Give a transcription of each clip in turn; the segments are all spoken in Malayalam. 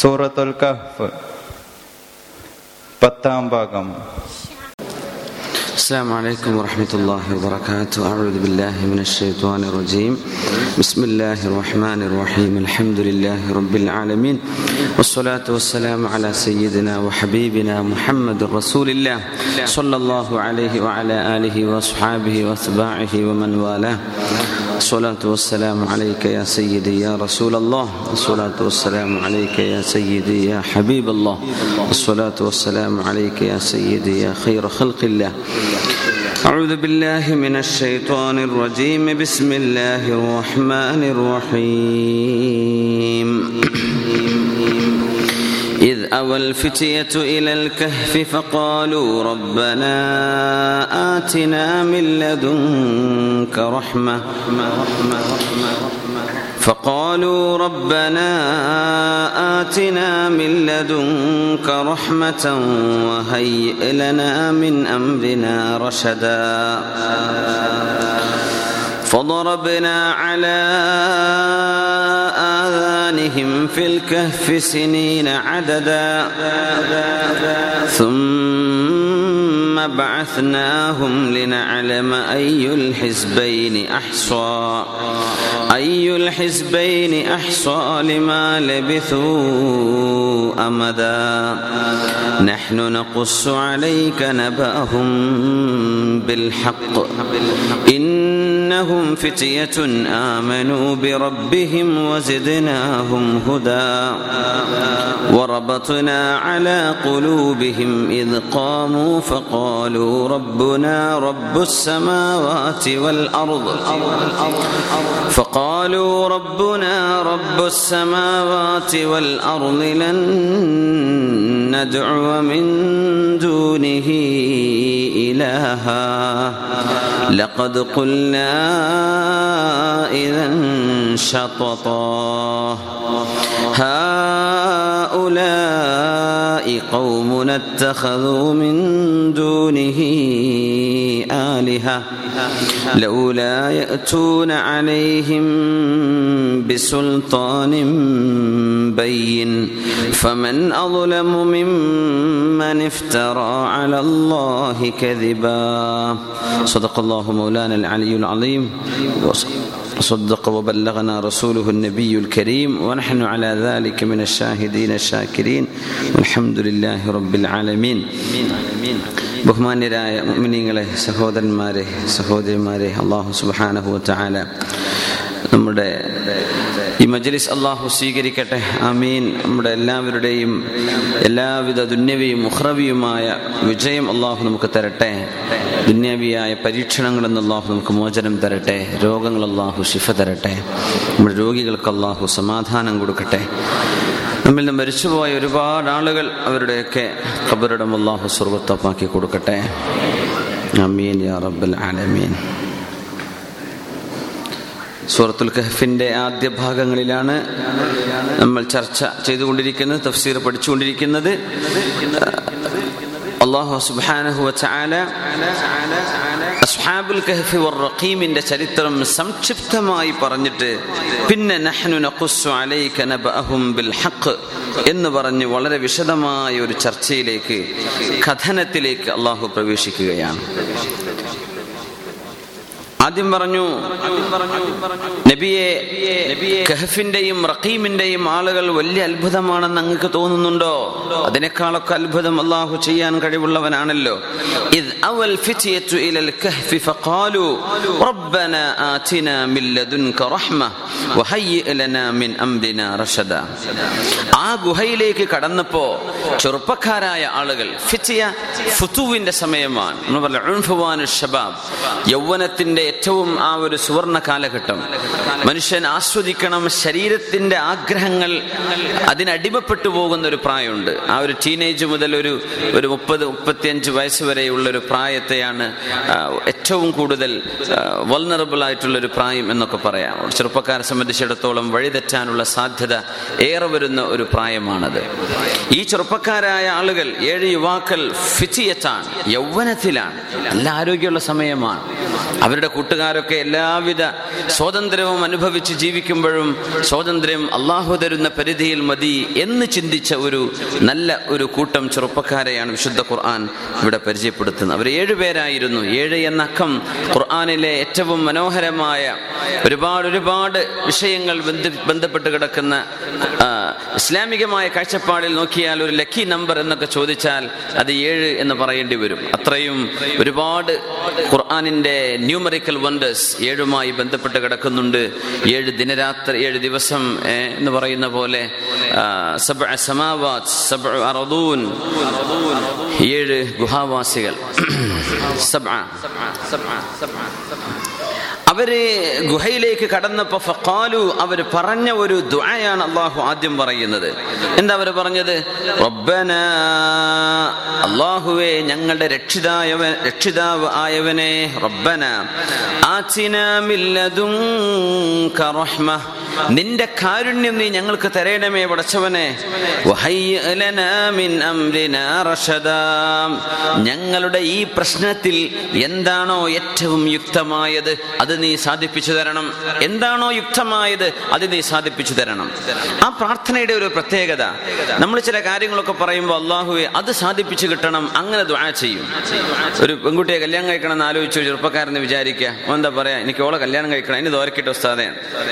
സൂറത്തുൽ കഹ്ഫ് പത്താം ഭാഗം السلام عليكم ورحمة الله وبركاته أعوذ بالله من الشيطان الرجيم بسم الله الرحمن الرحيم الحمد لله رب العالمين والصلاة والسلام على سيدنا وحبيبنا محمد رسول الله صلى الله عليه وعلى آله وأصحابه وأتباعه ومن والاه الصلاة والسلام عليك يا سيدي يا رسول الله. الصلاة والسلام عليك يا سيدي يا حبيب الله. الصلاة والسلام عليك يا سيدي يا خير خلق الله. أعوذ بالله من الشيطان الرجيم. بسم الله الرحمن الرحيم. أوى الفتية إلى الكهف فقالوا ربنا آتنا من لدنك رحمة. فقالوا ربنا آتنا من لدنك رحمة وهيئ لنا من أمرنا رشدا. فضربنا على آذانهم في الكهف سنين عددا. ثم بعثناهم لنعلم أي الحزبين أحصى. أي الحزبين أحصى لما لبثوا أمدا. نحن نقص عليك نبأهم بالحق. إنهم فتية آمنوا بربهم وزدناهم هدى. وربطنا على قلوبهم إذ قاموا فقالوا ربنا رب السماوات والأرض. فقالوا ربنا رب السماوات والأرض لن ندعو من دونه إلها. لقد قلنا إذا شططا. هؤلاء قومنا اتخذوا من دونه آلهة لولا يأتون عليهم بسلطان بين فمن أظلم ممن افترى على الله كذبا صدق الله مولانا العلي العظيم. وصدق وبلغنا رسوله النبي الكريم ونحن على ذلك من الشاهدين الشاكرين والحمد لله رب العالمين ബഹുമാന്യരായ മുഅ്മിനീങ്ങളെ സഹോദരന്മാരെ സഹോദരിമാരെ അള്ളാഹു സുബ്ഹാനഹു വതആല നമ്മുടെ ഈ മജ്ലിസ് അള്ളാഹു സ്വീകരിക്കട്ടെ. ആമീൻ. നമ്മുടെ എല്ലാവരുടെയും എല്ലാവിധ ദുന്യവിയും മുഹ്റവിയുമായ വിജയം അള്ളാഹു നമുക്ക് തരട്ടെ. ദുന്യവിയായ പരീക്ഷണങ്ങളിൽ നിന്ന് അള്ളാഹു നമുക്ക് മോചനം തരട്ടെ. രോഗങ്ങൾ അള്ളാഹു ശിഫ തരട്ടെ. നമ്മുടെ രോഗികൾക്ക് അള്ളാഹു സമാധാനം കൊടുക്കട്ടെ. നമ്മിൽ നിന്ന് മരിച്ചുപോയ ഒരുപാട് ആളുകൾ അവരുടെയൊക്കെ കബറിടം അള്ളാഹു സ്വർഗത്തപ്പാക്കി കൊടുക്കട്ടെ. അമീൻ യാ റബ്ബൽ ആലമീൻ. സൂറത്തുൽ കഹഫിന്റെ ആദ്യ ഭാഗങ്ങളിലാണ് നമ്മൾ ചർച്ച ചെയ്തുകൊണ്ടിരിക്കുന്നത് തഫ്സീർ പഠിച്ചുകൊണ്ടിരിക്കുന്നത്. അള്ളാഹു റഖീമിന്റെ ചരിത്രം സംക്ഷിപ്തമായി പറഞ്ഞിട്ട് പിന്നെ നഹ്നു നഖുസ്സു അലൈക നബഅഹും ബിൽ ഹഖ് എന്ന് പറഞ്ഞ് വളരെ വിശദമായ ഒരു ചർച്ചയിലേക്ക് കഥനത്തിലേക്ക് അള്ളാഹു പ്രവേശിക്കുകയാണ്. ആദ്യം പറഞ്ഞു നബിയെ കഹഫിന്റെയും റഖീമിന്റെയും ആളുകൾ വലിയ അത്ഭുതമാണെന്ന് അങ്ങക്ക് തോന്നുന്നുണ്ടോ? അതിനേക്കാളൊക്കെ അത്ഭുതം അള്ളാഹു ചെയ്യാൻ കഴിവുള്ളവനാണല്ലോ. അവൽ ആ ഗുഹയിലേക്ക് കടന്നപ്പോ ചെറുപ്പക്കാരായ ആളുകൾ ഫിറ്റിയ ഫുതുവിന്റെ സമയമാണ്. ഷബാബ് യൗവനത്തിന്റെ ഏറ്റവും ആ ഒരു സുവർണ കാലഘട്ടം. മനുഷ്യൻ ആസ്വദിക്കണം ശരീരത്തിന്റെ ആഗ്രഹങ്ങൾ അതിനടിമപ്പെട്ടു പോകുന്ന ഒരു പ്രായമുണ്ട്. ആ ഒരു ടീനേജ് മുതൽ ഒരു ഒരു മുപ്പത് മുപ്പത്തിയഞ്ച് വയസ്സ് വരെയുള്ള ഒരു പ്രായത്തെയാണ് ഏറ്റവും കൂടുതൽ വൾണറബിൾ ആയിട്ടുള്ള ഒരു പ്രായം എന്നൊക്കെ പറയാം. ചെറുപ്പക്കാരെ സംബന്ധിച്ചിടത്തോളം വഴിതെറ്റാനുള്ള സാധ്യത ഏറെ വരുന്ന ഒരു പ്രായമാണത്. ഈ ചെറുപ്പക്കാരായ ആളുകൾ ഏഴ് യുവാക്കൾ ഫിറ്റിയറ്റാണ് യൗവനത്തിലാണ് നല്ല ആരോഗ്യമുള്ള സമയമാണ്. അവരുടെ കൂട്ടുകാരൊക്കെ എല്ലാവിധ സ്വാതന്ത്ര്യവും അനുഭവിച്ച് ജീവിക്കുമ്പോഴും സ്വാതന്ത്ര്യം അള്ളാഹു തരുന്ന പരിധിയിൽ മതി എന്ന് ചിന്തിച്ച ഒരു നല്ല ഒരു കൂട്ടം ചെറുപ്പക്കാരെയാണ് വിശുദ്ധ ഖുർആൻ ഇവിടെ പരിചയപ്പെടുത്തുന്നത്. അവർ ഏഴുപേരായിരുന്നു ഏഴ് എന്ന അക്കം ഖുർആാനിലെ ഏറ്റവും മനോഹരമായ ഒരുപാട് ഒരുപാട് വിഷയങ്ങൾ ബന്ധ ബന്ധപ്പെട്ട് കിടക്കുന്ന ഇസ്ലാമികമായ കാഴ്ചപ്പാടിൽ നോക്കിയാൽ ഒരു ലക്കി നമ്പർ എന്നൊക്കെ ചോദിച്ചാൽ അത് ഏഴ് എന്ന് പറയേണ്ടി വരും. അത്രയും ഒരുപാട് ഖുർആാനിന്റെ ന്യൂമറിക്കൽ വണ്ടേഴ്സ് ഏഴുമായി ബന്ധപ്പെട്ട് കിടക്കുന്നുണ്ട്. ഏഴ് ദിനരാത്രി ഏഴ് ദിവസം എന്ന് പറയുന്ന പോലെ ഏഴ് ഗുഹാവാസികൾ. അവർ ഗുഹയിലേക്ക് കടന്നപ്പോ ഫഖാലു അവർ പറഞ്ഞ ഒരു ദുആയാണ് അള്ളാഹു ആദ്യം പറയുന്നത്. എന്താ അവർ പറഞ്ഞത്? റബ്ബന അള്ളാഹുവെ ഞങ്ങളുടെ രക്ഷിതായവ രക്ഷിതാവ് ആയവനെ റബ്ബന. നിന്റെ കാരുണ്യം നീ ഞങ്ങൾക്ക് തരേണമേ പടച്ചവനെ. ഞങ്ങളുടെ ഈ പ്രശ്നത്തിൽ എന്താണോ ഏറ്റവും യുക്തമായത്? അത് നീ സാധിപ്പിച്ചു തരണം. എന്താണോ യുക്തമായത് അത് നീ സാധിപ്പിച്ചു തരണം. ആ പ്രാർത്ഥനയുടെ ഒരു പ്രത്യേകത. നമ്മൾ ചില കാര്യങ്ങളൊക്കെ പറയുമ്പോൾ അള്ളാഹുവെ അത് സാധിപ്പിച്ചു കിട്ടണം അങ്ങനെ ദ്വാ ചെയ്യും. ഒരു പെൺകുട്ടിയെ കല്യാണം കഴിക്കണം എന്ന് ആലോചിച്ചു ചെറുപ്പക്കാരെന്ന് വിചാരിക്കുക. എന്താ പറയാ എനിക്ക് ഓളെ കല്യാണം കഴിക്കണം അതിന് ദോരക്കിട്ട് ഉസ്താദേ.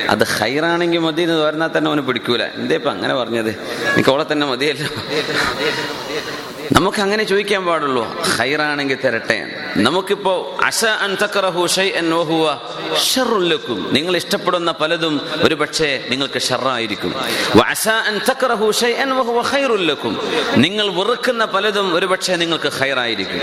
അത് ഹൈറാണെങ്കിൽ മതി എന്ന് തോരന്നാൽ തന്നെ അവന് പിടിക്കൂല. എന്തേ ഇപ്പൊ അങ്ങനെ പറഞ്ഞത്? എനിക്ക് ഓളെ തന്നെ മതിയല്ലോ. നമുക്ക് അങ്ങനെ ചോദിക്കാൻ പാടുള്ളൂ. ഹൈറാണെങ്കിൽ തരട്ടെ. നമുക്കിപ്പോ നിങ്ങൾ ഇഷ്ടപ്പെടുന്ന പലതും ഒരു പക്ഷേ നിങ്ങൾക്ക് ഷറായിരിക്കും നിങ്ങൾ വെറുക്കുന്ന പലതും ഒരു പക്ഷേ നിങ്ങൾക്ക് ഹൈറായിരിക്കും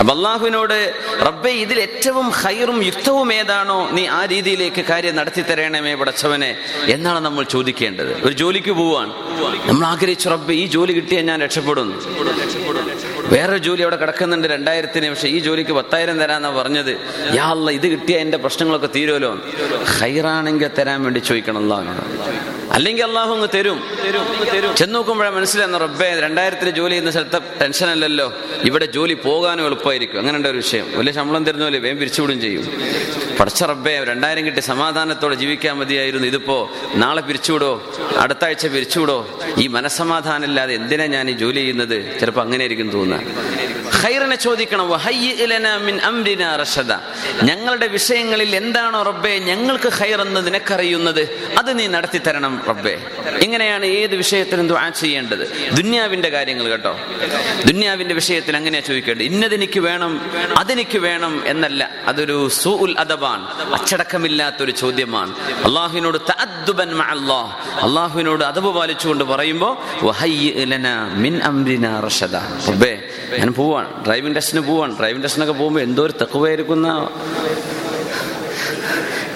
അപ്പൊ അള്ളാഹുവിനോട് റബ്ബെ ഇതിൽ ഏറ്റവും ഹൈറും യുക്തവും ഏതാണോ നീ ആ രീതിയിലേക്ക് കാര്യം നടത്തി തരണമേ പടച്ചവനെ എന്നാണ് നമ്മൾ ചോദിക്കേണ്ടത്. ഒരു ജോലിക്ക് പോവാണ്. നമ്മൾ ആഗ്രഹിച്ചു റബ്ബെ ഈ ജോലി കിട്ടിയാൽ ഞാൻ രക്ഷപ്പെടുന്നു വേറെ ജോലി അവിടെ കിടക്കുന്നുണ്ട് രണ്ടായിരത്തിന് പക്ഷെ ഈ ജോലിക്ക് പത്തായിരം തരാന്നാ പറഞ്ഞത്. യാ ഇത് കിട്ടിയ എന്റെ പ്രശ്നങ്ങളൊക്കെ തീരുമല്ലോ ഹൈറാണെങ്കിൽ തരാൻ വേണ്ടി ചോദിക്കണം അല്ലെങ്കിൽ അള്ളാഹു അങ്ങ് തരും. ചെന്ന് നോക്കുമ്പോഴാണ് മനസ്സിലാകുന്ന റബ്ബെ രണ്ടായിരത്തിന് ജോലി ചെയ്യുന്ന സ്ഥലത്തെ ടെൻഷൻ അല്ലല്ലോ. ഇവിടെ ജോലി പോകാനും എളുപ്പമായിരിക്കും. അങ്ങനെ ഒരു വിഷയം. വലിയ ശമ്പളം തരുന്ന പോലെ വേം പിരിച്ചുവിടും ചെയ്യും. പഠിച്ച റബ്ബെ രണ്ടായിരം കിട്ടി സമാധാനത്തോടെ ജീവിക്കാൻ മതിയായിരുന്നു. ഇതിപ്പോ നാളെ പിരിച്ചുവിടോ? അടുത്ത ആഴ്ച പിരിച്ചുവിടോ? ഈ മനസ്സമാധാനം ഇല്ലാതെ എന്തിനാ ഞാൻ ഈ ജോലി ചെയ്യുന്നത്? ചിലപ്പോൾ അങ്ങനെ ആയിരിക്കും തോന്നുക. ഹൈറിനെ ചോദിക്കണം ഞങ്ങളുടെ വിഷയങ്ങളിൽ എന്താണോ റബ്ബെ ഞങ്ങൾക്ക് ഖൈർ എന്ന് നിനക്കറിയുന്നത്? അത് നീ നടത്തി തരണം റബ്ബേ. ഇങ്ങനെയാണ് ഏത് വിഷയത്തിലും ദുആ ചെയ്യേണ്ടത്. ദുന്യാവിന്റെ കാര്യങ്ങൾ കേട്ടോ. ദുന്യാവിന്റെ വിഷയത്തിൽ അങ്ങനെയാ ചോദിക്കേണ്ടത്. ഇന്നതെനിക്ക് വേണം അതെനിക്ക് വേണം എന്നല്ല. അതൊരു സൂഉൽ അദബാൻ അച്ചടക്കമില്ലാത്തൊരു ചോദ്യമാണ്. അള്ളാഹുവിനോട് തഅദ്ദുബൻ മഅല്ലാഹ്. അള്ളാഹുവിനോട് അദബ് പാലിച്ചുകൊണ്ട് പറയുമ്പോൾ മിൻ അംരിനാ റഷദ. റബ്ബേ ഞാൻ പോവാണ്. ഡ്രൈവിംഗ് ടെസ്റ്റിന് പോവാണ്. ഡ്രൈവിംഗ് ടെസ്റ്റിനൊക്കെ പോകുമ്പോൾ എന്തോ ഒരു തെക്കുവായിരിക്കുന്ന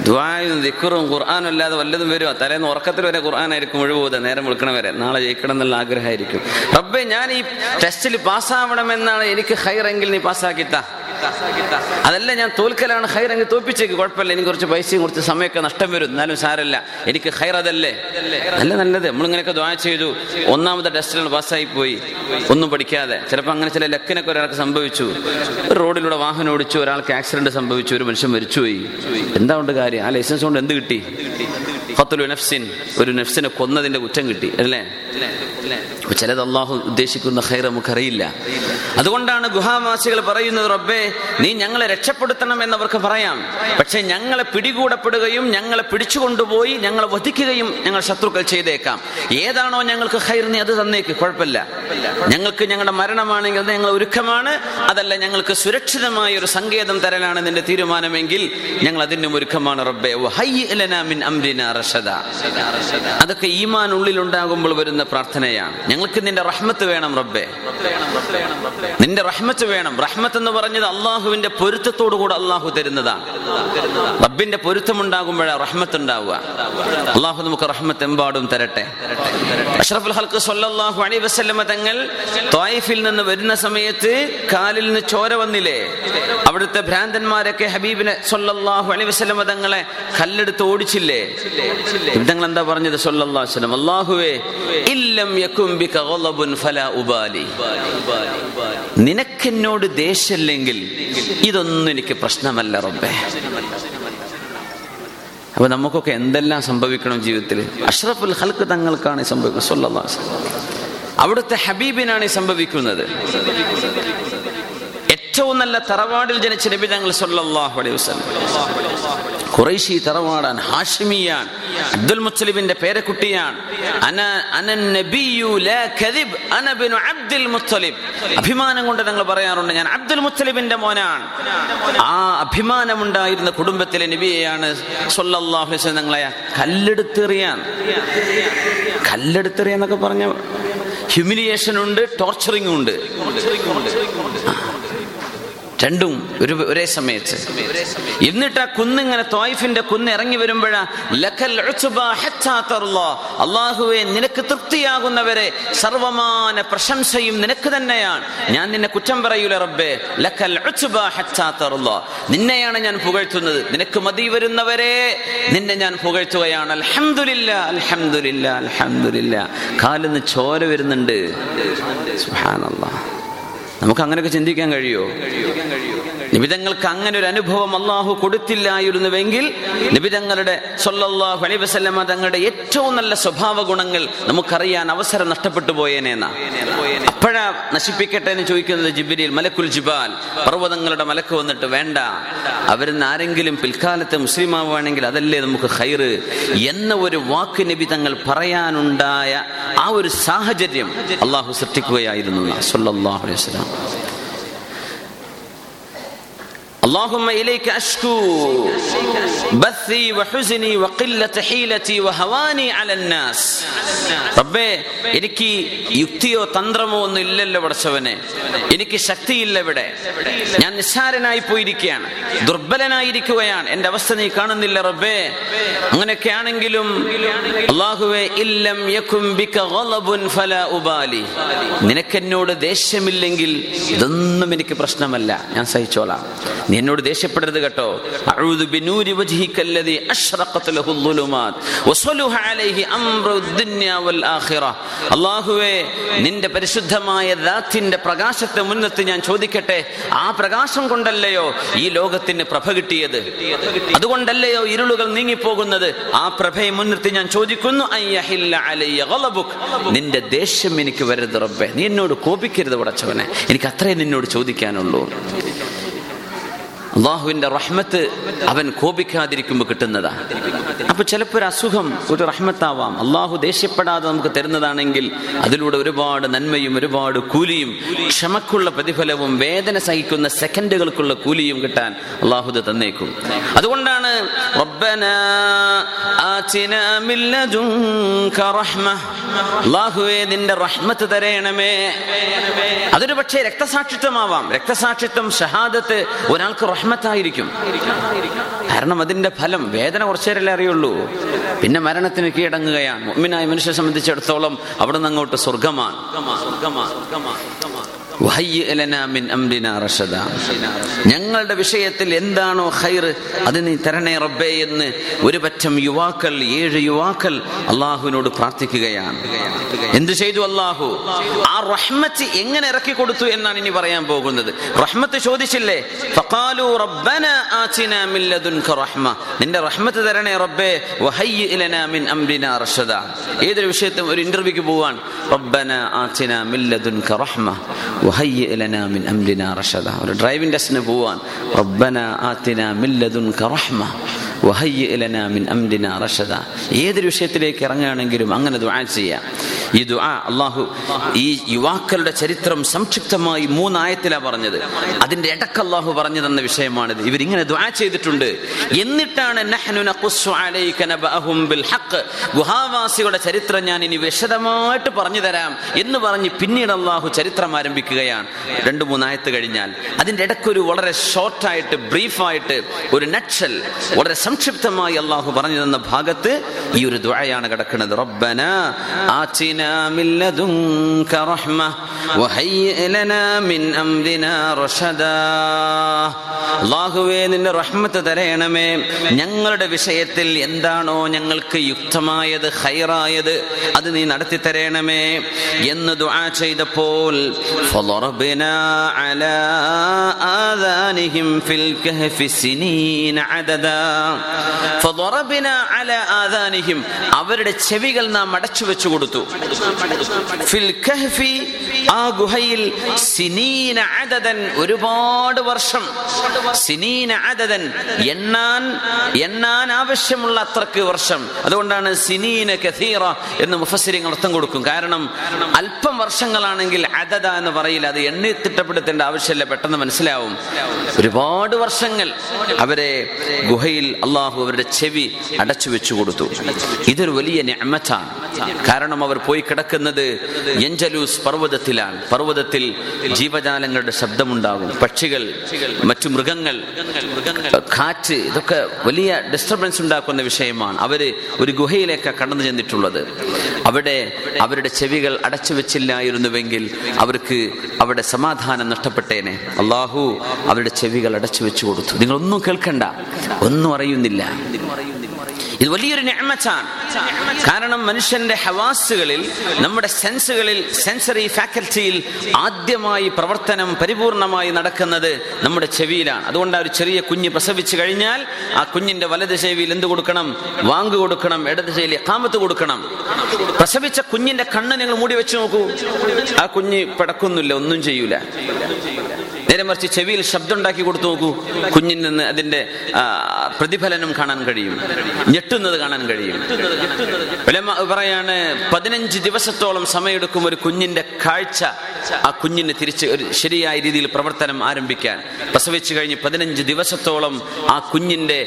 ദ്വായും ദിക്കുറും ഖുർആാനും അല്ലാതെ വല്ലതും വരുമോ തലേന്ന് ഉറക്കത്തിൽ വരെ ഖുർആാനായിരിക്കും ഒഴിവുപോകുക നേരം വിളിക്കണം വരെ നാളെ ജയിക്കണം എന്നുള്ള ആഗ്രഹമായിരിക്കും. റബ്ബെ ഞാൻ ഈ ടെസ്റ്റിൽ പാസ്സാവണമെന്നാണ് എനിക്ക് ഹൈറെങ്കിൽ നീ പാസ്സാക്കിത്താ. അതല്ല ഞാൻ തോൽക്കലാണ് ഹൈർ അങ്ങ് തോൽപ്പിച്ചേക്ക്. കുഴപ്പമില്ല എനിക്ക് കുറച്ച് പൈസയും കുറച്ച് സമയമൊക്കെ നഷ്ടം വരും. എന്നാലും സാരല്ല എനിക്ക് ഹൈർ അതല്ലേ? നല്ല നല്ലത്. നമ്മളിങ്ങനെയൊക്കെ ദ്വാ ചെയ്തു. ഒന്നാമത്തെ ടെസ്റ്റിലാണ് പാസ്സായി പോയി ഒന്നും പഠിക്കാതെ. ചിലപ്പോൾ അങ്ങനെ ചില ലക്കിനൊക്കെ ഒരാൾക്ക് സംഭവിച്ചു. ഒരു റോഡിലൂടെ വാഹനം ഓടിച്ചു ഒരാൾക്ക് ആക്സിഡന്റ് സംഭവിച്ചു ഒരു മനുഷ്യൻ മരിച്ചുപോയി. എന്താ ഉണ്ട് കാര്യം? ആ ലൈസൻസ് കൊണ്ട് എന്ത് കിട്ടി? ഖത്തുലു നഫ്സിൻ. ഒരു നഫ്സിനെ കൊന്നതിന്റെ കുറ്റം കിട്ടി. അല്ലേ? ചിലത് അള്ളാഹു ഉദ്ദേശിക്കുന്ന ഹൈർ നമുക്കറിയില്ല. അതുകൊണ്ടാണ് ഗുഹാവാസികൾ പറയുന്നത് റബ്ബേ നീ ഞങ്ങളെ രക്ഷപ്പെടുത്തണം എന്നവർക്ക് പറയാം. പക്ഷെ ഞങ്ങളെ പിടികൂടപ്പെടുകയും ഞങ്ങളെ പിടിച്ചുകൊണ്ടുപോയി ഞങ്ങളെ വധിക്കുകയും ഞങ്ങൾ ശത്രുക്കൾ ചെയ്തേക്കാം. ഏതാണോ ഞങ്ങൾക്ക് ഹൈർ നീ അത് തന്നേക്ക് കുഴപ്പമില്ല. ഞങ്ങൾക്ക് ഞങ്ങളുടെ മരണമാണെങ്കിൽ ഞങ്ങൾ ഒരുക്കമാണ്. അതല്ല ഞങ്ങൾക്ക് സുരക്ഷിതമായ ഒരു സങ്കേതം തരലാണ് നിന്റെ തീരുമാനമെങ്കിൽ ഞങ്ങൾ അതിനും ഒരുക്കമാണ് റബ്ബെ. അതൊക്കെ ഈമാൻ ഉള്ളിലുണ്ടാകുമ്പോൾ വരുന്ന പ്രാർത്ഥനയാണ്. ഞങ്ങൾക്ക് നിന്റെ റഹ്മത്ത് വേണം റബ്ബെ. നിന്റെ റഹ്മത്ത് വേണം. റഹ്മത്ത് എന്ന് പറഞ്ഞത് അള്ളാഹുവിന്റെ പൊരുത്തത്തോടു കൂടെ അള്ളാഹു തരുന്നതാണ്. റബ്ബിന്റെ പൊരുത്തമുണ്ടാകുമ്പോഴാണ് റഹ്മത്ത് ഉണ്ടാവുക അള്ളാഹു നമുക്ക് റഹ്മത്ത് എമ്പാടും തരട്ടെ. അഷ്റഫുൽ ഹൽക്ക് സല്ലല്ലാഹു അലൈഹി വസല്ലമ തങ്ങൾ ത്വായിഫിൽ നിന്ന് വരുന്ന സമയത്ത് കാലിൽ നിന്ന് ചോര വന്നില്ലേ? അവിടുത്തെ ഭ്രാന്തന്മാരൊക്കെ ഹബീബിനെ സല്ലല്ലാഹു അലൈഹി വസ്ലമ തങ്ങളെ കല്ലെടുത്ത് ഓടിച്ചില്ലേ? തങ്ങൾ എന്താ പറഞ്ഞത്? സല്ലല്ലാഹു അലൈഹി വസല്ലം. അല്ലാഹുവേ ഇല്ലം യകും ബിക ഗളബുൻ ഫലാ ഉബാലി. നിനക്കെന്നോട് ദേഷ്യമില്ലെങ്കിൽ ഇതൊന്നും എനിക്ക് പ്രശ്നമല്ല റബ്ബേ. അപ്പൊ നമുക്കൊക്കെ എന്തെല്ലാം സംഭവിക്കണം ജീവിതത്തിൽ അഷ്റഫുൽ ഹൽക്ക് തങ്ങൾക്കാണ് സംഭവിക്കുന്നത്. അവിടുത്തെ ഹബീബിനാണ് സംഭവിക്കുന്നത്. ഏറ്റവും നല്ല തറവാടിൽ ജനിച്ച നബി തങ്ങൾ സല്ലല്ലാഹു അലൈഹി വസല്ലം. ഖുറൈശി തറവാടാൻ ഹാഷിമിയാൻ അബ്ദുൽ മുത്തലിബിന്റെ പേരക്കുട്ടിയാണ് അന അന നബിയു ലാ കദിബ് അന അബ്ദുൽ മുത്തലിബ്. അഭിമാനം കൊണ്ട് ഞങ്ങൾ പറയാറുണ്ട് ഞാൻ അബ്ദുൽ മുത്തലിബിന്റെ മോനാണ്. ആ അഭിമാനമുണ്ടായിരുന്ന കുടുംബത്തിലെ നബിയെയാണ് സല്ലല്ലാഹു അലൈഹി ഞങ്ങളെ കല്ലെടുത്തെറിയാൻ. കല്ലെടുത്തെറിയാന്നൊക്കെ പറഞ്ഞ ഹ്യൂമിലിയേഷൻ ഉണ്ട് ടോർച്ചറിങ് ഉണ്ട്. രണ്ടും ഒരു ഒരേ സമയത്ത്. എന്നിട്ട് ആ കുന്നിങ്ങനെ തോയിഫിന്റെ കുന്ന് ഇറങ്ങി വരുമ്പോഴാ നിനക്ക് തൃപ്തിയാകുന്നവരെ സർവമാന പ്രശംസയും നിനക്ക് തന്നെയാണ്. ഞാൻ നിന്നെ കുറ്റം പറയൂല റബ്ബേ. ലക്കൽ. നിന്നെയാണ് ഞാൻ പുകഴ്ത്തുന്നത്. നിനക്ക് മതി വരുന്നവരെ നിന്നെ ഞാൻ പുകഴ്ത്തുകയാണ്. അൽഹംദുലില്ല അൽഹംദുലില്ല അൽഹംദുലില്ല. കാലിന്ന് ചോര വരുന്നുണ്ട്. സുബ്ഹാനല്ലാഹ് നമുക്ക് അങ്ങനെയൊക്കെ ചിന്തിക്കാൻ കഴിയോ? നിബിതങ്ങൾക്ക് അങ്ങനെ ഒരു അനുഭവം അള്ളാഹു കൊടുത്തില്ലായിരുന്നുവെങ്കിൽ നിബിതങ്ങളുടെ സൊല്ലാഹു അലൈ വസ്ലമ തങ്ങളുടെ ഏറ്റവും നല്ല സ്വഭാവ ഗുണങ്ങൾ നമുക്കറിയാൻ അവസരം നഷ്ടപ്പെട്ടു പോയേനേന്നാ അപ്പോഴാ നശിപ്പിക്കട്ടെ എന്ന് ചോദിക്കുന്നത് ജിബിരിൽ മലക്കുൽ ജിബാൽ. പർവതങ്ങളുടെ മലക്ക് വന്നിട്ട് വേണ്ട. അവരിന്ന് ആരെങ്കിലും പിൽക്കാലത്ത് മുസ്ലിം ആവുകയാണെങ്കിൽ അതല്ലേ നമുക്ക് ഹൈറ് എന്ന ഒരു വാക്ക് നബി തങ്ങൾ പറയാനുണ്ടായ ആ ഒരു സാഹചര്യം അള്ളാഹു സൃഷ്ടിക്കുകയായിരുന്നു സൊല്ലാഹു അലൈഹി വസല്ലം اللهم إليك أشكو بثي وحزني وقلة حيلتي وهواني على الناس റബ്ബേ എനിക്ക് യുക്തിയോ തന്ത്രമോ ഒന്നും ഇല്ലല്ലോ പടച്ചവനെ എനിക്ക് ശക്തിയില്ല ഇവിടെ ഞാൻ നിസ്സാരനായി പോയിരിക്കുകയാണ് ദുർബലനായിരിക്കുകയാണ് എന്റെ അവസ്ഥ നീ കാണുന്നില്ല റബ്ബേ അങ്ങനെയൊക്കെ ആണെങ്കിലും അള്ളാഹുവേ ഇല്ലം യകും ബിക ഗളബുൻ ഫലാ ഉബാലി നിനക്കെന്നോട് ദേഷ്യമില്ലെങ്കിൽ ഇതൊന്നും എനിക്ക് പ്രശ്നമല്ല ഞാൻ സഹിച്ചോളാം നിന്നോട് എന്നോട് ദേഷ്യപ്പെടരുത് കേട്ടോ. അള്ളാഹുവേ നിന്റെ പരിശുദ്ധമായ ദാത്തിന്റെ പ്രകാശത്തെ മുന്നത്ത് ഞാൻ ചോദിക്കട്ടെ. ആ പ്രകാശം കൊണ്ടല്ലയോ ഈ ലോകത്തിന് പ്രഭ കിട്ടിയത്? അതുകൊണ്ടല്ലയോ ഇരുളുകൾ നീങ്ങിപ്പോകുന്നത്? ആ പ്രഭയെ മുൻനിർത്തി ഞാൻ ചോദിക്കുന്നു നിന്റെ ദേഷ്യം എനിക്ക് വരരുത് റബ്ബെ. നീ എന്നോട് കോപിക്കരുത് പടച്ചവനെ. എനിക്ക് അത്രേ നിന്നോട് ചോദിക്കാനുള്ളൂ. അള്ളാഹുവിന്റെ റഹ്മത്ത് അവൻ കോപിക്കാതിരിക്കുമ്പോൾ കിട്ടുന്നതാ. അപ്പൊ ചിലപ്പോൾ ഒരു അസുഖം ഒരു റഹ്മത്താവാം. അള്ളാഹു ദേഷ്യപ്പെടാതെ നമുക്ക് തരുന്നതാണെങ്കിൽ അതിലൂടെ ഒരുപാട് നന്മയും ഒരുപാട് കൂലിയും ക്ഷമക്കുള്ള പ്രതിഫലവും വേദന സഹിക്കുന്ന സെക്കൻഡുകൾക്കുള്ള കൂലിയും കിട്ടാൻ അള്ളാഹു തന്നേക്കും. അതുകൊണ്ടാണ് നിന്റെ റഹ്മത്ത് തരയണമേ. അതൊരു പക്ഷേ രക്തസാക്ഷിത്വമാവാം. രക്തസാക്ഷിത്വം ഷഹാദത്ത് ഒരാൾക്ക് റഹ്മത്തായിരിക്കും. കാരണം അതിന്റെ ഫലം വേദന കുറച്ചേരല്ലേ അറിയുള്ളൂ. പിന്നെ മരണത്തിന് കീഴടങ്ങുകയാണ്. മുഅ്മിനായ മനുഷ്യനെ സംബന്ധിച്ചിടത്തോളം അവിടെ നിന്ന് അങ്ങോട്ട് സ്വർഗമാണ് ഞങ്ങളുടെ വിഷയത്തിൽ എന്താണോ ഹൈർ അത് നീ തരണേ റബ്ബേ എന്ന് ഒരു പറ്റം യുവാക്കൾ ഏഴ് യുവാക്കൾ അള്ളാഹുവിനോട് പ്രാർത്ഥിക്കുകയാണ്. എന്ത് ചെയ്തു അള്ളാഹു? ആ റഹ്മത്ത് എങ്ങനെ ഇറക്കി കൊടുത്തു എന്നാണ് ഇനി പറയാൻ പോകുന്നത്. റഹ്മത്ത് ചോദിച്ചില്ലേ? നിന്റെ റഹ്മത്ത് തരണേ റബ്ബേ മിൻ റഷദ. ഏതൊരു വിഷയത്തും ഒരു ഇന്റർവ്യൂക്ക് പോവാൻ വഹയ്യ ലനാ മിൻ അംരിനാ റഷദ ഒരു ഡ്രൈവിംഗ് ടെസ്റ്റിന് പോവാൻ റബ്ബന ആതിനാ മിൻ ലദുൻക റഹ്മ വഹയ്യ മിൻ അംരിന റഷദ. ഏതൊരു വിഷയത്തിലേക്ക് ഇറങ്ങുകയാണെങ്കിലും അങ്ങനെ ദുആ ചെയ്യാം ഈ ദുആ അള്ളാഹു ഈ യുവാക്കളുടെ ചരിത്രം സംക്ഷിപ്തമായി മൂന്നായത്തിലാ പറഞ്ഞത്. അതിന്റെ ഇടയ്ക്ക് അള്ളാഹു പറഞ്ഞു തന്ന വിഷയമാണിത്. ഇവരിങ്ങനെ ദുആ ചെയ്തിട്ടുണ്ട്. എന്നിട്ടാണ് ഗുഹാവാസികളുടെ ചരിത്രം ഞാൻ ഇനി വിശദമായിട്ട് പറഞ്ഞു തരാം എന്ന് പറഞ്ഞ് പിന്നീട് അള്ളാഹു ചരിത്രം ആരംഭിക്കുകയാണ്. രണ്ടു മൂന്നായത്ത് കഴിഞ്ഞാൽ. അതിന്റെ ഇടയ്ക്കൊരു വളരെ ഷോർട്ടായിട്ട് ബ്രീഫായിട്ട് ഒരു നക്ഷൽ വളരെ സംക്ഷിപ്തമായി അള്ളാഹു പറഞ്ഞു തന്ന ഭാഗത്ത് ഈ ഒരു ദുആയാണ് കിടക്കുന്നത് റബ്ബന ആതിന آتنا من لدنك رحمة وهيئ لنا من أمرنا رشدا അള്ളാഹുവേ നിന്റെ റഹ്മത്ത് തരയണമേ ഞങ്ങളുടെ വിഷയത്തിൽ എന്താണോ ഞങ്ങൾക്ക് യുക്തമായത് ഹൈറായത് അത് നീ നടത്തി തരയണമേ എന്ന് ദുആ ചെയ്തപ്പോൾ فضربنا على آذانهم في الكهف سنين عددا കാണും ആദാനിഹിം. അവരുടെ ചെവികൾ നാം അടച്ചു വെച്ചു കൊടുത്തു. ഫിൽ കഹ്ഫി ആ ഗുഹയിൽ സിനീന അദദൻ ഒരുപാട് വർഷം. സിനീന അദദൻ എണ്ണാൻ എണ്ണാൻ ആവശ്യമുള്ള അത്രയ്ക്ക് വർഷം. അതുകൊണ്ടാണ് സിനീന കഥീറ എന്ന് മുഫസിരിങ്ങൾ അർത്ഥം കൊടുക്കും. കാരണം അല്പം വർഷങ്ങളാണെങ്കിൽ അദദ എന്ന് പറയില്ല. അത് എണ്ണി തിട്ടപ്പെടുത്തേണ്ട ആവശ്യമില്ല. പെട്ടെന്ന് മനസ്സിലാവും. ഒരുപാട് വർഷങ്ങൾ അവരെ ഗുഹയിൽ അള്ളാഹു അവരുടെ ചെവി അടച്ചു വെച്ചു കൊടുത്തു. ഇതൊരു വലിയ നിഅമത്താണ്. കാരണം അവർ പോയി കിടക്കുന്നത് എഞ്ചലൂസ് പർവതത്തിലാണ്. പർവതത്തിൽ ജീവജാലങ്ങളുടെ ശബ്ദമുണ്ടാകും. പക്ഷികൾ മറ്റു മൃഗങ്ങൾ കാറ്റ് ഇതൊക്കെ വലിയ ഡിസ്റ്റർബൻസ് ഉണ്ടാക്കുന്ന വിഷയമാണ്. അവർ ഒരു ഗുഹയിലേക്ക് കടന്നു ചെന്നിട്ടുള്ളത്. അവിടെ അവരുടെ ചെവികൾ അടച്ചു വെച്ചില്ലായിരുന്നുവെങ്കിൽ അവർക്ക് അവിടെ സമാധാനം നഷ്ടപ്പെട്ടേനെ. അള്ളാഹു അവരുടെ ചെവികൾ അടച്ചു വെച്ചു കൊടുത്തു. നിങ്ങൾ ഒന്നും കേൾക്കണ്ട. ഒന്നും അറിയുന്നില്ല ഇത് വലിയൊരു ഞാമച്ചാണ് കാരണം മനുഷ്യന്റെ ഹവാസുകളിൽ നമ്മുടെ സെൻസുകളിൽ സെൻസറി ഫാക്കൽറ്റിയിൽ ആദ്യമായി പ്രവർത്തനം പരിപൂർണമായി നടക്കുന്നത് നമ്മുടെ ചെവിയിലാണ്. അതുകൊണ്ട് ആ ഒരു ചെറിയ കുഞ്ഞ് പ്രസവിച്ചു കഴിഞ്ഞാൽ ആ കുഞ്ഞിന്റെ വലത് ചെവിയിൽ എന്ത് കൊടുക്കണം? വാങ്ക് കൊടുക്കണം ഇടത് ചെവിയിൽ കാമത്ത് കൊടുക്കണം. പ്രസവിച്ച കുഞ്ഞിന്റെ കണ്ണ് നിങ്ങൾ മൂടി വെച്ച് നോക്കൂ. ആ കുഞ്ഞ് പിടക്കുന്നില്ല ഒന്നും ചെയ്യൂല. നേരെ മറിച്ച് ചെവിയിൽ ശബ്ദം ഉണ്ടാക്കി കൊടുത്തു നോക്കൂ. കുഞ്ഞിൽ നിന്ന് അതിന്റെ പ്രതിഫലനം കാണാൻ കഴിയും. ഞെട്ടുന്നത് കാണാൻ കഴിയും. പറയാണ് പതിനഞ്ച് ദിവസത്തോളം സമയമെടുക്കും ഒരു കുഞ്ഞിന്റെ കാഴ്ച. ആ കുഞ്ഞിന് തിരിച്ച് ഒരു ശരിയായ രീതിയിൽ പ്രവർത്തനം ആരംഭിക്കാൻ. പ്രസവിച്ചു കഴിഞ്ഞ് പതിനഞ്ച് ദിവസത്തോളം ആ കുഞ്ഞിന്റെ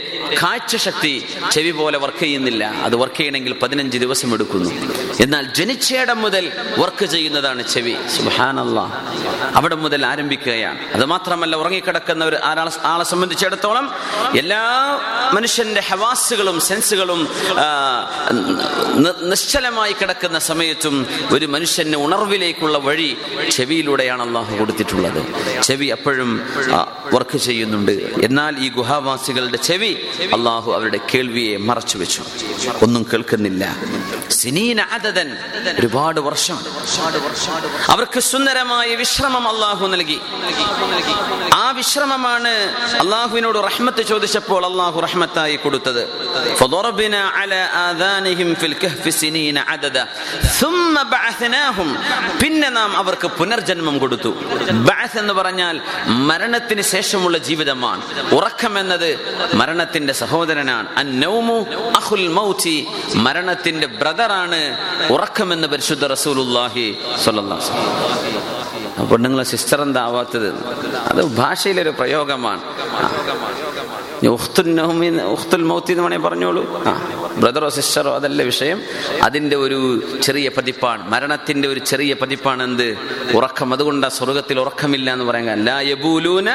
കാഴ്ച ശക്തി ചെവി പോലെ വർക്ക് ചെയ്യുന്നില്ല. അത് വർക്ക് ചെയ്യണമെങ്കിൽ പതിനഞ്ച് ദിവസം എടുക്കുന്നു. എന്നാൽ ജനിച്ചയിടം മുതൽ വർക്ക് ചെയ്യുന്നതാണ് ചെവി. സുഹാനല്ല അവിടെ മുതൽ ആരംഭിക്കുകയാണ്. അത് മാത്രമല്ല ഉറങ്ങിക്കിടക്കുന്ന ഒരു ആളെ സംബന്ധിച്ചിടത്തോളം എല്ലാ മനുഷ്യന്റെ ഹവാസുകളും സെൻസുകളും നിശ്ചലമായി കിടക്കുന്ന സമയത്തും ഒരു മനുഷ്യന് ഉണർവിലേക്കുള്ള വഴി ചെവിയിലൂടെയാണ് അള്ളാഹു കൊടുത്തിട്ടുള്ളത്. ചെവി അപ്പോഴും വർക്ക് ചെയ്യുന്നുണ്ട്. എന്നാൽ ഈ ഗുഹാവാസികളുടെ ചെവി അള്ളാഹു അവരുടെ കേൾവിയെ മറച്ചു വെച്ചു. ഒന്നും കേൾക്കുന്നില്ല. സിനീന ഒരുപാട് വർഷം. അവർക്ക് സുന്ദരമായ വിശ്രമം അള്ളാഹു നൽകി. ആ വിശ്രമമാണ് അള്ളാഹുവിനോട് റഹ്മത്ത് ചോദിച്ചപ്പോൾ അള്ളാഹു റഹ്മത്തായി കൊടുത്തത്. പിന്നെ നാം അവർക്ക് പുനർജന്മം കൊടുത്തു. ബാസ് എന്ന് പറഞ്ഞാൽ മരണത്തിന് ശേഷമുള്ള ജീവിതമാണ്. ഉറക്കം എന്നത് മരണത്തിന്റെ സഹോദരനാണ്. അഹുൽ മൗചി മരണത്തിന്റെ ബ്രദറാണ് ഉറക്കമെന്ന് പരിശുദ്ധ റസൂൽ അലൈഹി വസല്ലം. പെണ്ണുങ്ങളെ സിസ്റ്റർ എന്താ ആവാത്തത് അത് ഭാഷയിലൊരു പ്രയോഗമാണ്. ഉഖ്തുൽ മൗത്തി എന്ന് വേണമെങ്കിൽ പറഞ്ഞോളൂ. ആ. ബ്രദറോ സിസ്റ്ററോ അതല്ല വിഷയം. അതിന്റെ ഒരു ചെറിയ പതിപ്പാണ്. മരണത്തിന്റെ ഒരു ചെറിയ പതിപ്പാണ് എന്ത്? ഉറക്കം. അതുകൊണ്ട് സ്വർഗത്തിൽ ഉറക്കമില്ല എന്ന് പറയാൻ യബൂലൂന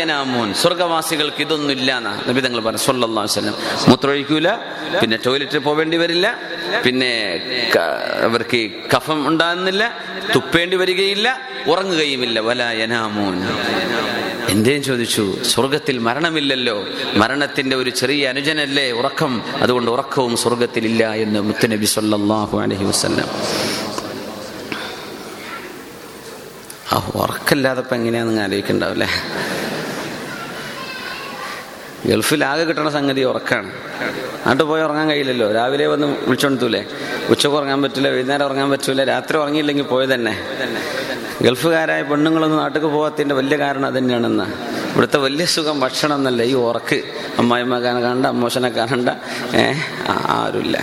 യനാമൂൻ. സ്വർഗവാസികൾക്ക് ഇതൊന്നും ഇല്ല എന്നാ നബി തങ്ങൾ പറഞ്ഞു. സല്ലല്ലാഹു അലൈഹി വസല്ലം. മൂത്രമൊഴിക്കൂല പിന്നെ ടോയ്ലറ്റിൽ പോവേണ്ടി വരില്ല പിന്നെ അവർക്ക് കഫം ഉണ്ടാകുന്നില്ല തുപ്പേണ്ടി വരികയില്ല ഉറങ്ങുകയുമില്ല. വല യനാമൂൻ. എന്തേം ചോദിച്ചു? സ്വർഗത്തിൽ മരണമില്ലല്ലോ. മരണത്തിന്റെ ഒരു ചെറിയ അനുജനല്ലേ ഉറക്കം? അതുകൊണ്ട് ഉറക്കവും സ്വർഗത്തിലില്ല എന്ന് മുത്തുനബി സല്ലാഹു അലഹി വസല്ലം. ആ ഉറക്കമില്ലാതെ ഇപ്പം എങ്ങനെയാണെന്ന് ആലോചിക്കണ്ടാവില്ലേ? ഗൾഫിൽ ആകെ കിട്ടണ സംഗതി ഉറക്കാണ്. അങ്ങോട്ട് പോയി ഉറങ്ങാൻ കഴിയില്ലല്ലോ. രാവിലെ വന്ന് വിളിച്ചോണ്ടത്തൂലേ ഉച്ചയ്ക്ക് ഉറങ്ങാൻ പറ്റില്ല വൈകുന്നേരം ഉറങ്ങാൻ പറ്റൂല രാത്രി ഉറങ്ങിയില്ലെങ്കിൽ പോയി തന്നെ ഗൾഫുകാരായ പെണ്ണുങ്ങളൊന്നും നാട്ടിൽ പോകാത്തതിന്റെ വലിയ കാരണം അത് തന്നെയാണെന്ന്. ഇവിടുത്തെ വലിയ സുഖം ഭക്ഷണം എന്നല്ല. ഈ ഉറക്ക് അമ്മായിമ്മ കാണണ്ട അമ്മോശനെ കാണണ്ട ഏഹ് ആരുമില്ല.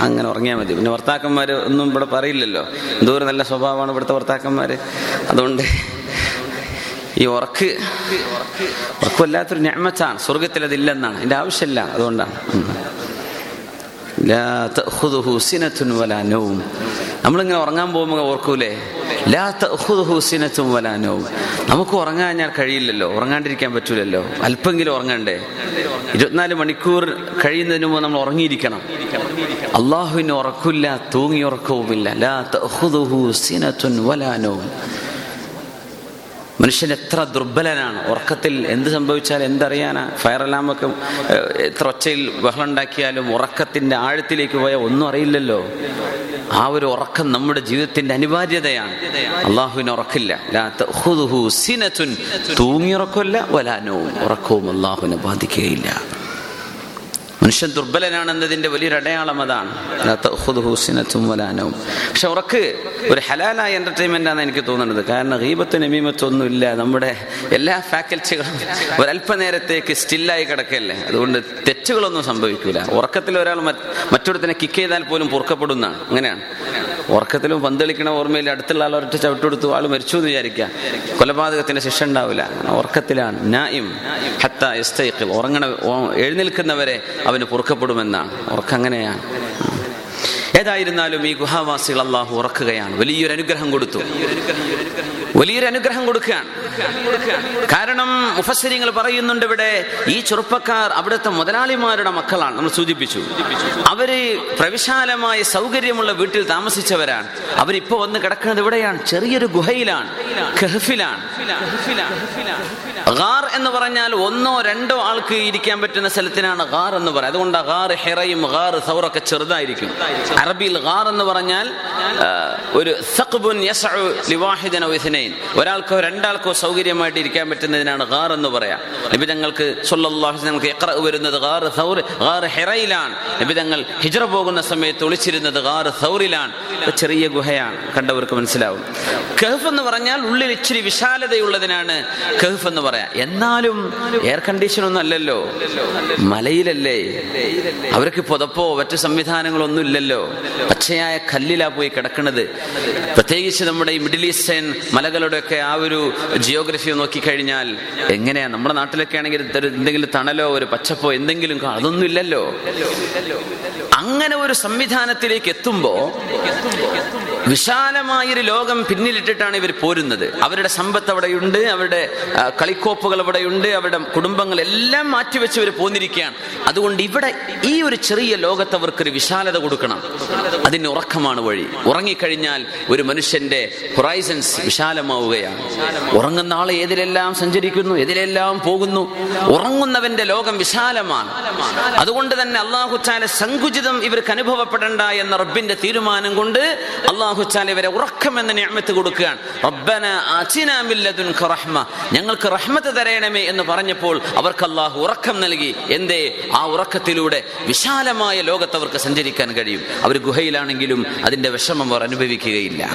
അങ്ങനെ ഉറങ്ങിയാൽ മതി. പിന്നെ ഭർത്താക്കന്മാർ ഒന്നും ഇവിടെ പറയില്ലല്ലോ. എന്തോരം നല്ല സ്വഭാവമാണ് ഇവിടുത്തെ ഭർത്താക്കന്മാർ അതുകൊണ്ട് ഈ ഉറക്ക് ഉറക്ക് വല്ലാത്തൊരു ഞാമച്ചാണ് സ്വർഗത്തിൽ അതില്ലെന്നാണ് എന്റെ ആവശ്യമില്ല. അതുകൊണ്ടാണ്. നമ്മളിങ്ങനെ ഉറങ്ങാൻ പോകുമ്പോൾ ഓർക്കൂലേ? ലാ തഅഖുദുഹു സിനത്തുൻ വലാ നൗം. നമുക്ക് ഉറങ്ങാൻ ഞാൻ കഴിയില്ലല്ലോ ഉറങ്ങാണ്ടിരിക്കാൻ പറ്റൂലല്ലോ. അല്പെങ്കിലും ഉറങ്ങണ്ടേ? ഇരുപത്തിനാല് മണിക്കൂർ കഴിയുന്നതിന് മുമ്പ് നമ്മൾ ഉറങ്ങിയിരിക്കണം. അള്ളാഹുവിന് ഉറക്കില്ല തൂങ്ങി ഉറക്കവുമില്ല ലാ തഅഖുദുഹു സിനത്തുൻ വലാ നൗം. മനുഷ്യൻ എത്ര ദുർബലനാണ്. ഉറക്കത്തിൽ എന്ത് സംഭവിച്ചാൽ എന്തറിയാനാ. ഫയർ അലാമൊക്കെ എത്ര ഒച്ചയിൽ ബഹളം ഉണ്ടാക്കിയാലും ഉറക്കത്തിന്റെ ആഴത്തിലേക്ക് പോയാൽ ഒന്നും അറിയില്ലല്ലോ. ആ ഒരു ഉറക്കം നമ്മുടെ ജീവിതത്തിന്റെ അനിവാര്യതയാണ്. അള്ളാഹുവിന് ഉറക്കില്ല. ലാ തഅഖുദുഹു സിനത്തുൻ. തൂങ്ങി ഉറക്കമില്ല വലാനവും ഉറക്കവും അള്ളാഹുവിനെ ബാധിക്കുകയില്ല. മനുഷ്യൻ ദുർബലനാണെന്നതിന്റെ വലിയൊരു അടയാളം അതാണ് പക്ഷെ ഉറക്ക് ഒരു ഹലാലായ എന്റർടൈൻമെന്റ് ആണ് എനിക്ക് തോന്നുന്നത്. കാരണം ഗീബത്തും നമീമത്തും ഒന്നും ഇല്ല നമ്മുടെ എല്ലാ ഫാക്കൽറ്റികളും ഒരല്പനേരത്തേക്ക് സ്റ്റില്ലായി കിടക്കല്ലേ? അതുകൊണ്ട് തെറ്റുകളൊന്നും സംഭവിക്കില്ല ഉറക്കത്തിൽ ഒരാൾ മറ്റൊരുത്തിനെ കിക്ക് ചെയ്താൽ പോലും പൊറുക്കപ്പെടുന്നതാണ്. അങ്ങനെയാണ്. ഉറക്കത്തിലും പന്തളിക്കണ ഓർമ്മയിൽ അടുത്തുള്ള ആൾ ഒരൊറ്റ ചവിട്ടെടുത്തു ആൾ മരിച്ചു എന്ന് വിചാരിക്കാം കൊലപാതകത്തിന്റെ ശിക്ഷ ഉണ്ടാവില്ല ഉറക്കത്തിലാണ്. ഉറങ്ങണ എഴുന്നേൽക്കുന്നവരെ അവന് പൊറുക്കപ്പെടുമെന്നാണ്. ഉറക്കം അങ്ങനെയാണ്. ഏതായിരുന്നാലും ഈ ഗുഹാവാസികൾ അള്ളാഹു ഉറക്കുകയാണ്. വലിയൊരു അനുഗ്രഹം കൊടുത്തു. വലിയൊരു അനുഗ്രഹം കൊടുക്കുകയാണ്. കാരണം മുഫസരിങ്ങൾ പറയുന്നുണ്ട് ഇവിടെ ഈ ചെറുപ്പക്കാർ അവിടുത്തെ മുതലാളിമാരുടെ മക്കളാണ്. നമ്മൾ സൂചിപ്പിച്ചു. അവർ പ്രവിശാലമായ സൗകര്യമുള്ള വീട്ടിൽ താമസിച്ചവരാണ്. അവരിപ്പോ വന്ന് കിടക്കുന്നത് ഇവിടെയാണ്. ചെറിയൊരു ഗുഹയിലാണ്. കഹഫിലാണ്. ഗാർ എന്ന് പറഞ്ഞാൽ ഒന്നോ രണ്ടോ ആൾക്ക് ഇരിക്കാൻ പറ്റുന്ന സ്ഥലത്തിനാണ് ഗാർ എന്ന് പറയുന്നത്. അതുകൊണ്ട് ഗാർ ഹെറയും ഗാർ സൗറൊക്കെ ചെറുതായിരിക്കും. അറബിയിൽ ഗാർ എന്ന് പറഞ്ഞാൽ ഒരു സഖ്ബുൻ ഇത്നൈൻ. ഒരാൾക്കോ രണ്ടാൾക്കോ സൗകര്യമായിട്ട് ഇരിക്കാൻ പറ്റുന്നതിനാണ് ഗാർ എന്ന് പറയാം. നബി തങ്ങൾക്ക് സല്ലല്ലാഹു അലൈഹി വസല്ലം ഇഖ്റ വരുന്നത് ഗാർ സൗർ ഗാർ ഹെറയിലാണ്. നബി തങ്ങൾ ഹിജ്റ പോകുന്ന സമയത്ത് ഒളിച്ചിരുന്നത് ഗാർ സൗറിലാണ്. ചെറിയ ഗുഹയാണ്. കണ്ടവർക്ക് മനസ്സിലാവും. കഹഫ് എന്ന് പറഞ്ഞാൽ ഉള്ളിൽ ഇച്ചിരി വിശാലതയുള്ളതിനാണ് കഹഫ് എന്ന് പറയാം. എന്നാലും എയർ കണ്ടീഷൻ ഒന്നും അല്ലല്ലോ. മലയിലല്ലേ. അവർക്ക് പുതപ്പോ മറ്റു സംവിധാനങ്ങളൊന്നും ഇല്ലല്ലോ. പച്ചയായ കല്ലിലാ പോയി കിടക്കുന്നത് പ്രത്യേകിച്ച് നമ്മുടെ ഈ മിഡിൽ ഈസ്റ്റേൺ മലകളുടെയൊക്കെ ആ ഒരു ജിയോഗ്രഫി നോക്കിക്കഴിഞ്ഞാൽ എങ്ങനെയാ? നമ്മുടെ നാട്ടിലൊക്കെ ആണെങ്കിൽ എന്തെങ്കിലും തണലോ ഒരു പച്ചപ്പോ എന്തെങ്കിലും അതൊന്നും ഇല്ലല്ലോ. അങ്ങനെ ഒരു സംവിധാനത്തിലേക്ക് എത്തുമ്പോ വിശാലമായൊരു ലോകം പിന്നിലിട്ടിട്ടാണ് ഇവർ പോരുന്നത്. അവരുടെ സമ്പത്ത് അവിടെയുണ്ട്. അവരുടെ ആ, ഇവിടെ ഉണ്ട് അവരുടെ കുടുംബങ്ങൾ എല്ലാം മാറ്റിവെച്ച് ഇവർ പോന്നിരിക്കുകയാണ്. അതുകൊണ്ട് ഇവിടെ ഈ ഒരു ചെറിയ ലോകത്ത് അവർക്കൊരു വിശാലത കൊടുക്കണം. അതിന് ഉറക്കമാണ് വഴി. ഉറങ്ങിക്കഴിഞ്ഞാൽ ഒരു മനുഷ്യന്റെ ഹൊറൈസൻസ് വിശാലമാവുകയാണ്. ഉറങ്ങുന്ന ആൾ ഏതിലെല്ലാം സഞ്ചരിക്കുന്നു ഏതിലെല്ലാം പോകുന്നു? ഉറങ്ങുന്നവന്റെ ലോകം വിശാലമാണ്. അതുകൊണ്ട് തന്നെ അള്ളാഹുച്ചാല സങ്കുചിതം ഇവർക്ക് അനുഭവപ്പെടേണ്ട എന്ന റബ്ബിന്റെ തീരുമാനം കൊണ്ട് അള്ളാഹുച്ചാല ഇവരെ ഉറക്കം എന്ന ഞാമത്ത് കൊടുക്കുകയാണ്. മിൻ റഹ്മ. ഞങ്ങൾക്ക് റഹ്മത്ത് തരയണമേ എന്ന് പറഞ്ഞപ്പോൾ അവർക്ക് അള്ളാഹു ഉറക്കം നൽകി. എന്തേ? ആ ഉറക്കത്തിലൂടെ വിശാലമായ ലോകത്ത് അവർക്ക് സഞ്ചരിക്കാൻ കഴിയും. അവർ ഗുഹയിലാണെങ്കിലും അതിന്റെ വിഷമം അവർ അനുഭവിക്കുകയില്ല.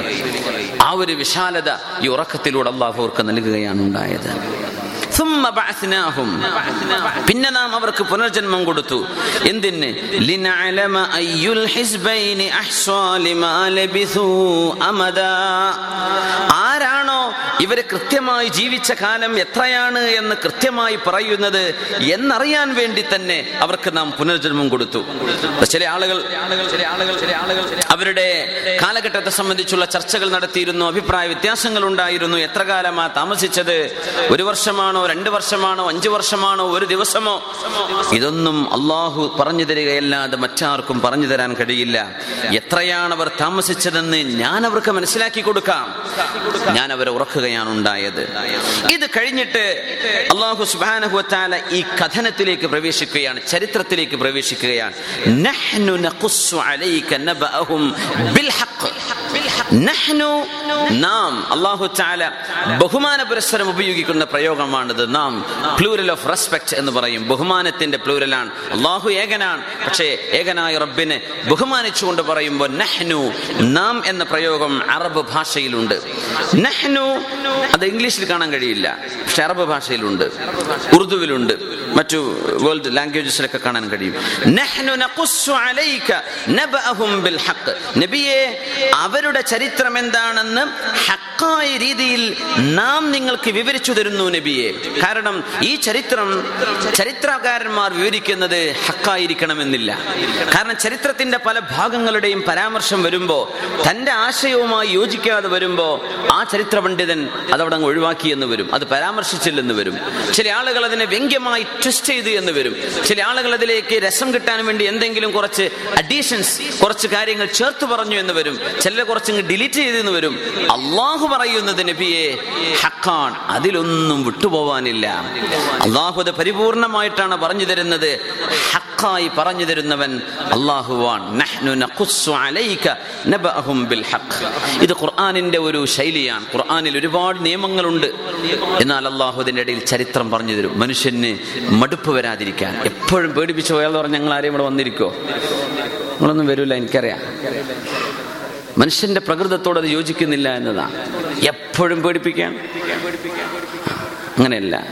ആ ഒരു വിശാലത ഈ ഉറക്കത്തിലൂടെ അള്ളാഹു അവർക്ക് നൽകുകയാണ് ഉണ്ടായത്. പിന്നെ നാം അവർക്ക് പുനർജന്മം കൊടുത്തു. എന്തിന്? ആരാണോ ഇവർ കൃത്യമായി ജീവിച്ച കാലം എത്രയാണ് എന്ന് കൃത്യമായി പറയുന്നത് എന്നറിയാൻ വേണ്ടി തന്നെ അവർക്ക് നാം പുനർജന്മം കൊടുത്തു. ചില ആളുകൾ അവരുടെ കാലഘട്ടത്തെ സംബന്ധിച്ചുള്ള ചർച്ചകൾ നടത്തിയിരുന്നു അഭിപ്രായ വ്യത്യാസങ്ങൾ ഉണ്ടായിരുന്നു. എത്ര കാലമാ താമസിച്ചത്? ഒരു വർഷമാണോ രണ്ട് വർഷമാണോ അഞ്ചു വർഷമാണോ ഒരു ദിവസമോ? ഇതൊന്നും അള്ളാഹു പറഞ്ഞു തരികയല്ലാതെ മറ്റാർക്കും പറഞ്ഞു തരാൻ കഴിയില്ല. എത്രയാണ് അവർ താമസിച്ചതെന്ന് ഞാൻ അവർക്ക് മനസ്സിലാക്കി കൊടുക്കാം. ഞാൻ അവരെ ഉറക്കുകയാണ് ഉണ്ടായത്. ഇത് കഴിഞ്ഞിട്ട് അള്ളാഹു സുബാനഹുത്താല ഈ കഥനത്തിലേക്ക് പ്രവേശിക്കുകയാണ് ചരിത്രത്തിലേക്ക് പ്രവേശിക്കുകയാണ്. നഹ്നു നാം അള്ളാഹു ചാല ബഹുമാന പുരസ്സരം ഉപയോഗിക്കുന്ന പ്രയോഗമാണിത്. നാം പ്ലൂരൽ ഓഫ് റെസ്പെക്ട് എന്ന് പറയും. ബഹുമാനത്തിന്റെ പ്ലൂരലാണ്. അള്ളാഹു ഏകനാണ്. പക്ഷേ ഏകനായ റബ്ബിനെ ബഹുമാനിച്ചുകൊണ്ട് പറയുമ്പോൾ നഹ്നു നാം എന്ന പ്രയോഗം അറബ് ഭാഷയിലുണ്ട്. നഹ്നു അത് ഇംഗ്ലീഷിൽ കാണാൻ കഴിയില്ല. പക്ഷെ അറബ് ഭാഷയിലുണ്ട്. ഉറുദുവിലുണ്ട്. മറ്റു വേൾഡ് ലാംഗ്വേജസിലൊക്കെ കാണാൻ കഴിയും. നബിയെ അവരുടെ ചരിത്രം എന്താണെന്ന് ഹക്കായ രീതിയിൽ നാം നിങ്ങൾക്ക് വിവരിച്ചു തരുന്നു നബിയെ. കാരണം ഈ ചരിത്രം ചരിത്രകാരന്മാർ വിവരിക്കുന്നത് ഹക്കായിരിക്കണമെന്നില്ല കാരണം ചരിത്രത്തിന്റെ പല ഭാഗങ്ങളുടെയും പരാമർശം വരുമ്പോ തന്റെ ആശയവുമായി യോജിക്കാതെ വരുമ്പോ ആ ചരിത്ര പണ്ഡിതൻ അതവിടെ അങ്ങ് ഒഴിവാക്കി എന്ന് വരും. അത് പരാമർശിച്ചില്ലെന്ന് വരും. ചില ആളുകൾ അതിനെ വ്യംഗ്യമായി ട്വിസ്റ്റ് ചെയ്തു എന്ന് വരും. ചില ആളുകൾ അതിലേക്ക് രസം കിട്ടാൻ വേണ്ടി എന്തെങ്കിലും കുറച്ച് അഡീഷൻസ് കുറച്ച് കാര്യങ്ങൾ ചേർത്ത് പറഞ്ഞു എന്ന് വരും. ചില കുറച്ച് ഡിലീറ്റ് ചെയ്തെന്ന് വരും. അള്ളാഹു പറയുന്നത് നബിയെ ഹക്കാൻ അതിലൊന്നും വിട്ടുപോവാനില്ല. അള്ളാഹു അത് പരിപൂർണമായിട്ടാണ് പറഞ്ഞു തരുന്നത്. ഹക്കായി പറഞ്ഞു തരുന്നവൻ ഹഖ്. ഇത് ഖുർആാനിന്റെ ഒരു ശൈലിയാണ്. ഖുർആാനിൽ ഒരുപാട് നിയമങ്ങളുണ്ട്. എന്നാൽ അള്ളാഹു അതിന്റെ ഇടയിൽ ചരിത്രം പറഞ്ഞു തരും. മനുഷ്യന് മടുപ്പ് വരാതിരിക്കാൻ. എപ്പോഴും പേടിപ്പിച്ചു പോയാൽ പറഞ്ഞാൽ ഞങ്ങൾ ആരെയും ഇവിടെ വന്നിരിക്കോ നിങ്ങളൊന്നും വരില്ല എനിക്കറിയാം. മനുഷ്യന്റെ പ്രകൃതത്തോട് അത് യോജിക്കുന്നില്ല എന്നതാണ്. എപ്പോഴും പേടിപ്പിക്കാൻ. അങ്ങനെയല്ല.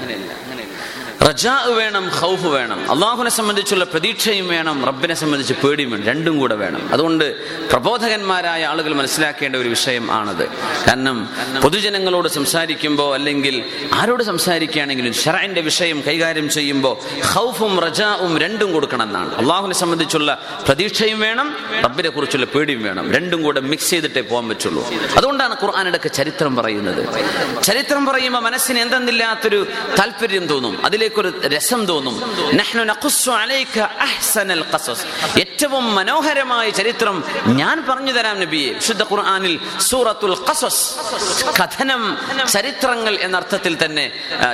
റജാ വേണം ഹൗഫ് വേണം. അള്ളാഹുവിനെ സംബന്ധിച്ചുള്ള പ്രതീക്ഷയും വേണം റബ്ബിനെ സംബന്ധിച്ച് പേടിയും വേണം രണ്ടും കൂടെ വേണം. അതുകൊണ്ട് പ്രബോധകന്മാരായ ആളുകൾ മനസ്സിലാക്കേണ്ട ഒരു വിഷയം ആണത്. കാരണം പൊതുജനങ്ങളോട് സംസാരിക്കുമ്പോൾ അല്ലെങ്കിൽ ആരോട് സംസാരിക്കുകയാണെങ്കിലും ഷറാന്റെ വിഷയം കൈകാര്യം ചെയ്യുമ്പോൾ ഹൗഫും റജാവും രണ്ടും കൊടുക്കണം എന്നാണ് അള്ളാഹുവിനെ സംബന്ധിച്ചുള്ള പ്രതീക്ഷയും വേണം റബ്ബിനെ കുറിച്ചുള്ള പേടിയും വേണം. രണ്ടും കൂടെ മിക്സ് ചെയ്തിട്ടേ പോകാൻ പറ്റുള്ളൂ. അതുകൊണ്ടാണ് ഖുർആാനിടക്ക് ചരിത്രം പറയുന്നത്. ചരിത്രം പറയുമ്പോൾ മനസ്സിന് എന്തെന്നില്ലാത്തൊരു താല്പര്യം തോന്നും. അതിലേക്കൊരു രസം തോന്നും. ഏറ്റവും മനോഹരമായ ചരിത്രം ഞാൻ പറഞ്ഞു തരാം നബിയെ. വിശുദ്ധ ഖുർആാനിൽ സൂറത്തുൽ ഖസസ്. കഥനം ചരിത്രങ്ങൾ എന്നർത്ഥത്തിൽ തന്നെ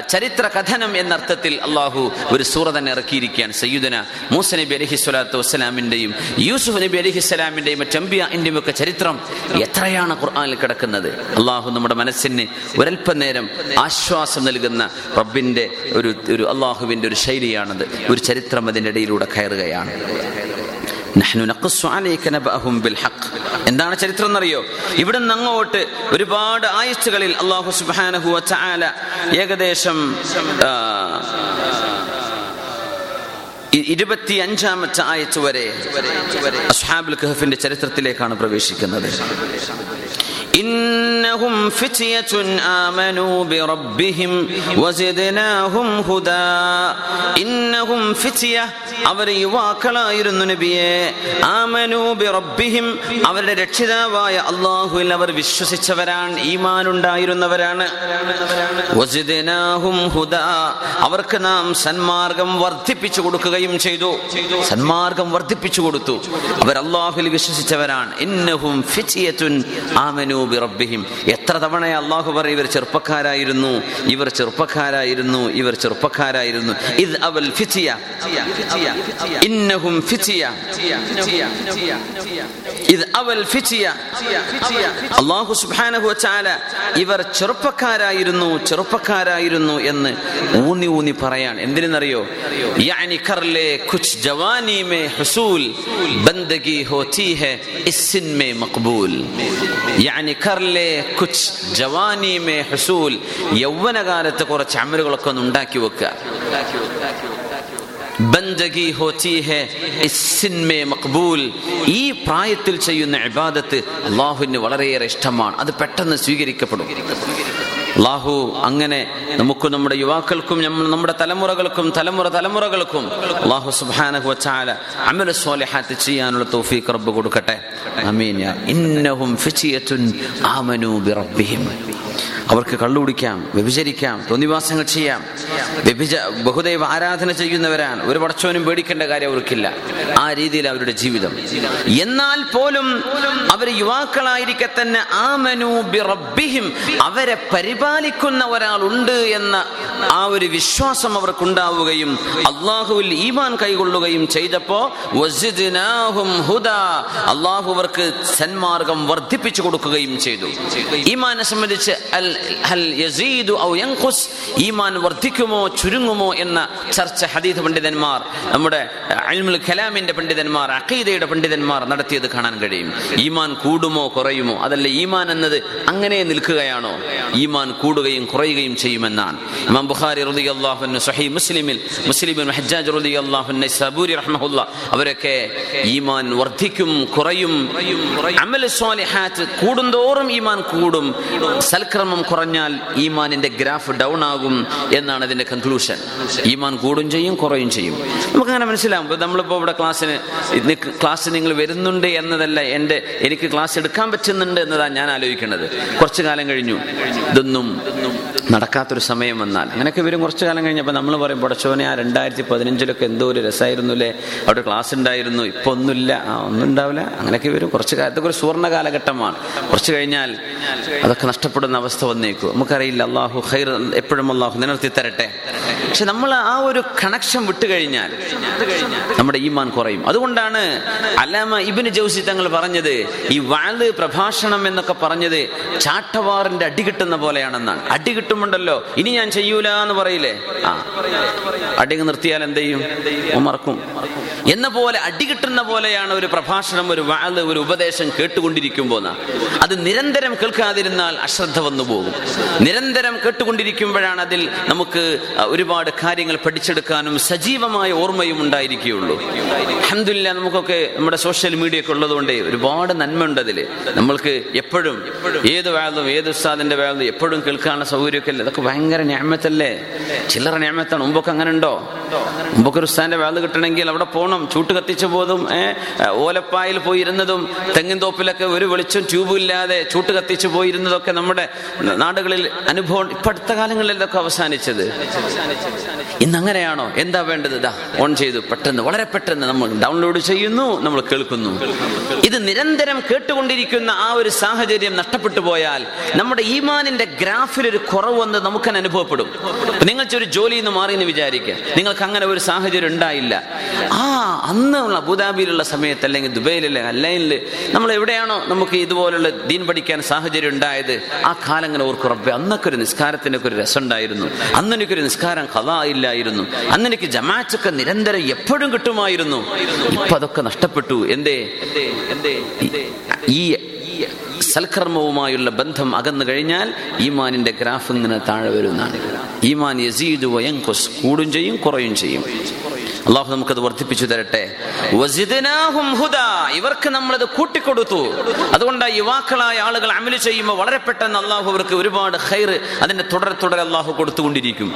ചരിത്ര കഥനം എന്നർത്ഥത്തിൽ അള്ളാഹു ഒരു സൂറ തന്നെ ഇറക്കിയിരിക്കുകയാണ്. സയ്യുദന മൂസ നബി അലഹി സ്വലാത്തു വസ്സലാമിന്റെയും യൂസുഫ് നബി അലഹി സ്വലാമിന്റെയും മറ്റമ്പിയാന്റെയും ഒക്കെ ചരിത്രം എത്രയാണ് ഖുർആാനിൽ കിടക്കുന്നത്? അള്ളാഹു നമ്മുടെ മനസ്സിന് ഒരൽപ്പനേരം നേരം ആശ്വാസം നൽകുന്ന റബ്ബിന്റെ ഒരു ഒരു അള്ളാഹുവിന്റെ ഒരു ശൈലിയാണത്. ഒരു ചരിത്രം അതിന്റെ ഇടയിലൂടെ കയറുകയാണ്. എന്താണ് ചരിത്രം എന്നറിയോ? ഇവിടെ നിന്ന് അങ്ങോട്ട് ഒരുപാട് ആയുസ്സുകളിൽ അള്ളാഹു സുബ്ഹാനഹു ചാല ഏകദേശം ഇരുപത്തി അഞ്ചാമത്തെ ആയത്ത് വരെ അസ്ഹാബുൽ കഹഫിന്റെ ചരിത്രത്തിലേക്കാണ് പ്രവേശിക്കുന്നത്. إنهم فتية آمنوا بربهم وزدناهم هدى إنهم فتية അവർ യുവാക്കളായിരുന്നു നബിയെ ആമനു ബി റബ്ബിഹിം അവരുടെ രക്ഷിതാവായ അള്ളാഹുവിൽ അവർ വിശ്വസിച്ചവരാണ് ഈമാൻ ഉണ്ടായിരുന്നവരാണ് വസിദ്നാഹും ഹുദാ. അവർക്ക് നാം സന്മാർഗം വർദ്ധിപ്പിച്ചു കൊടുക്കുകയും ചെയ്തു സന്മാർഗം വർദ്ധിപ്പിച്ചു കൊടുത്തു അവർ അള്ളാഹുവിൽ വിശ്വസിച്ചവരാണ് ഇന്നഹും ഫിറ്റിയത്തുൻ ആമനു ബി റബ്ബിഹിം എത്ര തവണ അള്ളാഹു പറ ഇവർ ചെറുപ്പക്കാരായിരുന്നു ഇവർ ചെറുപ്പക്കാരായിരുന്നു ഇവർ ചെറുപ്പക്കാരായിരുന്നു. ഇത് അവൽ ഫിച്ചിയ ഇന്നഹും ഫിച്ചിയ ഇത് അവൽ ഫിച്ചിയ അള്ളാഹു സുബ്ഹാനഹു വതആല ഇവർ ചെറുപ്പക്കാരായിരുന്നു ചെറുപ്പക്കാരായിരുന്നു എന്ന് ഊന്നി ഊന്നി പറയാൻ എന്തിനെന്നറിയോ? യാനി കർലെ കുച്ച് ജവാനി മേ ഹസൂൽ ബന്ദഗി ഹോത്തി ഹെ ഇസ്സിൻ മേ മക്ബൂൽ. യാനി കർലെ കുച്ച് ജവാനിമേ ഹസൂൽ യൗവനകാലത്ത് കുറച്ച് അമലുകളൊക്കെ ഒന്ന് ഉണ്ടാക്കി വെക്കുക ബന്ദഗി മഖ്ബൂൽ ഈ പ്രായത്തിൽ ചെയ്യുന്ന ഇബാദത്ത് അള്ളാഹുവിന് വളരെയേറെ ഇഷ്ടമാണ്. അത് പെട്ടെന്ന് സ്വീകരിക്കപ്പെടും. അള്ളാഹു അങ്ങനെ നമുക്ക് നമ്മുടെ യുവാക്കൾക്കും നമ്മുടെ തലമുറകൾക്കും തലമുറ തലമുറകൾക്കും അള്ളാഹു സുബ്ഹാനഹു വതആല അമല സ്വാലിഹാത്ത് ചെയ്യാനുള്ള തൗഫീഖ് റബ്ബ് കൊടുക്കട്ടെ. ആമീൻ ഇന്നഹും ഫിച്ചിയത്തുൻ ആമനു ബിറബ്ബിഹിം. അവർക്ക് കള്ളു കുടിക്കാം വ്യഭിചരിക്കാം തോന്നിവാസങ്ങൾ ചെയ്യാം. വ്യഭിച ബഹുദൈവ ആരാധന ചെയ്യുന്നവരാണ്. ഒരു പടച്ചോനും പേടിക്കേണ്ട കാര്യം അവർക്കില്ല. ആ രീതിയിൽ അവരുടെ ജീവിതം. എന്നാൽ പോലും അവർ യുവാക്കളായിരിക്കെ തന്നെ ആമനു റബ്ബിഹിം അവരെ പരിപാലിക്കുന്ന ഒരാളുണ്ട് എന്ന ആ ഒരു വിശ്വാസം അവർക്കുണ്ടാവുകയും അള്ളാഹുവിൽ ഈമാൻ കൈകൊള്ളുകയും ചെയ്തപ്പോ അള്ളാഹു അവർക്ക് സന്മാർഗം വർദ്ധിപ്പിച്ചു കൊടുക്കുകയും ചെയ്തു. ഈമാനെ സംബന്ധിച്ച് ഈമാൻ വർദ്ധിക്കുമോ ചുരുങ്ങുമോ എന്ന ചർച്ച ഹദീദ് പണ്ഡിതന്മാർ നമ്മുടെ അൽമുൽ കലാമിന്റെ പണ്ഡിതന്മാർ അഖീദയുടെ പണ്ഡിതന്മാർ നടത്തിയത് കാണാൻ കഴിയും. ഈമാൻ കൂടുമോ കുറയുമോ? അതല്ല ഈമാൻ എന്നത് അങ്ങനെ നിൽക്കുകയാണോ? ഈമാൻ കൂടുകയും കുറയുകയും ചെയ്യുമെന്നാണ്. ഇമാം ബുഖാരി മുസ്ലിമിൽ മുസ്ലിമിൻ ഹജ്ജാജ് സബൂരി അവരൊക്കെ ഈമാൻ വർദ്ധിക്കും കുറയും. സ്വാലിഹാത്ത് കൂടുന്തോറും ഈമാൻ കൂടും. സൽക്രമം കുറഞ്ഞാൽ ഈമാനിന്റെ ഗ്രാഫ് ഡൗൺ ആകും എന്നാണ് ഇതിന്റെ കൺക്ലൂഷൻ ഈമാൻ കൂടും ചെയ്യും കുറയും ചെയ്യും. നമുക്ക് അങ്ങനെ മനസ്സിലാവും നമ്മളിപ്പോ ഇവിടെ ക്ലാസ്സിന് ക്ലാസ് നിങ്ങൾ വരുന്നുണ്ട് എന്നതല്ല എന്റെ എനിക്ക് ക്ലാസ് എടുക്കാൻ പറ്റുന്നുണ്ട് എന്നതാണ് ഞാൻ ആലോചിക്കുന്നത്. കുറച്ചു കാലം കഴിഞ്ഞു. ഇതൊന്നും നടക്കാത്തൊരു സമയം വന്നാൽ. അങ്ങനെയൊക്കെ വരും. കുറച്ചു കാലം കഴിഞ്ഞപ്പോൾ നമ്മൾ പറയും പടച്ചോനെ ആ രണ്ടായിരത്തി പതിനഞ്ചിലൊക്കെ എന്തോ ഒരു രസമായിരുന്നു അല്ലേ? അവിടെ ക്ലാസ് ഉണ്ടായിരുന്നു. ഇപ്പൊ ഒന്നുമില്ല. ആ ഒന്നും ഉണ്ടാവില്ല. അങ്ങനെയൊക്കെ വരും. കുറച്ച് കാലത്തൊക്കെ ഒരു സുവർണ കാലഘട്ടമാണ്. കുറച്ച് കഴിഞ്ഞാൽ അതൊക്കെ നഷ്ടപ്പെടുന്ന അവസ്ഥ വന്നേക്കും. നമുക്കറിയില്ല അള്ളാഹു ഖൈർ എപ്പോഴും അള്ളാഹു നിലനിർത്തി തരട്ടെ. പക്ഷെ നമ്മൾ ആ ഒരു കണക്ഷൻ വിട്ടുകഴിഞ്ഞാൽ നമ്മുടെ ഈമാൻ കുറയും. അതുകൊണ്ടാണ് അലാമ ഇബിന് ജൗസി തങ്ങൾ പറഞ്ഞത് ഈ വാൽ പ്രഭാഷണം എന്നൊക്കെ പറഞ്ഞത് ചാട്ടവാറിന്റെ അടി കിട്ടുന്ന പോലെയാണെന്നാണ്. അടി കിട്ടുമുണ്ടല്ലോ ഇനി ഞാൻ ചെയ്യൂല എന്ന് പറയില്ലേ? ആ. അടി നിർത്തിയാൽ എന്ത് ചെയ്യും? മറക്കും. എന്ന പോലെ അടി കിട്ടുന്ന പോലെയാണ് ഒരു പ്രഭാഷണം ഒരു വാൽ ഒരു ഉപദേശം കേട്ടുകൊണ്ടിരിക്കുമ്പോൾ അത് നിരന്തരം കേൾക്കാതിരുന്നാൽ അശ്രദ്ധ വന്നു പോകും. നിരന്തരം കേട്ടുകൊണ്ടിരിക്കുമ്പോഴാണ് അതിൽ നമുക്ക് ഒരുപാട് കാര്യങ്ങൾ പഠിച്ചെടുക്കാനും സജീവമായ ഓർമ്മയും ഉണ്ടായിരിക്കുകയുള്ളൂ. അഹമ്മദില്ല നമുക്കൊക്കെ നമ്മുടെ സോഷ്യൽ മീഡിയ ഒക്കെ ഉള്ളതുകൊണ്ട് ഒരുപാട് നന്മ ഉണ്ട് അതിൽ നമ്മൾക്ക് എപ്പോഴും ഏത് വേളും ഏത് ഉസ്താദിന്റെ വേളും എപ്പോഴും കേൾക്കാനുള്ള സൗകര്യമൊക്കെ അല്ലേ അതൊക്കെ ഭയങ്കര ഞാമത്തല്ലേ? ചില്ലറ ഞാമത്താണ്. മുമ്പൊക്കെ അങ്ങനെ ഉണ്ടോ മുമ്പൊക്കെ ഉസ്താദിന്റെ വേൾ കിട്ടണമെങ്കിൽ അവിടെ പോകണം ചൂട്ട് കത്തിച്ച് പോതും ഓലപ്പായിൽ പോയിരുന്നതും തെങ്ങിൻ തോപ്പിലൊക്കെ ഒരു വെളിച്ചം ട്യൂബും ഇല്ലാതെ ചൂട്ട് കത്തിച്ചു പോയിരുന്നതൊക്കെ നമ്മുടെ നാടുകളിൽ അനുഭവം ഇപ്പൊ കാലങ്ങളിൽ ഇതൊക്കെ അവസാനിച്ചത്. ഇന്ന് അങ്ങനെയാണോ എന്താ വേണ്ടത്? ഇതാ ഓൺ ചെയ്തു. പെട്ടെന്ന് വളരെ പെട്ടെന്ന് നമ്മൾ ഡൗൺലോഡ് ചെയ്യുന്നു നമ്മൾ കേൾക്കുന്നു. ഇത് നിരന്തരം കേട്ടുകൊണ്ടിരിക്കുന്ന ആ ഒരു സാഹചര്യം നഷ്ടപ്പെട്ടു പോയാൽ നമ്മുടെ ഈമാനിന്റെ ഗ്രാഫിൽ ഒരു കുറവ് വന്ന് നമുക്ക് അനുഭവപ്പെടും. നിങ്ങൾ ഒരു ജോലിയിൽ നിന്ന് മാറി എന്ന് വിചാരിക്കുക നിങ്ങൾക്ക് അങ്ങനെ ഒരു സാഹചര്യം ഉണ്ടായില്ല. ആ അന്ന് അബുദാബിയിലുള്ള സമയത്ത് അല്ലെങ്കിൽ ദുബൈയിലെ അല്ലൈനിൽ നമ്മൾ എവിടെയാണോ നമുക്ക് ഇതുപോലുള്ള ദീൻ പഠിക്കാൻ സാഹചര്യം ഉണ്ടായത്? ആ കാലങ്ങൾ ഓർക്കും റബ്ബെ അന്നൊക്കെ ഒരു നിസ്കാരത്തിനൊക്കെ ഒരു രസം ഉണ്ടായിരുന്നു അന്ന് എനിക്കൊരു നിസ്കാരം കഥാ ഇല്ലായിരുന്നു അന്ന് എനിക്ക് ജമാഅത്തൊക്കെ നിരന്തരം എപ്പോഴും കിട്ടുമായിരുന്നു. ഇപ്പൊ അതൊക്കെ നഷ്ടപ്പെട്ടു. എന്തേ? ഈ സൽക്കർമ്മവുമായുള്ള ബന്ധം അകന്നു കഴിഞ്ഞാൽ ഈമാനിന്റെ ഗ്രാഫ് ഇങ്ങനെ താഴെ വരുന്നതാണ്. ഈമാൻ യസീദ് വയങ്കൊസ് കൂടും ചെയ്യും കുറയും ചെയ്യും. അള്ളാഹു നമുക്കത് വർദ്ധിപ്പിച്ചു തരട്ടെ. ഇവർക്ക് നമ്മളത് കൂട്ടിക്കൊടുത്തു. അതുകൊണ്ട് യുവാക്കളായ ആളുകൾ അമൽ ചെയ്യുമ്പോൾ വളരെ പെട്ടെന്ന് അള്ളാഹു അവർക്ക് ഒരുപാട് ഹൈർ അതിന്റെ തുടരെ തുടരെ അള്ളാഹു കൊടുത്തുകൊണ്ടിരിക്കും.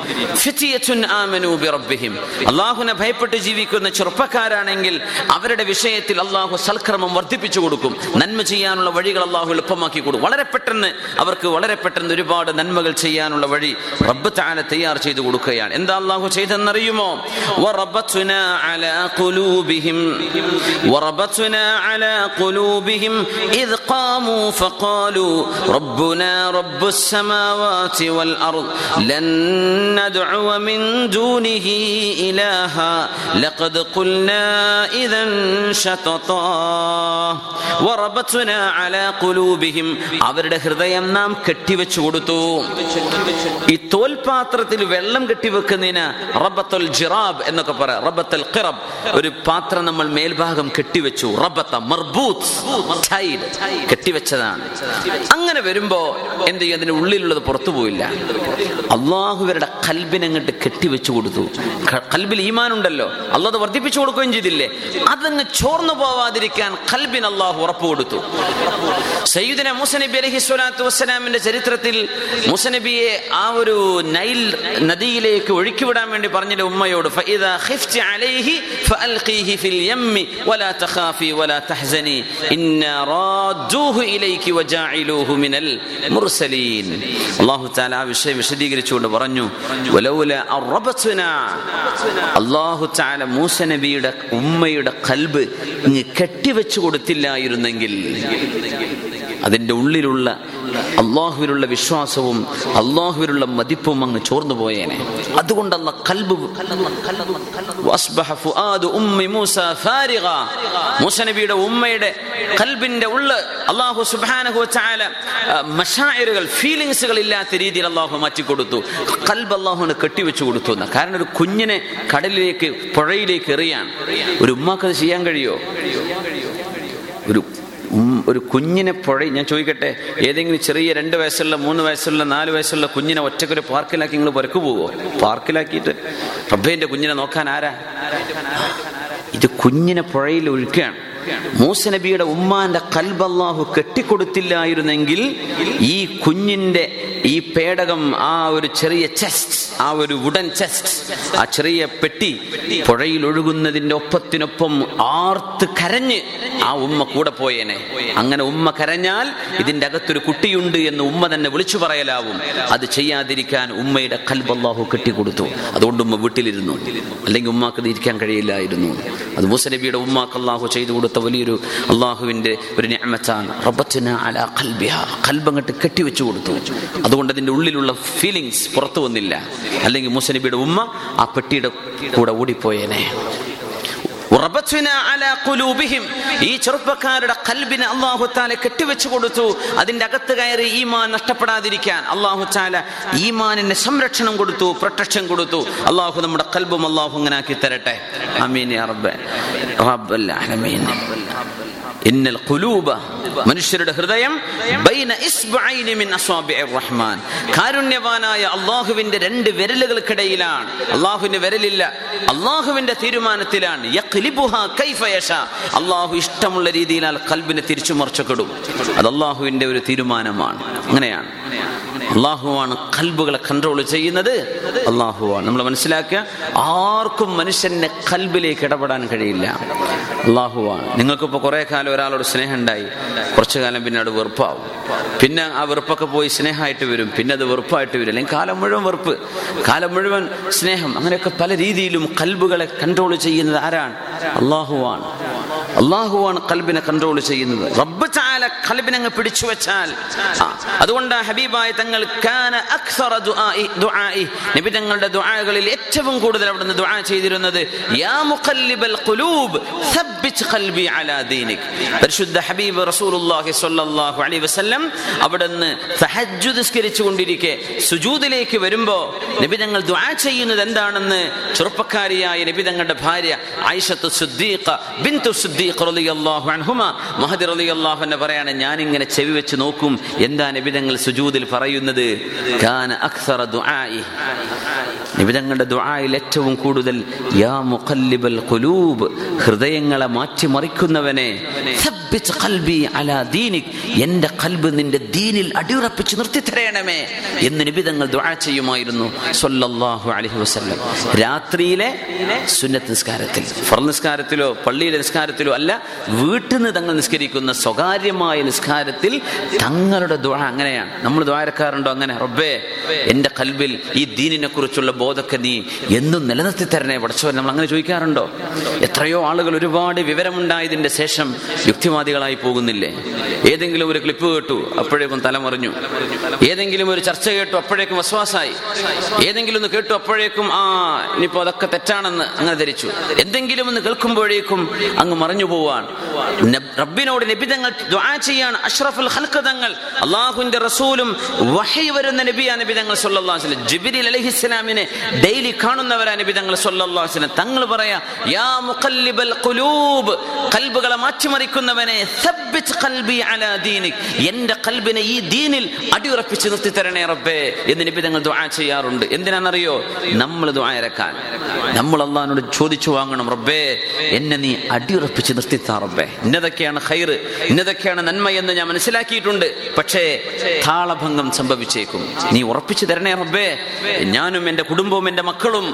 അള്ളാഹുനെ ഭയപ്പെട്ട് ജീവിക്കുന്ന ചെറുപ്പക്കാരാണെങ്കിൽ അവരുടെ വിഷയത്തിൽ അള്ളാഹു സൽക്രമം വർദ്ധിപ്പിച്ചു കൊടുക്കും. നന്മ ചെയ്യാനുള്ള വഴികൾ അള്ളാഹു എളുപ്പമാക്കി കൊടുക്കും. വളരെ പെട്ടെന്ന് അവർക്ക് വളരെ പെട്ടെന്ന് ഒരുപാട് നന്മകൾ ചെയ്യാനുള്ള വഴി റബ്ബ് താനെ തയ്യാർ ചെയ്തു കൊടുക്കുകയാണ്. എന്താ അള്ളാഹു ചെയ്തെന്നറിയുമോ وربطنا على قلوبهم وربطنا على قلوبهم إذ قاموا فقالوا ربنا رب السماوات والأرض لن ندعو من دونه إلها لقد قلنا إذا شططا وربطنا على قلوبهم അവരുടെ ഹൃദയം നാം കെട്ടിവെച്ചു കൊടുത്തു ഈ തോൽപാത്രത്തിൽ വെള്ളം കെട്ടിവെക്കുന്നതിന് റബ്ബത്തുൽ ജിറാബ് എന്നൊക്കെ പറയാം റബത്തൽ ഖിറബ് ഒരു പാത്രം നമ്മൾ മേൽഭാഗം കെട്ടിവെച്ചു. റബത്ത മർബൂത്ത് കെട്ടിവെച്ചതാണ്. അങ്ങനെ വരുമ്പോ എന്ത് ചെയ്യും? അതിന്റെ ഉള്ളിലുള്ളത് പുറത്തു പോയില്ല അള്ളാഹുവരുടെ കൽബിനങ്ങോട്ട് കെട്ടിവെച്ചു കൊടുത്തു. കൽബിൽ ഈമാനുണ്ടല്ലോ. അള്ളത് വർദ്ധിപ്പിച്ചു കൊടുക്കുകയും ചെയ്തില്ലേ? അതങ്ങ് ചോർന്നു പോവാതിരിക്കാൻ കൽബിൻ അള്ളാഹു ഉറപ്പ് കൊടുത്തു. സയ്യിദിന മുസനബി അലഹി സ്വലാത്തു വസ്സലാമിന്റെ ചരിത്രത്തിൽ മുസനബിയെ ആ ഒരു നൈൽ നദിയിലേക്ക് ഒഴുക്കിവിടാൻ വേണ്ടി പറഞ്ഞില്ല ഉമ്മയോട്? عليه فألقيه في اليم ولا تخافي ولا تحزني إنا رادوه إليك وجاعلوه من المرسلين الله تعالى വിഷയം വിശദീകരിച്ചുകൊണ്ട് പറഞ്ഞു വലൗല അറബത്തുന അള്ളാഹു താല മൂസ നബിയുടെ ഉമ്മയുടെ കൽബ് ഇങ്ങ് കെട്ടിവെച്ചു കൊടുത്തില്ലായിരുന്നെങ്കിൽ അതിൻ്റെ ഉള്ളിലുള്ള അള്ളാഹുവിലുള്ള വിശ്വാസവും അള്ളാഹുവിലുള്ള മതിപ്പും അങ്ങ് ചോർന്നു പോയേനെ. അതുകൊണ്ടല്ല കൽബ് മൂസനബിയുടെ ഉമ്മയുടെ കൽബിന്റെ ഉള്ള് അള്ളാഹു സുബാനഹു ചാല മഷായറുകൾ ഫീലിങ്സുകൾ ഇല്ലാത്ത രീതിയിൽ അള്ളാഹു മാറ്റിക്കൊടുത്തു കൽബ് അള്ളാഹുവിന് കെട്ടിവെച്ചു കൊടുത്തു എന്ന കാരണം ഒരു കുഞ്ഞിനെ കടലിലേക്ക് പുഴയിലേക്ക് എറിയാൻ ഒരു ഉമ്മാക്കത് ചെയ്യാൻ കഴിയോ ഒരു ഒരു കുഞ്ഞിനെ പുഴ ഞാൻ ചോദിക്കട്ടെ ഏതെങ്കിലും ചെറിയ രണ്ട് വയസ്സുള്ള മൂന്ന് വയസ്സുള്ള നാല് വയസ്സുള്ള കുഞ്ഞിനെ ഒറ്റക്കൊരു പാർക്കിലാക്കി നിങ്ങൾ പുരക്ക് പോവോ പാർക്കിലാക്കിയിട്ട് റബ്ബേന്റെ കുഞ്ഞിനെ നോക്കാൻ ആരാ? ഇത് കുഞ്ഞിനെ പുഴയിൽ ഒഴുക്കുകയാണ്. മൂസ നബിയുടെ ഉമ്മാന്റെ കൽബല്ലാഹു കെട്ടിക്കൊടുത്തില്ലായിരുന്നെങ്കിൽ ഈ കുഞ്ഞിന്റെ ഈ പേടകം ആ ഒരു ചെറിയ ചെസ്റ്റ് ആ ഒരു വുഡൻ ചെസ്റ്റ് ആ ചെറിയ പെട്ടി പുഴയിൽ ഒഴുകുന്നതിന്റെ ഒപ്പത്തിനൊപ്പം ആർത്ത് കരഞ്ഞ് ആ ഉമ്മ കൂടെ പോയേനെ. അങ്ങനെ ഉമ്മ കരഞ്ഞാൽ ഇതിന്റെ അകത്തൊരു കുട്ടിയുണ്ട് എന്ന് ഉമ്മ തന്നെ വിളിച്ചു പറയലാവും. അത് ചെയ്യാതിരിക്കാൻ ഉമ്മയുടെ കൽബല്ലാഹു കെട്ടിക്കൊടുത്തു. അതുകൊണ്ട് ഉമ്മ വീട്ടിലിരുന്നു. അല്ലെങ്കിൽ ഉമ്മാക്ക് ഇരിക്കാൻ കഴിയില്ലായിരുന്നു. അത് മൂസ നബിയുടെ ചെയ്തു കൊടുത്ത. വലിയൊരു അള്ളാഹുവിന്റെ ഒരു ഞാമത്താണ് റബ്ബത്തിന അല കൽബിഹ കൽബങ്ങട്ട് കെട്ടിവെച്ചു കൊടുത്തു. അതുകൊണ്ട് അതിന്റെ ഉള്ളിലുള്ള ഫീലിങ്സ് പുറത്തു വന്നില്ല. അല്ലെങ്കിൽ മൂസ നബിയുടെ ഉമ്മ ആ പെട്ടിയുടെ കൂടെ ഓടിപ്പോയേനെ. ഈ ചെറുപ്പക്കാരുടെ കൽബിനെ അള്ളാഹു താല കെട്ടിവെച്ചു കൊടുത്തു. അതിന്റെ അകത്ത് കയറി ഈമാൻ നഷ്ടപ്പെടാതിരിക്കാൻ അള്ളാഹു താല ഈമാനിന്റെ സംരക്ഷണം കൊടുത്തു പ്രൊട്ടക്ഷൻ കൊടുത്തു. അള്ളാഹു നമ്മുടെ കൽബും അള്ളാഹു അങ്ങനെ ആക്കി തരട്ടെ. അമീൻ യാ റബ്ബ്. അല്ല ആലമീൻ. ഇന്നൽ ഖുലൂബ മനുഷ്യരുടെ ഹൃദയം ബൈന ഇസ്ബഅൈനി മിൻ അസ്വാബിഇർ റഹ്മാൻ. കാരുണ്യവാനായ അള്ളാഹുവിന്റെ രണ്ട് വിരലുകൾക്കിടയിലാണ്. അള്ളാഹുവിന്റെ വിരലില്ല അള്ളാഹുവിന്റെ തീരുമാനത്തിലാണ്. യഖ്ലിബുഹാ കൈഫ യശാ അല്ലാഹു ഇഷ്ടമുള്ള രീതിയിലാൽ കൽബിനെ തിരിച്ചു മറിച്ചക്കിടും അത് അള്ളാഹുവിന്റെ ഒരു തീരുമാനമാണ്. അങ്ങനെയാണ്. അള്ളാഹുവാണ് കൽബുകളെ കൺട്രോൾ ചെയ്യുന്നത്. അള്ളാഹുവാണ്. നമ്മൾ മനസ്സിലാക്കുക ആർക്കും മനുഷ്യന്റെ കൽബിലേക്ക് ഇടപെടാൻ കഴിയില്ല. അള്ളാഹുവാണ്. നിങ്ങൾക്കിപ്പോൾ കുറെ കാലം ഒരാളോട് സ്നേഹം ഉണ്ടായി കുറച്ചു കാലം പിന്നെ അത് വെറുപ്പാവും. പിന്നെ ആ വെറുപ്പൊക്കെ പോയി സ്നേഹമായിട്ട് വരും. പിന്നെ അത് വെറുപ്പായിട്ട് വരും. അല്ലെങ്കിൽ കാലം മുഴുവൻ വെറുപ്പ്. കാലം മുഴുവൻ സ്നേഹം. അങ്ങനെയൊക്കെ പല രീതിയിലും കൽബുകളെ കൺട്രോൾ ചെയ്യുന്നത് ആരാണ്? അള്ളാഹുവാണ്. അള്ളാഹുവാണ് കൽബിനെ കൺട്രോൾ ചെയ്യുന്നത്. റബ്ബ് കൽബിനെ അങ്ങ് പിടിച്ചു വെച്ചാൽ. അതുകൊണ്ട് ഹബീബായ തങ്ങൾ കാന അക്സറ ദുആഇ ദുആഇ. നബി തങ്ങളുടെ ദുആകളിൽ ഏറ്റവും കൂടുതൽ അവിടുന്ന് ദുആ ചെയ്തിരുന്നത് യാ മുഖല്ലിബൽ ഖുലൂബ് സബ്ബിത് ഖൽബി അലാ ദീനിക്. പരിശുദ്ധ ഹബീബ് റസൂലുള്ളാഹി സ്വല്ലല്ലാഹു അലൈഹി വസല്ലം അവിടുന്ന് തഹജ്ജുദ് നിസ്കരിച്ചു കൊണ്ടിരിക്കെ സുജൂദിലേക്ക് വരുമ്പോൾ നബി തങ്ങൾ ദുആ ചെയ്യുന്നത് എന്താണെന്ന് ചെറുപ്പക്കാരിയായ നബി തങ്ങളുടെ ഭാര്യ ആയിഷത്തു സുദ്ദീഖ ബിന്തു സുദ്ദീഖ് റളിയല്ലാഹു അൻഹുമ മഹദി റളിയല്ലാഹു അൻഹ പറയാണ് ഞാൻ ഇങ്ങനെ ചെവി വെച്ച് നോക്കും എന്താ നബിതങ്ങൾ സുജൂദിൽ പറയുന്നത്? കാന അക്സറ നബി തങ്ങളുടെ ദുആയിൽ ഏറ്റവും കൂടുതൽ യാ മുഖല്ലിബൽ ഖുലൂബ് ഹൃദയങ്ങളെ മാറ്റിമറിക്കുന്നവനെ ഖൽബി എന്റെ കൽബ് നിന്റെ ദീനിൽ അടിയുറപ്പിച്ച് നിർത്തിത്തരയണമേ എന്ന് നിബിതങ്ങൾ ദുആ ചെയ്യുമായിരുന്നു സല്ലല്ലാഹു അലൈഹി വസല്ലം. രാത്രിയിലെ സുന്നത്ത് നിസ്കാരത്തിൽ. ഫർൾ നിസ്കാരത്തിലോ പള്ളിയിലെ നിസ്കാരത്തിലോ അല്ല വീട്ടിൽ നിന്ന് തങ്ങൾ നിസ്കരിക്കുന്ന സ്വകാര്യമായ നിസ്കാരത്തിൽ തങ്ങളുടെ ദുആ അങ്ങനെയാണ്. നമ്മൾ ദ്വാരക്കാറുണ്ടോ അങ്ങനെ? റബ്ബേ എന്റെ കൽബിൽ ഈ ദീനിനെ കുറിച്ചുള്ള ബോധമൊക്കെ നീ എന്നും നിലനിർത്തി തരണേ. പഠിച്ചവൻ നമ്മൾ അങ്ങനെ ചോദിക്കാറുണ്ടോ? എത്രയോ ആളുകൾ ഒരുപാട് വിവരമുണ്ടായതിന്റെ ശേഷം യുക്തിവാദികളായി പോകുന്നില്ലേ? ഏതെങ്കിലും ഒരു ക്ലിപ്പ് കേട്ടു അപ്പോഴേക്കും തലമറിഞ്ഞു. ഏതെങ്കിലും ഒരു ചർച്ച കേട്ടു അപ്പോഴേക്കും വസ്വാസായി. ഏതെങ്കിലും ഒന്ന് കേട്ടു അപ്പോഴേക്കും ആ ഇനിയിപ്പോ അതൊക്കെ തെറ്റാണെന്ന് അങ്ങനെ ധരിച്ചു. എന്തെങ്കിലും ഒന്ന് കേൾക്കുമ്പോഴേക്കും അങ്ങ് മറിഞ്ഞു പോവാൻ. റബ്ബിനോട് നിബിതങ്ങൾ ചെയ്യാൻ അഷ്റഫുൽ ഹൽക്കതങ്ങൾ അള്ളാഹുവിന്റെ റസൂലും വഹി വരുന്ന നബിയാ നബിതങ്ങൾ ജിബിരി അലഹിസ്ലാമിനെ ഡെയിലി കാണുന്നവരാ നബി തങ്ങൾ അലൈഹി തങ്ങൾ പറയാ യാ മുഖല്ലിബൽ ഖുലൂബ് കൽബുകളെ മാറ്റിമറിക്കുന്നവനെ എന്റെ കൽബിനെ ഈ ദീനിൽ അടിയുറപ്പിച്ച് നിർത്തി തരണേ റബ്ബേ എന്ന് നബി തങ്ങൾ ദുആ ചെയ്യാറുണ്ട്. എന്തിനാണെന്നറിയോ? നമ്മൾ ദുആ ഇറക്കാൻ നമ്മൾ അള്ളാഹിനോട് ചോദിച്ചു വാങ്ങണം റബ്ബേ എന്നെ നീ അടിയുറപ്പിച്ച് നിർത്തിത്താ റബ്ബേ. ഇന്നതൊക്കെയാണ് ഹൈറ് ഇന്നതൊക്കെയാണ് നന്മ എന്ന് ഞാൻ മനസ്സിലാക്കിയിട്ടുണ്ട്. പക്ഷേ താളഭംഗം സംഭവിച്ചേക്കും. നീ ഉറപ്പിച്ചു തരണേ റബ്ബേ. ഞാനും എന്റെ കുടുംബവും എന്റെ മക്കളും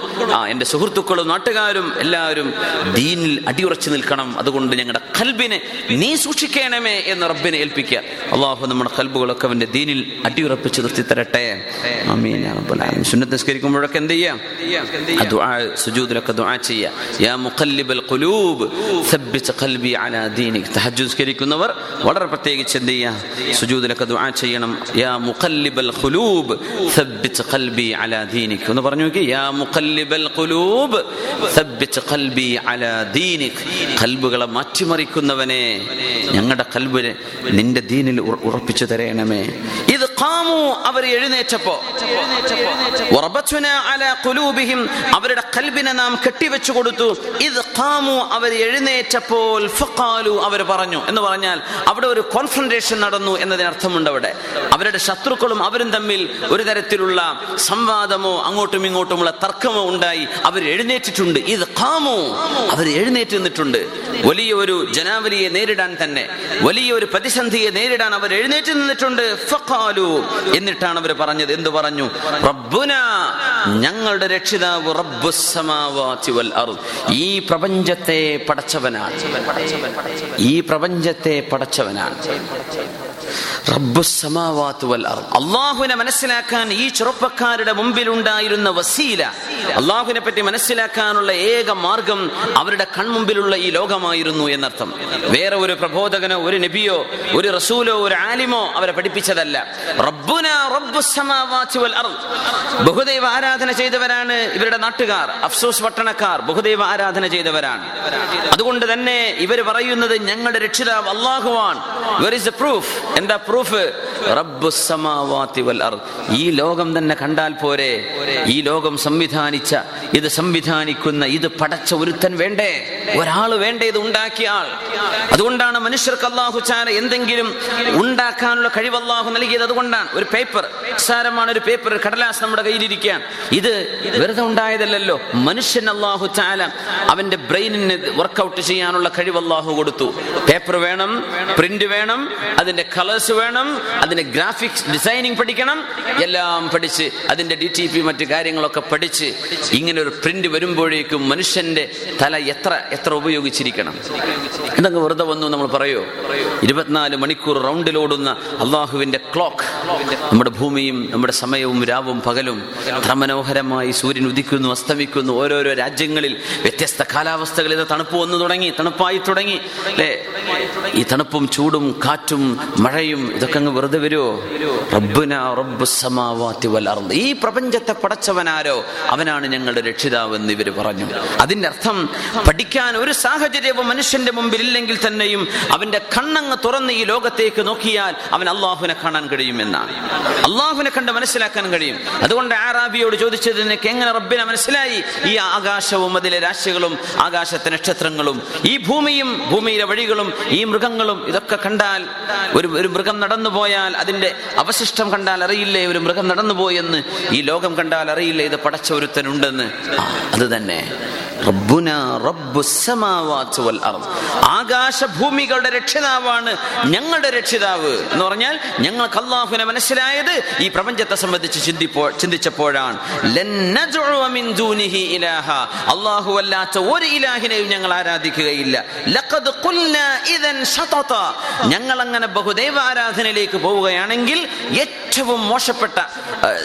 എന്റെ സുഹൃത്തുക്കളും നാട്ടുകാരും എല്ലാവരും ദീനിൽ അടിയുറച്ചു നിൽക്കണം. അതുകൊണ്ട് ഞങ്ങളുടെ കൽബിനെ നീ സൂക്ഷിക്കണമേ എന്ന് റബ്ബിനെ ഏൽപ്പിക്കുക. അള്ളാഹു നമ്മുടെ കൽബുകളൊക്കെ അവന്റെ ദീനിൽ അടിയുറപ്പിച്ച് നിർത്തി തരട്ടെ ആമീൻ. സുന്നത്ത് നിസ്കരിക്കുമ്പോഴൊക്കെ എന്ത് ചെയ്യാം? സുജൂദിലൊക്കെ ദുആ യാ മുഖല്ലിബൽ ഖൽബി അലാ ദീനിക്. നിസ്കരിക്കുന്നവർ വളരെ പ്രത്യേകിച്ച് എന്ത് ചെയ്യുക ദുആ ചെയ്യണം. യാ മുഖല്ലിബൽ ഖൽബി അലാ ദീനിക്. പറഞ്ഞു മുഖല്ലിബൽ ഖുലൂബ് ഖൽബി അലാ ദീനിക്. കൽബുകളെ മാറ്റിമറിക്കുന്നവനെ ഞങ്ങളുടെ കൽബിനെ നിന്റെ ദീനിൽ ഉറപ്പിച്ചു തരയണമേ ഇത് ഖാമു അവർ എഴുന്നേറ്റപ്പോ. അവരുടെ കൽബിനെ നാം കെട്ടിവെച്ചു കൊടുത്തു. ഇത് ഖാമു അവർ എഴുന്നേറ്റപ്പോൾ ഫഖാലു അവർ പറഞ്ഞു. എന്ന് പറഞ്ഞാൽ അവിടെ ഒരു കോൺഫ്രണ്ടേഷൻ നടന്നു എന്നതിന് അർത്ഥമുണ്ട് അവിടെ. അവരുടെ ശത്രുക്കളും അവരും തമ്മിൽ ഒരു തരത്തിലുള്ള സംവാദമോ അങ്ങോട്ടും ഇങ്ങോട്ടുമുള്ള തർക്കമോ ഉണ്ടായി. അവർ എഴുന്നേറ്റിട്ടുണ്ട്. ഇത് ഖാമു അവർ എഴുന്നേറ്റ് നിന്നിട്ടുണ്ട്. വലിയ ഒരു ജനാവലിയെ നേരിടാൻ തന്നെ വലിയ ഒരു പ്രതിസന്ധിയെ നേരിടാൻ അവർ എഴുന്നേറ്റ് നിന്നിട്ടുണ്ട്. എന്നിട്ടാണ് അവർ പറഞ്ഞത്. എന്ത് പറഞ്ഞു? റബ്ബുന ഞങ്ങളുടെ രക്ഷിതാവ് വൽ ഈ പ്രപഞ്ചത്തെ പടച്ചവനാണ്. ഈ പ്രപഞ്ചത്തെ പടച്ചവനാണ്. അള്ളാഹുവിനെ മനസ്സിലാക്കാൻ ഈ ചെറുപ്പക്കാരുടെ മുമ്പിൽ ഉണ്ടായിരുന്ന വസീല അള്ളാഹുവിനെ പറ്റി മനസ്സിലാക്കാനുള്ള ഏക മാർഗം അവരുടെ കൺമുമ്പിലുള്ള ഈ ലോകമായിരുന്നു എന്നർത്ഥം. വേറെ ഒരു പ്രബോധകനോ ഒരു നബിയോ ഒരു റസൂലോ ഒരു ആലിമോ അവരെ പഠിപ്പിച്ചതല്ല. ബഹുദൈവ ആരാധന ചെയ്തവരാണ് ഇവരുടെ നാട്ടുകാർ അഫ്സോസ് പട്ടണക്കാർ ബഹുദൈവ ആരാധന ചെയ്തവരാണ്. അതുകൊണ്ട് തന്നെ ഇവർ പറയുന്നത് ഞങ്ങളുടെ രക്ഷിതാവ് അള്ളാഹുവാൻ ഇസ് എ പ്രൂഫ് എന്താ പ്രൂഫ് ഈ ലോകം തന്നെ കണ്ടാൽ പോരെ? ഈ ലോകം സംവിധാനിച്ച ഇത് സംവിധാനിക്കുന്ന ഇത് പടച്ച ഒരുത്തൻ വേണ്ടേ? ഒരാൾ വേണ്ടേ ഇത് ഉണ്ടാക്കിയ ആൾ? അതുകൊണ്ടാണ് മനുഷ്യർക്ക് അള്ളാഹു ചാന എന്തെങ്കിലും ഉണ്ടാക്കാനുള്ള കഴിവ് അള്ളാഹു നൽകിയത്. അതുകൊണ്ടാണ് ഒരു പേപ്പർ സാരമാണ് ഒരു പേപ്പർ കടലാസ് നമ്മുടെ കയ്യിലിരിക്കാൻ. ഇത് വെറുതെ ഉണ്ടായതല്ലല്ലോ. മനുഷ്യൻ അള്ളാഹു ചാല അവന്റെ ബ്രെയിനിന് വർക്കൗട്ട് ചെയ്യാനുള്ള കഴിവ് അള്ളാഹു കൊടുത്തു. പേപ്പർ വേണം പ്രിന്റ് വേണം അതിന്റെ കളേഴ്സ് വേണം അതിന് ഗ്രാഫിക്സ് ഡിസൈനിങ് പഠിക്കണം എല്ലാം പഠിച്ച് അതിന്റെ ഡി ടി പി മറ്റു കാര്യങ്ങളൊക്കെ പഠിച്ച് ഇങ്ങനെ ഒരു പ്രിന്റ് വരുമ്പോഴേക്കും മനുഷ്യന്റെ തല എത്ര എത്ര ഉപയോഗിച്ചിരിക്കണം. ഇതങ്ങ് വെറുതെ വന്നു നമ്മൾ പറയോ? ഇരുപത്തിനാല് മണിക്കൂർ റൗണ്ടിലോടുന്ന അള്ളാഹുവിന്റെ ക്ലോക്ക് നമ്മുടെ ഭൂമിയും നമ്മുടെ സമയവും രാവും പകലും എത്ര മനോഹരമായി സൂര്യൻ ഉദിക്കുന്നു അസ്തമിക്കുന്നു. ഓരോരോ രാജ്യങ്ങളിൽ വ്യത്യസ്ത കാലാവസ്ഥകളിൽ തണുപ്പ് വന്നു തുടങ്ങി തണുപ്പായി തുടങ്ങി. അല്ലേ? ഈ തണുപ്പും ചൂടും കാറ്റും മഴയും ഇതൊക്കെ അങ്ങ് വെറുതെ വരുമോ റബ്ബുന റബ്ബുസമാവാതി വൽ അർദ്. ഈ പ്രപഞ്ചത്തെ പടച്ചവനാരോ? അവനാണ് ഞങ്ങളുടെ രക്ഷിതാവ് എന്ന് ഇവർ പറഞ്ഞു. അതിന്റെ അർത്ഥം പഠിക്കാൻ ഒരു സാഹചര്യവും മനുഷ്യന്റെ മുമ്പിൽ ഇല്ലെങ്കിൽ തന്നെയും അവന്റെ കണ്ണങ്ങ് തുറന്ന് ഈ ലോകത്തേക്ക് നോക്കിയാൽ അവൻ അള്ളാഹുവിനെ കാണാൻ കഴിയും എന്നാണ്. അള്ളാഹുവിനെ കണ്ട് മനസ്സിലാക്കാൻ കഴിയും. അതുകൊണ്ട് ആറാബിയോട് ചോദിച്ചത് എങ്ങനെ റബ്ബിനെ മനസ്സിലായി? ഈ ആകാശവും അതിലെ രാശികളും ആകാശത്തെ നക്ഷത്രങ്ങളും ഈ ഭൂമിയും ഭൂമിയിലെ വഴികളും ഈ മൃഗങ്ങളും ഇതൊക്കെ കണ്ടാൽ ഒരു ഒരു മൃഗം നടന്നു പോയാൽ അതിന്റെ അവശിഷ്ടം കണ്ടാൽ അറിയില്ലേ? ഒരു മൃഗം നടന്നുപോയെന്ന് ഈ ലോകം കണ്ടാൽ അറിയില്ലേ? ഇത് പടച്ച ഒരുത്തനുണ്ടെന്ന്. അത് തന്നെ. ആകാശഭൂമികളുടെ രക്ഷിതാവാണ് ഞങ്ങളുടെ രക്ഷിതാവ് എന്ന് പറഞ്ഞാൽ ഞങ്ങൾ അള്ളാഹുവിനെ മനസ്സിലായത് ഈ പ്രപഞ്ചത്തെ സംബന്ധിച്ച് ചിന്തിപ്പോ ചിന്തിച്ചപ്പോഴാണ്. അള്ളാഹു അല്ലാത്ത ഒരു ഇലാഹിനെയും ഞങ്ങൾ ആരാധിക്കുകയില്ല. ഞങ്ങൾ അങ്ങനെ ബഹുദൈവ ദൈവാരാധനയിലേക്ക് പോവുകയാണെങ്കിൽ ഏറ്റവും മോശപ്പെട്ട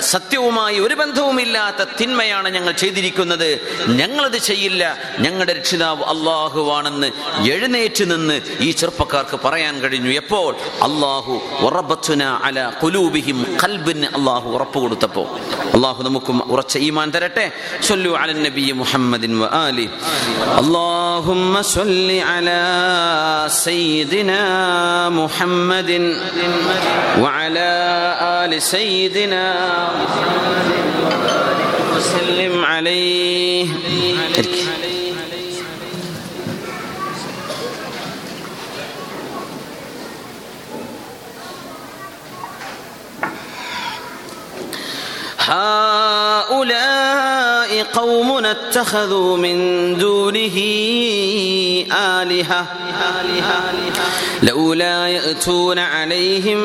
സത്യവുമായി ഒരു ബന്ധവുമില്ലാത്ത തിന്മയാണ് ഞങ്ങൾ ചെയ്തിരിക്കുന്നത്. ഞങ്ങളത് ചെയ്യില്ല. ഞങ്ങളുടെ രക്ഷിതാവ് അള്ളാഹുവാണെന്ന് എഴുന്നേറ്റ് നിന്ന് ഈ ചെറുപ്പക്കാർക്ക് പറയാൻ കഴിഞ്ഞു. എപ്പോൾ? അള്ളാഹു ഉറബത്തുന അല കുലൂബിഹിം കൽബിന് അള്ളാഹു ഉറപ്പ് കൊടുത്തപ്പോൾ. അള്ളാഹു നമുക്കും ഉറച്ച ഈമാൻ തരട്ടെ. സൊല്ലു അല മുഹമ്മദിൻ ആലി. അല സയ്യിദിന മുഹമ്മദിൻ وعلى آل سيدنا وسلم عليه. هؤلاء قومنا اتخذوا من دونه آلهة لولا يأتون عليهم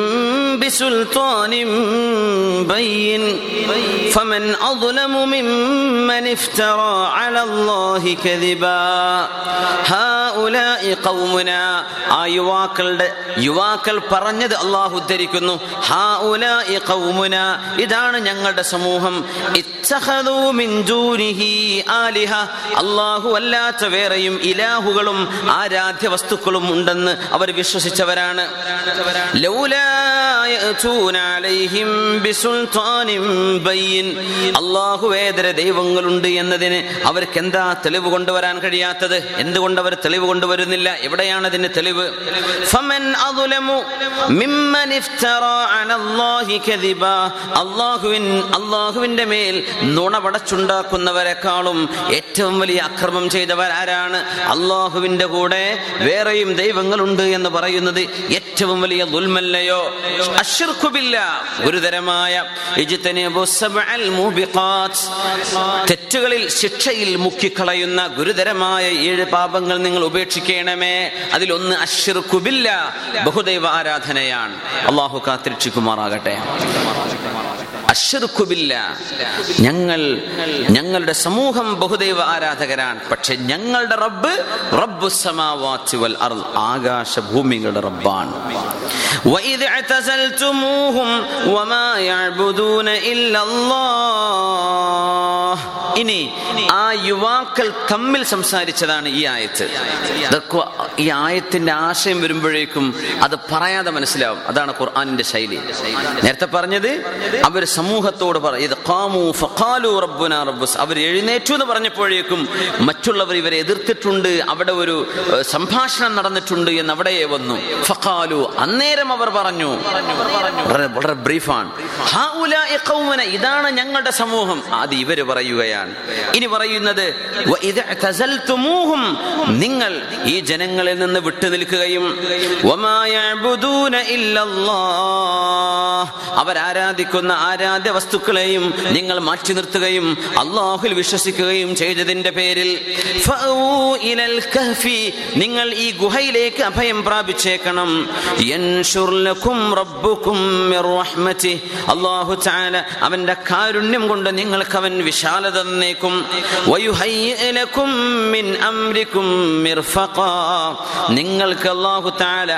بسلطان بين فمن أظلم ممن افترى على الله كذبا هؤلاء قومنا ആ യുവാക്കളുടെ യുവാക്കൾ പറഞ്ഞത് അള്ളാഹു ഉദ്ധരിക്കുന്നു ഹാഉലാഇ ഖൗമുന ഇതാണ് ഞങ്ങളുടെ സമൂഹം ഇത്തഖദൂ മിൻ ദൂനിഹി അള്ളാഹു അല്ലാത്ത വേറെയും ഇലാഹുകളും ആരാധ്യ വസ്തുക്കളും ഉണ്ടെന്ന് അവർ വിശ്വസിച്ചവരാണ്. ലൗലാ യഅതൂന അലൈഹിം ബിസുൽത്താനിൻ ബയ്യിൻ. അല്ലാഹുവേതര ദൈവങ്ങളുണ്ട് എന്നതിന് അവർക്ക് എന്താ തെളിവ് കൊണ്ടുവരാൻ കഴിയാത്തത്? എന്തുകൊണ്ട് അവർ തെളിവ് കൊണ്ടുവരുന്നില്ല? എവിടെയാണ് അതിന് തെളിവ്? ഫമൻ അദുലമു മിമ്മൻ ഇഫ്തറ അലല്ലാഹി കദിബ. അല്ലാഹുവിൻ അല്ലാഹുവിന്റെ മേൽ നുണ പടച്ചുണ്ടാക്കുന്നവരെക്കാളും ഏറ്റവും വലിയ അക്രമം ചെയ്തവർ ആരാണ്? അല്ലാഹുവിന്റെ കൂടെ വേറെയും ദൈവങ്ങളുണ്ട് എന്ന് പറയുന്നത് ഏറ്റവും വലിയ ദുൽമല്ലയോ? ഗുരുതരമായ. തെറ്റുകളിൽ ശിക്ഷയിൽ മുക്കിക്കളയുന്ന ഗുരുതരമായ ഏഴ് പാപങ്ങൾ നിങ്ങൾ ഉപേക്ഷിക്കണമേ. അതിലൊന്ന് അശ്ർഖുബില്ല ബഹുദൈവ ആരാധനയാണ്. അള്ളാഹു കാത്തിരക്ഷിക്കുമാറാകട്ടെ. അശ്ർഖുബില്ല ഞങ്ങൾ ഞങ്ങളുടെ സമൂഹം ബഹുദൈവ ആരാധകരാണ് പക്ഷെ ഞങ്ങളുടെ റബ്ബ് റബ്ബു സമാവാത്തി വൽ അർദ് ആകാശ ഭൂമികളുടെ റബ്ബാണ് وإذ اعتزلتموهم وما يعبدون إلا الله ഇനി ആ യുവാക്കൾ തമ്മിൽ സംസാരിച്ചതാണ് ഈ ആയത്ത് ഇതൊക്കെ ഈ ആയത്തിന്റെ ആശയം വരുമ്പോഴേക്കും അത് പറയാതെ മനസ്സിലാവും അതാണ് ഖുർആാനിന്റെ ശൈലി നേരത്തെ പറഞ്ഞത് അവർ സമൂഹത്തോട് പറ ഇത് ഖാമു ഫഖാലു റബ്ബുന റബ്ബുസ്. അവർ എഴുന്നേറ്റു എന്ന് പറഞ്ഞപ്പോഴേക്കും മറ്റുള്ളവർ ഇവരെ എതിർത്തിട്ടുണ്ട് അവിടെ ഒരു സംഭാഷണം നടന്നിട്ടുണ്ട് എന്ന് അവിടെ വന്നു. ഫഖാലു അന്നേരം അവർ പറഞ്ഞു വളരെ ബ്രീഫാണ്. ഇതാണ് ഞങ്ങളുടെ സമൂഹം. അത് ഇവർ പറയുകയാണ്. ഇനി പറയുന്നത് നിങ്ങൾ ഈ ജനങ്ങളിൽ നിന്ന് വിട്ടു നിൽക്കുകയും ആരാധിക്കുന്ന യഅബുദൂന ആരാധ്യ വസ്തുക്കളെയും നിങ്ങൾ മാറ്റി നിർത്തുകയും അള്ളാഹുൽ വിശ്വസിക്കുകയും ചെയ്തതിന്റെ പേരിൽ നിങ്ങൾ ഈ ഗുഹയിലേക്ക് അഭയം പ്രാപിച്ചേക്കണം. അള്ളാഹു ചാല അവന്റെ കാരുണ്യം കൊണ്ട് നിങ്ങൾക്ക് അവൻ വിശാലത തന്നേക്കും. നിങ്ങൾക്ക് അള്ളാഹു തആല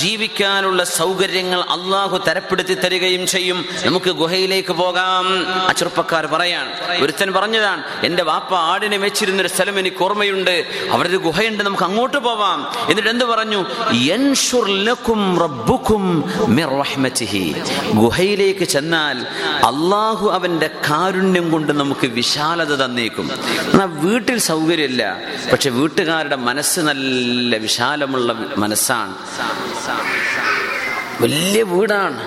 ജീവിക്കാനുള്ള സൗകര്യങ്ങൾ അള്ളാഹു തരപ്പെടുത്തി തരികയും ചെയ്യും. നമുക്ക് ഗുഹയിലേക്ക് പോകാം. ആ ചെറുപ്പക്കാർ പറയാൻ ഒരുത്തൻ പറഞ്ഞതാണ് എന്റെ വാപ്പ ആടിനെ വെച്ചിരുന്ന ഒരു സ്ഥലം എനിക്ക് ഓർമ്മയുണ്ട്. അവിടെ ഒരു ഗുഹയുണ്ട് നമുക്ക് അങ്ങോട്ട് പോവാം. എന്നിട്ട് എന്ത് പറഞ്ഞു? ഗുഹയിലേക്ക് ചെന്നാൽ അള്ളാഹു അവന്റെ കാരുണ്യം കൊണ്ട് നമുക്ക് വിശാലത തന്നേക്കും. എന്നാൽ വീട്ടിൽ സൗകര്യമില്ല. പക്ഷെ വീട്ടുകാരുടെ മനസ്സ് നല്ല വിശാലമുള്ള മനസ്സാണ്. വലിയ വീടാണ്.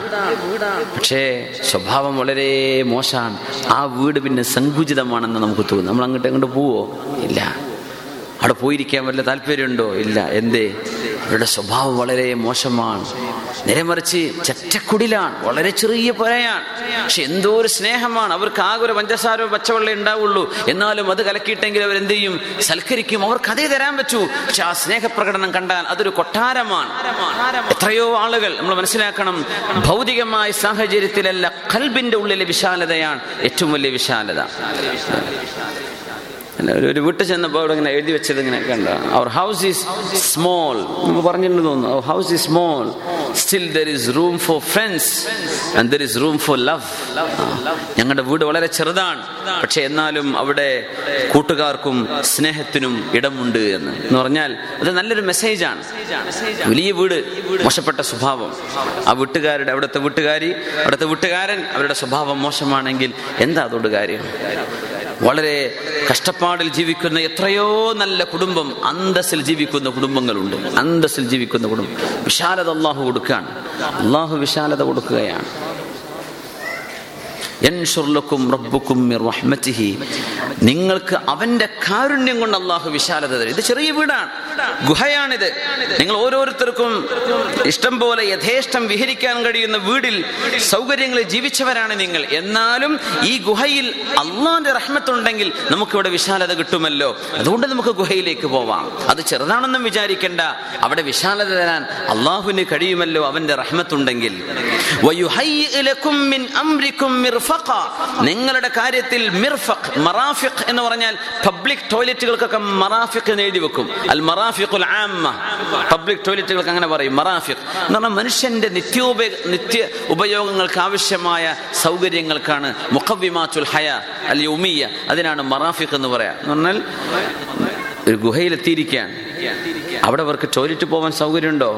പക്ഷേ സ്വഭാവം വളരെ മോശമാണ്. ആ വീട് പിന്നെ സങ്കുചിതമാണെന്ന് നമുക്ക് തോന്നും. നമ്മൾ അങ്ങോട്ട് അങ്ങോട്ട് പോവോ? ഇല്ല. അവിടെ പോയിരിക്കാൻ വല്ല താല്പര്യമുണ്ടോ? ഇല്ല. എന്തേ? അവരുടെ സ്വഭാവം വളരെ മോശമാണ്. നേരെമറിച്ച് ചറ്റക്കുടിലാണ്. വളരെ ചെറിയ പുരയാണ്. പക്ഷെ എന്തോ ഒരു സ്നേഹമാണ്. അവർക്ക് ആകെ ഒരു പഞ്ചസാരോ പച്ചവെള്ളം ഉണ്ടാവുള്ളൂ. എന്നാലും അത് കലക്കിയിട്ടെങ്കിൽ എന്ത് ചെയ്യും? സൽക്കരിക്കും. അവർക്ക് അതേ തരാൻ പറ്റൂ. പക്ഷെ ആ സ്നേഹപ്രകടനം കണ്ടാൽ അതൊരു കൊട്ടാരമാണ്. എത്രയോ ആളുകൾ നമ്മൾ മനസ്സിലാക്കണം ഭൗതികമായ സാഹചര്യത്തിലല്ല കൽബിന്റെ ഉള്ളിലെ വിശാലതയാണ് ഏറ്റവും വലിയ വിശാലത. ഒരു- വിട്ടു ചെന്നപ്പോൾ അവിടെ ഇങ്ങനെ എഴുതി വെച്ചത് ഇങ്ങനെ കണ്ട അവർ ഹൗസ് ഈസ് സ്മോൾ നമ്മൾ പറഞ്ഞിട്ടുണ്ട് തോന്നുന്നു. House is small still there is room for friends and there is room for love ഞങ്ങളുടെ വീട് വളരെ ചെറുതാണ്. പക്ഷെ എന്നാലും അവിടെ കൂട്ടുകാർക്കും സ്നേഹത്തിനും ഇടമുണ്ട് എന്ന്. എന്ന് പറഞ്ഞാൽ അത് നല്ലൊരു മെസ്സേജാണ് വലിയ വീട് മോശപ്പെട്ട സ്വഭാവം. ആ വീട്ടുകാരുടെ അവിടുത്തെ വീട്ടുകാരി അവിടുത്തെ വീട്ടുകാരൻ അവരുടെ സ്വഭാവം മോശമാണെങ്കിൽ എന്താ അതുകൊണ്ട് കാര്യം? വളരെ കഷ്ടപ്പാടിൽ ജീവിക്കുന്ന എത്രയോ നല്ല കുടുംബം അന്തസ്സിൽ ജീവിക്കുന്ന കുടുംബങ്ങളുണ്ട്. അന്തസ്സിൽ ജീവിക്കുന്ന കുടുംബം. വിശാലത അള്ളാഹു കൊടുക്കുകയാണ്. അള്ളാഹു വിശാലത കൊടുക്കുകയാണ്. റഹ്മതിഹി. നിങ്ങൾക്ക് അവന്റെ കാരുണ്യം കൊണ്ട് അള്ളാഹു വിശാലത തരും. ഇത് ചെറിയ വീടാണ്. ഗുഹയാണിത്. നിങ്ങൾ ഓരോരുത്തർക്കും ഇഷ്ടം പോലെ യഥേഷ്ടം വിഹരിക്കാൻ കഴിയുന്ന വീടിൽ സൗകര്യങ്ങളിൽ ജീവിച്ചവരാണ് നിങ്ങൾ. എന്നാലും ഈ ഗുഹയിൽ അള്ളാന്റെ റഹ്മത്തുണ്ടെങ്കിൽ നമുക്കിവിടെ വിശാലത കിട്ടുമല്ലോ. അതുകൊണ്ട് നമുക്ക് ഗുഹയിലേക്ക് പോവാം. അത് ചെറുതാണെന്നും വിചാരിക്കേണ്ട. അവിടെ വിശാലത തരാൻ അള്ളാഹുവിന് കഴിയുമല്ലോ അവന്റെ റഹ്മത്തുണ്ടെങ്കിൽ. നിങ്ങളുടെ കാര്യത്തിൽ മിർഫഖ് മറാഫിഖ് എന്ന് പറഞ്ഞാൽ പബ്ലിക് ടോയ്ലറ്റുകൾക്കൊക്കെ മറാഫിഖ് എന്ന് എഴുതി വെക്കും. അൽ മറാഫിഖുൽ ആമ്മ. പബ്ലിക് ടോയ്ലറ്റുകൾക്ക് അങ്ങനെ പറയും മറാഫിഖ്. എന്ന് പറഞ്ഞാൽ മനുഷ്യന്റെ നിത്യോപ നിത്യ ഉപയോഗങ്ങൾക്ക് ആവശ്യമായ സൗകര്യങ്ങൾക്കാണ് മുഖവിമാച്ചുൽ ഹയ അൽ യൗമിയ അതിനാണ് മറാഫിഖ് എന്ന് പറയാ. എന്ന് പറഞ്ഞാൽ ഒരു ഗുഹയിലെത്തിയിരിക്കുകയാണ് അവിടെ അവർക്ക് ടോയ്ലറ്റ് പോകാൻ സൗകര്യമുണ്ടോ?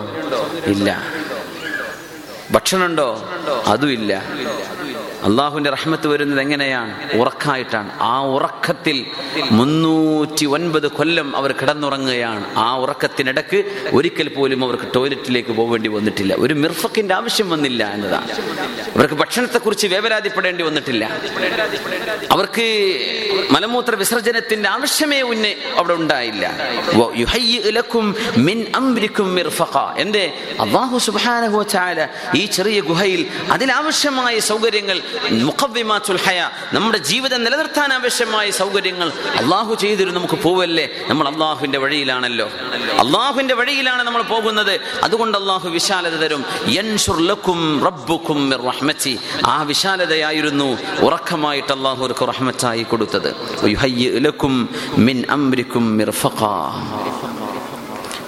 ഇല്ല. ഭക്ഷണമുണ്ടോ? അതുമില്ല അള്ളാഹുവിന്റെ റഹ്മത്ത് വരുന്നത് എങ്ങനെയാണ്? ഉറക്കായിട്ടാണ്. ആ ഉറക്കത്തിൽ മുന്നൂറ്റി ഒൻപത് കൊല്ലം അവർ കിടന്നുറങ്ങുകയാണ്. ആ ഉറക്കത്തിനിടക്ക് ഒരിക്കൽ പോലും അവർക്ക് ടോയ്ലറ്റിലേക്ക് പോകേണ്ടി വന്നിട്ടില്ല. ഒരു മിർഫക്കിന്റെ ആവശ്യം വന്നില്ല എന്നതാണ്. അവർക്ക് ഭക്ഷണത്തെക്കുറിച്ച് വേവരാതിപ്പെടേണ്ടി വന്നിട്ടില്ല. അവർക്ക് മലമൂത്ര വിസർജനത്തിന്റെ ആവശ്യമേ ഉന്നെ അവിടെ ഉണ്ടായില്ല. അള്ളാഹു ഈ ചെറിയ ഗുഹയിൽ അതിലാവശ്യമായ സൗകര്യങ്ങൾ നമ്മുടെ ജീവിതം നിലനിർത്താൻ ആവശ്യമായ സൗകര്യങ്ങൾ അള്ളാഹു ചെയ്തിരുന്നു നമുക്ക് പോവല്ലേ? നമ്മൾ അള്ളാഹുവിന്റെ വഴിയിലാണല്ലോ. അള്ളാഹുവിന്റെ വഴിയിലാണ് നമ്മൾ പോകുന്നത്. അതുകൊണ്ട് അള്ളാഹു വിശാലത തരും. റബ്ബുക്കും ആ വിശാലതയായിരുന്നു ഉറക്കമായിട്ട് അള്ളാഹു അവർക്ക് റഹ്മത്തായി കൊടുത്തത്. മിൻ അംരിക്കും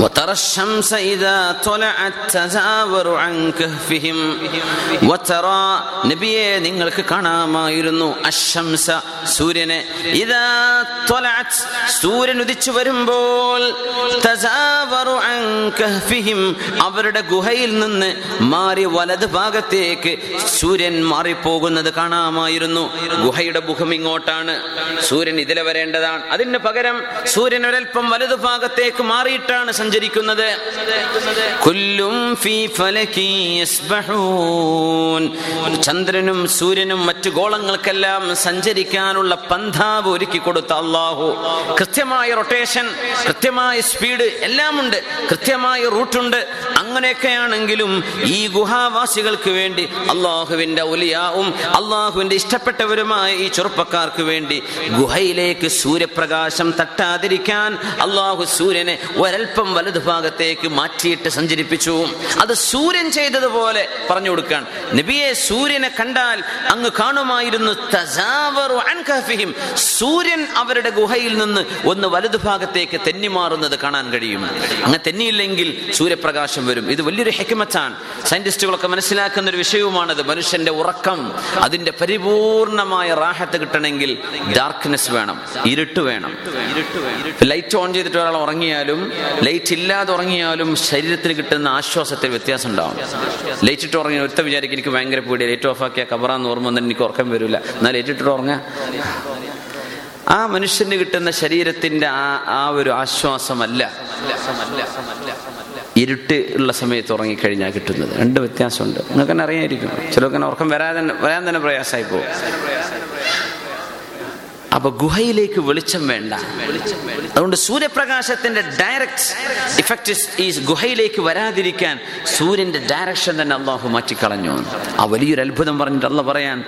وترى الشمس إذا طلعت تزاور عن كهفهم وترى നബിയെ നിങ്ങൾക്ക് കാണാമായിരുന്നു അശംസ സൂര്യനെ ഇതാ ത്വലഅത് സൂര്യൻ ഉദിച്ചു വരുമ്പോൾ തസാവറു അൻ കഹ്ഫിഹിം അവരുടെ ഗുഹയിൽ നിന്ന് മാറി വലത് ഭാഗത്തേക്ക് സൂര്യൻ മാറിപ്പോകുന്നത് കാണാമായിരുന്നു ഗുഹയുടെ മുഖം ഇങ്ങോട്ടാണ് സൂര്യൻ ഇതിലെ വരേണ്ടതാണ് അതിന് പകരം സൂര്യൻ ഒരൽപ്പം വലതു ഭാഗത്തേക്ക് മാറിയിട്ടാണ് സഞ്ചരിക്കുന്നത്. ചന്ദ്രനും സൂര്യനും മറ്റു ഗോളങ്ങൾക്കെല്ലാം സഞ്ചരിക്കാനുള്ള പന്ഥാവ് ഒരുക്കി കൊടുത്ത അള്ളാഹു കൃത്യമായ റൊട്ടേഷൻ കൃത്യമായ സ്പീഡ് എല്ലാം ഉണ്ട് കൃത്യമായ റൂട്ടുണ്ട്. അങ്ങനെയൊക്കെയാണെങ്കിലും ഈ ഗുഹാവാസികൾക്ക് വേണ്ടി അള്ളാഹുവിന്റെ ഒലിയാവും അള്ളാഹുവിന്റെ ഇഷ്ടപ്പെട്ടവരുമായ ഈ ചെറുപ്പക്കാർക്ക് വേണ്ടി ഗുഹയിലേക്ക് സൂര്യപ്രകാശം തട്ടാതിരിക്കാൻ അള്ളാഹു സൂര്യനെ ഒരൽപ്പം വലതു ഭാഗത്തേക്ക് മാറ്റിയിട്ട് സഞ്ചരിപ്പിച്ചു. അത് സൂര്യൻ ചെയ്തതുപോലെ പറഞ്ഞു കൊടുക്കാൻ നബിയെ സൂര്യനെ കണ്ടാൽ അങ്ങ് കാണുമായിരുന്നു സൂര്യൻ അവരുടെ ഗുഹയിൽ നിന്ന് ഒന്ന് വലതു ഭാഗത്തേക്ക് തെന്നി മാറുന്നത് കാണാൻ കഴിയും. അങ്ങനെ തെന്നിയില്ലെങ്കിൽ സൂര്യപ്രകാശം വരും. ഇത് വലിയൊരു ഹെക്കിമത്താണ് സയന്റിസ്റ്റുകളൊക്കെ മനസ്സിലാക്കുന്ന ഒരു വിഷയവുമാണത്. മനുഷ്യന്റെ ഉറക്കം അതിന്റെ പരിപൂർണമായ റാഹത്ത് കിട്ടണമെങ്കിൽ ഡാർക്ക്നെസ് വേണം ഇരുട്ട് വേണം. ലൈറ്റ് ഓൺ ചെയ്തിട്ട് ഒരാൾ ഉറങ്ങിയാലും ലൈറ്റ് ഇല്ലാതെ ഉറങ്ങിയാലും ശരീരത്തിന് കിട്ടുന്ന ആശ്വാസത്തിൽ വ്യത്യാസം ഉണ്ടാവും. ലൈറ്റ് ഇട്ട് ഉറങ്ങി ഒരുത്ത വിചാരിക്കും എനിക്ക് ഭയങ്കര പേടി ലൈറ്റ് ഓഫ് ആക്കിയാൽ കബറാന്ന് ഓർമ്മ വന്നിട്ട് എനിക്ക് ഉറക്കം വരില്ല എന്നാൽ ലൈറ്റ് ഇട്ട് ഉറങ്ങാ? ആ മനുഷ്യന് കിട്ടുന്ന ശരീരത്തിന്റെ ആ ആ ഒരു ആശ്വാസമല്ല. ഇരുട്ട് ഉള്ള സമയത്ത് ഉറങ്ങിക്കഴിഞ്ഞാൽ കിട്ടുന്നത്. രണ്ട് വ്യത്യാസമുണ്ട്. നിങ്ങൾക്ക് തന്നെ അറിയായിരിക്കും. ചിലർക്ക് ഉറക്കം വരാതെ വരാൻ തന്നെ പ്രയാസമായി പോകും. അപ്പൊ ഗുഹയിലേക്ക് വെളിച്ചം വേണ്ട. അതുകൊണ്ട് സൂര്യപ്രകാശത്തിന്റെ ഡയറക്റ്റ് ഇഫക്റ്റ് ഈ ഗുഹയിലേക്ക് വരാതിരിക്കാൻ സൂര്യന്റെ ഡയറക്ഷൻ തന്നെ അള്ളാഹു മാറ്റിക്കളഞ്ഞു. ആ വലിയൊരു അത്ഭുതം പറഞ്ഞിട്ട് അല്ല പറയാൻ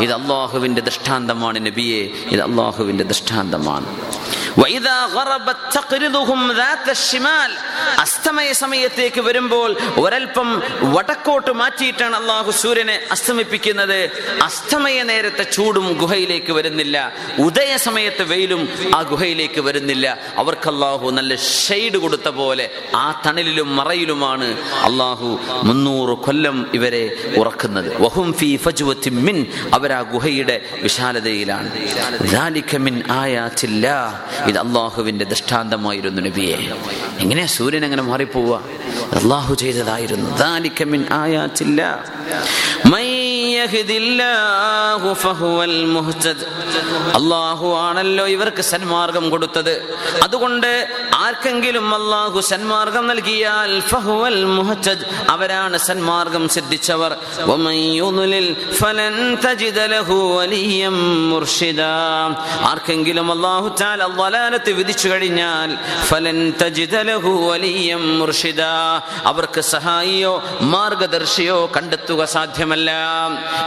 ഇത് അള്ളാഹുവിന്റെ ദൃഷ്ടാന്തമാണ് നബിയെ. ഇത് അള്ളാഹുവിന്റെ ദൃഷ്ടാന്തമാണ്. അസ്തമയ സമയത്തേക്ക് വരുമ്പോൾ ഒരൽപ്പം വടക്കോട്ട് മാറ്റിയിട്ടാണ് അള്ളാഹു സൂര്യനെ അസ്തമിപ്പിക്കുന്നത്. അസ്തമയ നേരത്തെ ചൂടും ഗുഹയിലേക്ക് വരുന്നില്ല. ഉദയ സമയത്ത് വെയിലും ആ ഗുഹയിലേക്ക് വരുന്നില്ല. അവർക്ക് അള്ളാഹു നല്ല ഷെയ്ഡ് കൊടുത്ത പോലെ ആ തണലിലും മറയിലുമാണ് അള്ളാഹു മുന്നൂറ് കൊല്ലം ഇവരെ ഉറക്കുന്നത്. വഹും ഫി ഫജ്വത്തി മിൻ. ഗുഹയുടെ വിശാലതയിലാണ്. ഇത് അള്ളാഹുവിന്റെ ദൃഷ്ടാന്തമായിരുന്നു നബിയെ. എങ്ങനെയാ സൂര്യൻ അങ്ങനെ മാറിപ്പോവാ അള്ളാഹു ചെയ്തതായിരുന്നു. ദാലിക്കമിൻ ആയാച്ചില്ല മൈ അള്ളാഹു ആണല്ലോ ഇവർക്ക് സന്മാർഗം കൊടുത്തത്. അതുകൊണ്ട് ആർക്കെങ്കിലും അള്ളാഹു സന്മാർഗം നൽകിയാൽ ഫഹുവൽ മുഹജദ് അവരാണ് സന്മാർഗം സിദ്ധിച്ചവർ. ആർക്കെങ്കിലും അള്ളാഹു ചാൽ വലാലത്ത് വിധിച്ചു കഴിഞ്ഞാൽ ഫലൻ തജിതലഹു വലിയം മുർഷിദ. അവർക്ക് സഹായിയോ മാർഗദർശിയോ കണ്ടെത്തുക സാധ്യമല്ല.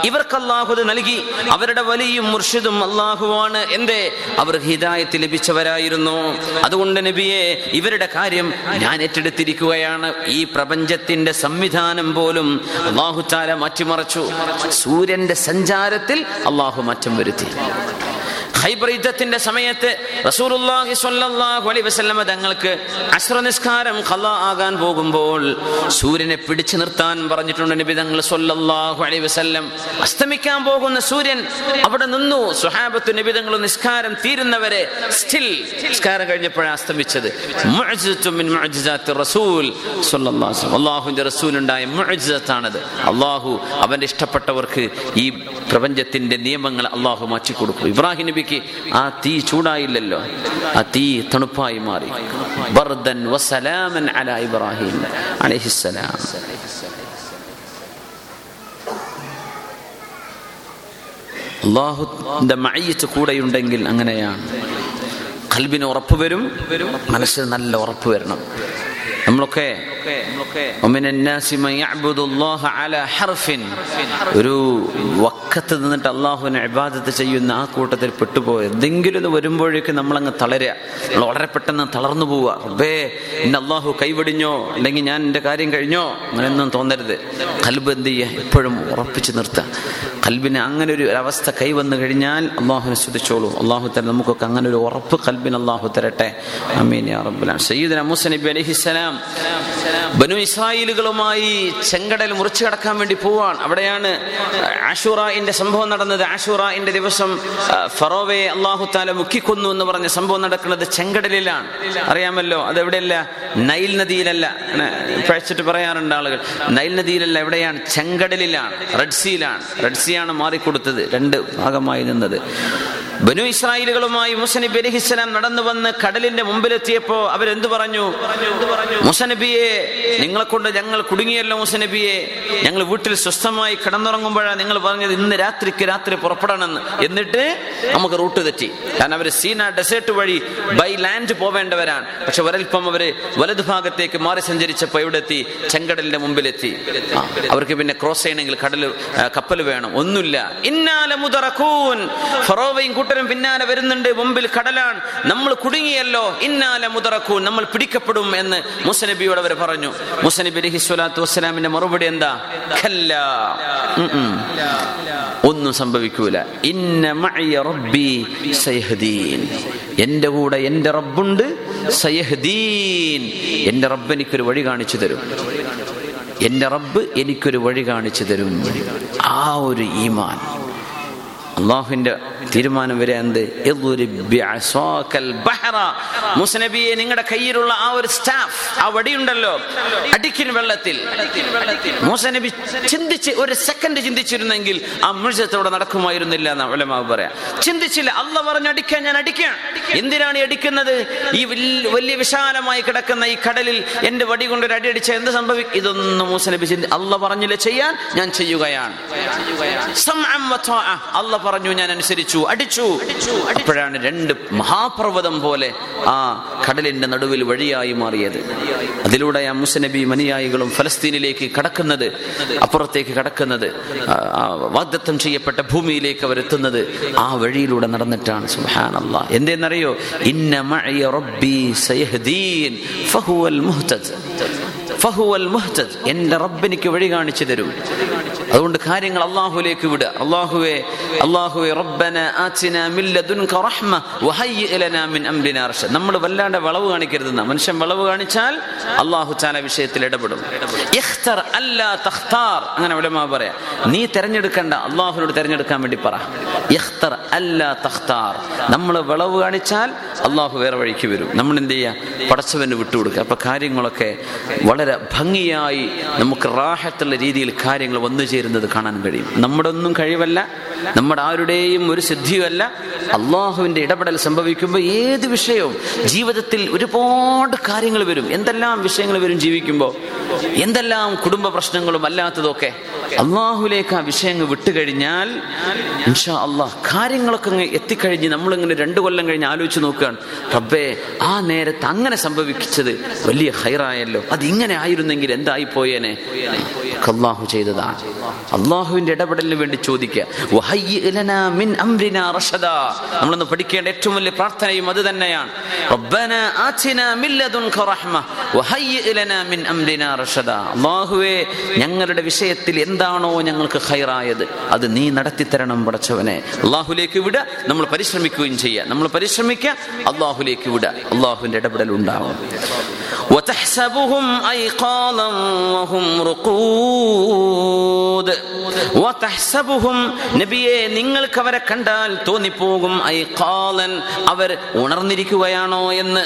ഇവർക്ക് അള്ളാഹു നൽകി. അവരുടെ വലിയും മുർഷിദും അള്ളാഹുവാണ് എന്തേ? അവർ ഹിദായത്ത് ലഭിച്ചവരായിരുന്നു. അതുകൊണ്ട് നബിയെ ഇവരുടെ കാര്യം ഞാൻ ഏറ്റെടുത്തിരിക്കുകയാണ്. ഈ പ്രപഞ്ചത്തിന്റെ സംവിധാനം പോലും അള്ളാഹു താല മാറ്റിമറച്ചു. സൂര്യന്റെ സഞ്ചാരത്തിൽ അള്ളാഹു മാറ്റം വരുത്തി. ഖൈബർ യുദ്ധത്തിന്റെ സമയത്ത് റസൂലുള്ളാഹി സ്വല്ലല്ലാഹു അലൈഹി തങ്ങൾക്ക് അസ്ര നിസ്കാരം ഖലാ ആകാൻ പോകുമ്പോൾ സൂര്യനെ പിടിച്ചു നിർത്താൻ പറഞ്ഞിട്ടുണ്ട് നബി തങ്ങൾ സ്വല്ലല്ലാഹു അലൈഹി വസല്ലം. അസ്തമിക്കാൻ പോകുന്ന സൂര്യൻ അവിടെ നിന്നു. സുഹാബത്തു നബി തങ്ങൾ നിസ്കാരം തീരുന്നവരെ സ്റ്റിൽ നിസ്കാരം കഴിഞ്ഞപ്പോഴാണ് അസ്തമിച്ചത്. റസൂൽ മുഅ്ജിസത്താണത് അള്ളാഹു അവന്റെ ഇഷ്ടപ്പെട്ടവർക്ക് ഈ പ്രപഞ്ചത്തിന്റെ നിയമങ്ങൾ അള്ളാഹു മാറ്റി കൊടുക്കും ഇബ്രാഹിം നബിക്ക് ആ തീ ചൂടായില്ലല്ലോ. ആ തീ തണുപ്പായി മാറി. ബർദൻ വസലാമൻ അല ഇബ്രാഹിം അലൈഹിസ്സലാം അള്ളാഹുന്റെ മയ്യത്ത് കൂടെയുണ്ടെങ്കിൽ അങ്ങനെയാണ്. കൽബിന് ഉറപ്പ് വരും. മനസ്സിന് നല്ല ഉറപ്പ് വരണം. നമ്മളൊക്കെ ഒരു വക്കത്ത് നിന്നിട്ട് അള്ളാഹുവിനെ അബാദത്ത് ചെയ്യുന്ന ആ കൂട്ടത്തിൽ പെട്ടുപോയ എന്തെങ്കിലും ഇത് നമ്മൾ അങ്ങ് തളരുക. നമ്മൾ വളരെ പെട്ടെന്ന് തളർന്നു പോവുക. റബ്ബേ എന്നെ അള്ളാഹു കൈവടിഞ്ഞോ? അല്ലെങ്കിൽ ഞാൻ എന്റെ കാര്യം കഴിഞ്ഞോ? അങ്ങനെയൊന്നും തോന്നരുത്. കൽബ് എന്ത് ചെയ്യുക? എപ്പോഴും ഉറപ്പിച്ചു നിർത്തുക. കൽബിന് അങ്ങനെ ഒരു അവസ്ഥ കൈവന്നു കഴിഞ്ഞാൽ അള്ളാഹുനെ ശ്രദ്ധിച്ചോളൂ അള്ളാഹു തരം നമുക്കൊക്കെ അങ്ങനെ ഒരു ഉറപ്പ് കൽബിന് അള്ളാഹു തരട്ടെ. അമീൻ അറബുലാം സയ്യിദ് മുസനബി ബനു ഇസ്രായേലുകളുമായി ചെങ്കടൽ മുറിച്ചു കടക്കാൻ വേണ്ടി പോവാണ്. അവിടെയാണ് ആഷുറായിന്റെ സംഭവം നടന്നത്. ആഷുറായിന്റെ ദിവസം ഫറോവെ അള്ളാഹു താല മുക്കിക്കൊന്നു എന്ന് പറഞ്ഞ സംഭവം നടക്കുന്നത് ചെങ്കടലിലാണ്. അറിയാമല്ലോ അത് എവിടെയല്ല നൈൽ നദിയിലല്ല. പഴച്ചിട്ട് പറയാറുണ്ട് ആളുകൾ. നൈൽ നദിയിലല്ല എവിടെയാണ്? ചെങ്കടലിലാണ് റെഡ് സീലാണ്. റെഡ് മാറിക്കൊടുത്തത് രണ്ട് ഭാഗമായി നിന്നത്. ബനു ഇസ്രായേലുകളുമായി മുസനബി അലഹിസ്സലാം നടന്നു വന്ന് കടലിന്റെ മുമ്പിലെത്തിയപ്പോ അവരെന്തു പറഞ്ഞു? മുസനബിയെ നിങ്ങളെ കൊണ്ട് ഞങ്ങൾ കുടുങ്ങിയല്ലോ മുസനബിയെ ഞങ്ങൾ വീട്ടിൽ സ്വസ്ഥമായി കിടന്നുറങ്ങുമ്പോഴാണ് നിങ്ങൾ പറഞ്ഞത് ഇന്ന് രാത്രിക്ക് രാത്രി പുറപ്പെടണമെന്ന് എന്നിട്ട് നമുക്ക് റൂട്ട് തെറ്റി. കാരണം അവർ സീന ഡെസേർട്ട് വഴി ബൈ ലാൻഡ് പോവേണ്ടവരാണ്. പക്ഷെ ഒരൽപ്പം അവർ വലതു ഭാഗത്തേക്ക് മാറി സഞ്ചരിച്ചപ്പോ ഇവിടെ എത്തി ചെങ്കടലിന്റെ മുമ്പിലെത്തി. അവർക്ക് പിന്നെ ക്രോസ് ചെയ്യണമെങ്കിൽ കടൽ കപ്പൽ വേണം. ഒന്നുമില്ല. ഇന്നാല മുതറക്കൂൻ ഫറോവയും കൂട്ടരും പിന്നാലെ വരുന്നുണ്ട്. മുമ്പിൽ കടലാണ് നമ്മൾ കുടുങ്ങിയല്ലോ. ഇന്നാലെ മുതറക്കൂ. നമ്മൾ പിടിക്കപ്പെടും എന്ന് മുസനബിയോട് അവർ പറഞ്ഞു. മുസനബി അലഹി സ്വലാത്തു വസ്സലാമിന്റെ മറുപടി എന്താ? ഖല്ല. ഒന്നും സംഭവിക്കൂല. ഇന്ന റബ്ബി സയഹദീൻ. എന്റെ കൂടെ എന്റെ റബ്ബുണ്ട്. സയഹദീൻ. എന്റെ റബ്ബ് എനിക്കൊരു വഴി കാണിച്ചു തരും. എന്റെ റബ്ബ് എനിക്കൊരു വഴി കാണിച്ചു തരും. ആ ഒരു ഈമാൻ. അള്ളാഹുവിന്റെ തീരുമാനം വരെ എന്ത്? മുസ്നബിയെ നിങ്ങളുടെ കയ്യിലുള്ള ആ ഒരു സ്റ്റാഫ് ആ വടിയുണ്ടല്ലോ അടിക്കിന് വെള്ളത്തിൽ. മൂസ നബി ചിന്തിച്ച് ഒരു സെക്കൻഡ് ചിന്തിച്ചിരുന്നെങ്കിൽ ആ മുഴുവത്തോടെ നടക്കുമായിരുന്നില്ല എന്ന് ഉലമാവ് പറയാം. ചിന്തിച്ചില്ല അല്ല പറഞ്ഞു അടിക്കാൻ ഞാൻ അടിക്കാൻ എന്തിനാണ് അടിക്കുന്നത്? ഈ വലിയ- വിശാലമായി കിടക്കുന്ന ഈ കടലിൽ എന്റെ വടി കൊണ്ട് ഒരു അടി അടിച്ചാൽ എന്ത് സംഭവിക്കും ഇതൊന്നും മൂസ നബി ചിന്തി അല്ല പറഞ്ഞില്ല ചെയ്യാൻ ഞാൻ ചെയ്യുകയാണ്. അല്ല പറഞ്ഞു ഞാൻ അനുസരിച്ചു. അടിച്ചു. അപ്പോഴാണ് രണ്ട് മഹാപർവതം പോലെ ആ കടലിന്റെ നടുവിൽ വഴിയായി മാറിയത്. അതിലൂടെ ആ മുസനബി മനിയായികളും ഫലസ്തീനിലേക്ക് കടക്കുന്നത് അപ്പുറത്തേക്ക് കടക്കുന്നത് വാഗ്ദത്തം ചെയ്യപ്പെട്ട ഭൂമിയിലേക്ക് അവർ എത്തുന്നത് ആ വഴിയിലൂടെ നടന്നിട്ടാണ്. സുഹാനല്ല എന്തെന്നറിയോ? ഇന്ന റബ്ബി സയഹ്ദീൻ ഫഹുവൽ മുഹ്തദ്. ഫഹുവൽ മുഹ്തദ്. എന്റെ റബ്ബെനിക്ക് വഴി കാണിച്ചു തരും. അതുകൊണ്ട് കാര്യങ്ങൾ അള്ളാഹുലേക്ക് വിടുക. അള്ളാഹുവെ അള്ളാഹുവെ റബ്ബന ആച്ചിന മിൻ ലദുൻക റഹ്മ വഹയ്യി ലനാ മിൻ അംരിന അർഷ നമ്മൾ വല്ലാണ്ട് വളവ് കാണിക്കരുതെന്ന. മനുഷ്യൻ വളവ് കാണിച്ചാൽ അള്ളാഹു ചാല വിഷയത്തിൽ ഇടപെടും. ഇഖ്തർ അല്ലാ തഖ്താർ. അങ്ങനെ ഉലമാ പറയാ. നീ തിരഞ്ഞെടുക്കണ്ട. അള്ളാഹുനോട് തിരഞ്ഞെടുക്കാൻ വേണ്ടി പറ. ഇഖ്തർ അല്ലാ തഖ്താർ. നമ്മൾ വളവ് കാണിച്ചാൽ അള്ളാഹു വേറെ വഴിക്ക് വരും. നമ്മൾ എന്ത് ചെയ്യുക പടച്ചവന് വിട്ടുകൊടുക്കുക അപ്പൊ കാര്യങ്ങളൊക്കെ വളരെ ഭംഗിയായി നമുക്ക് റാഹത്തുള്ള രീതിയിൽ കാര്യങ്ങൾ വന്നു ചേരുന്നത് കാണാൻ കഴിയും. നമ്മുടെ ഒന്നും കഴിവല്ല നമ്മുടെ ആരുടെയും ഒരു സിദ്ധിയുമല്ല അള്ളാഹുവിന്റെ ഇടപെടൽ സംഭവിക്കുമ്പോൾ ഏത് വിഷയവും ജീവിതത്തിൽ ഒരുപാട് കാര്യങ്ങൾ വരും. എന്തെല്ലാം വിഷയങ്ങൾ വരും ജീവിക്കുമ്പോൾ? എന്തെല്ലാം കുടുംബ പ്രശ്നങ്ങളും അല്ലാത്തതൊക്കെ? അള്ളാഹുലേക്ക് ആ വിഷയങ്ങൾ വിട്ടുകഴിഞ്ഞാൽ ഇൻഷാ അള്ളാഹ് കാര്യങ്ങളൊക്കെ അങ്ങ് എത്തിക്കഴിഞ്ഞ് നമ്മളിങ്ങനെ രണ്ടു കൊല്ലം കഴിഞ്ഞ് ആലോചിച്ച് നോക്കുകയാണ്. റബ്ബേ ആ നേരത്ത് അങ്ങനെ സംഭവിച്ചത് വലിയ ഹൈറായല്ലോ. അത് ഇങ്ങനെ ആയിരുന്നെങ്കിൽ എന്തായി പോയേനെ? അള്ളാഹു ചെയ്തതാണ്. അള്ളാഹുവിന്റെ ഇടപെടലിന് വേണ്ടി ചോദിക്കുക വഹയ്യി ലനാ മിൻ അംരിനാ റഷദാ. നമ്മളൊന്ന് പഠിക്കേണ്ട ഏറ്റവും വലിയ പ്രാർത്ഥനയും അത് തന്നെയാണ് റബ്ബനാ ആതിനാ മിൻ ലദുൻക റഹ്മ വഹയ്യി ലനാ മിൻ അംരിനാ റഷദാ. അള്ളാഹുവേ ഞങ്ങളുടെ വിഷയത്തിൽ എന്താണോ ഞങ്ങൾക്ക് ഖൈറായത് അത് നീ നടത്തിത്തരണം പടച്ചവനെ അള്ളാഹുലേക്ക് വിട നമ്മൾ പരിശ്രമിക്കുകയും ചെയ്യുക നമ്മൾ പരിശ്രമിക്കുക അള്ളാഹുലേക്ക് വിട അള്ളാഹുവിന്റെ ഇടപെടൽ ഉണ്ടാവും وتحسبهم أيقاظا وهم رقود നിങ്ങൾക്ക് അവരെ കണ്ടാൽ തോന്നിപ്പോകും. ഐ കാലൻ അവർ ഉണർന്നിരിക്കുകയാണോ എന്ന്.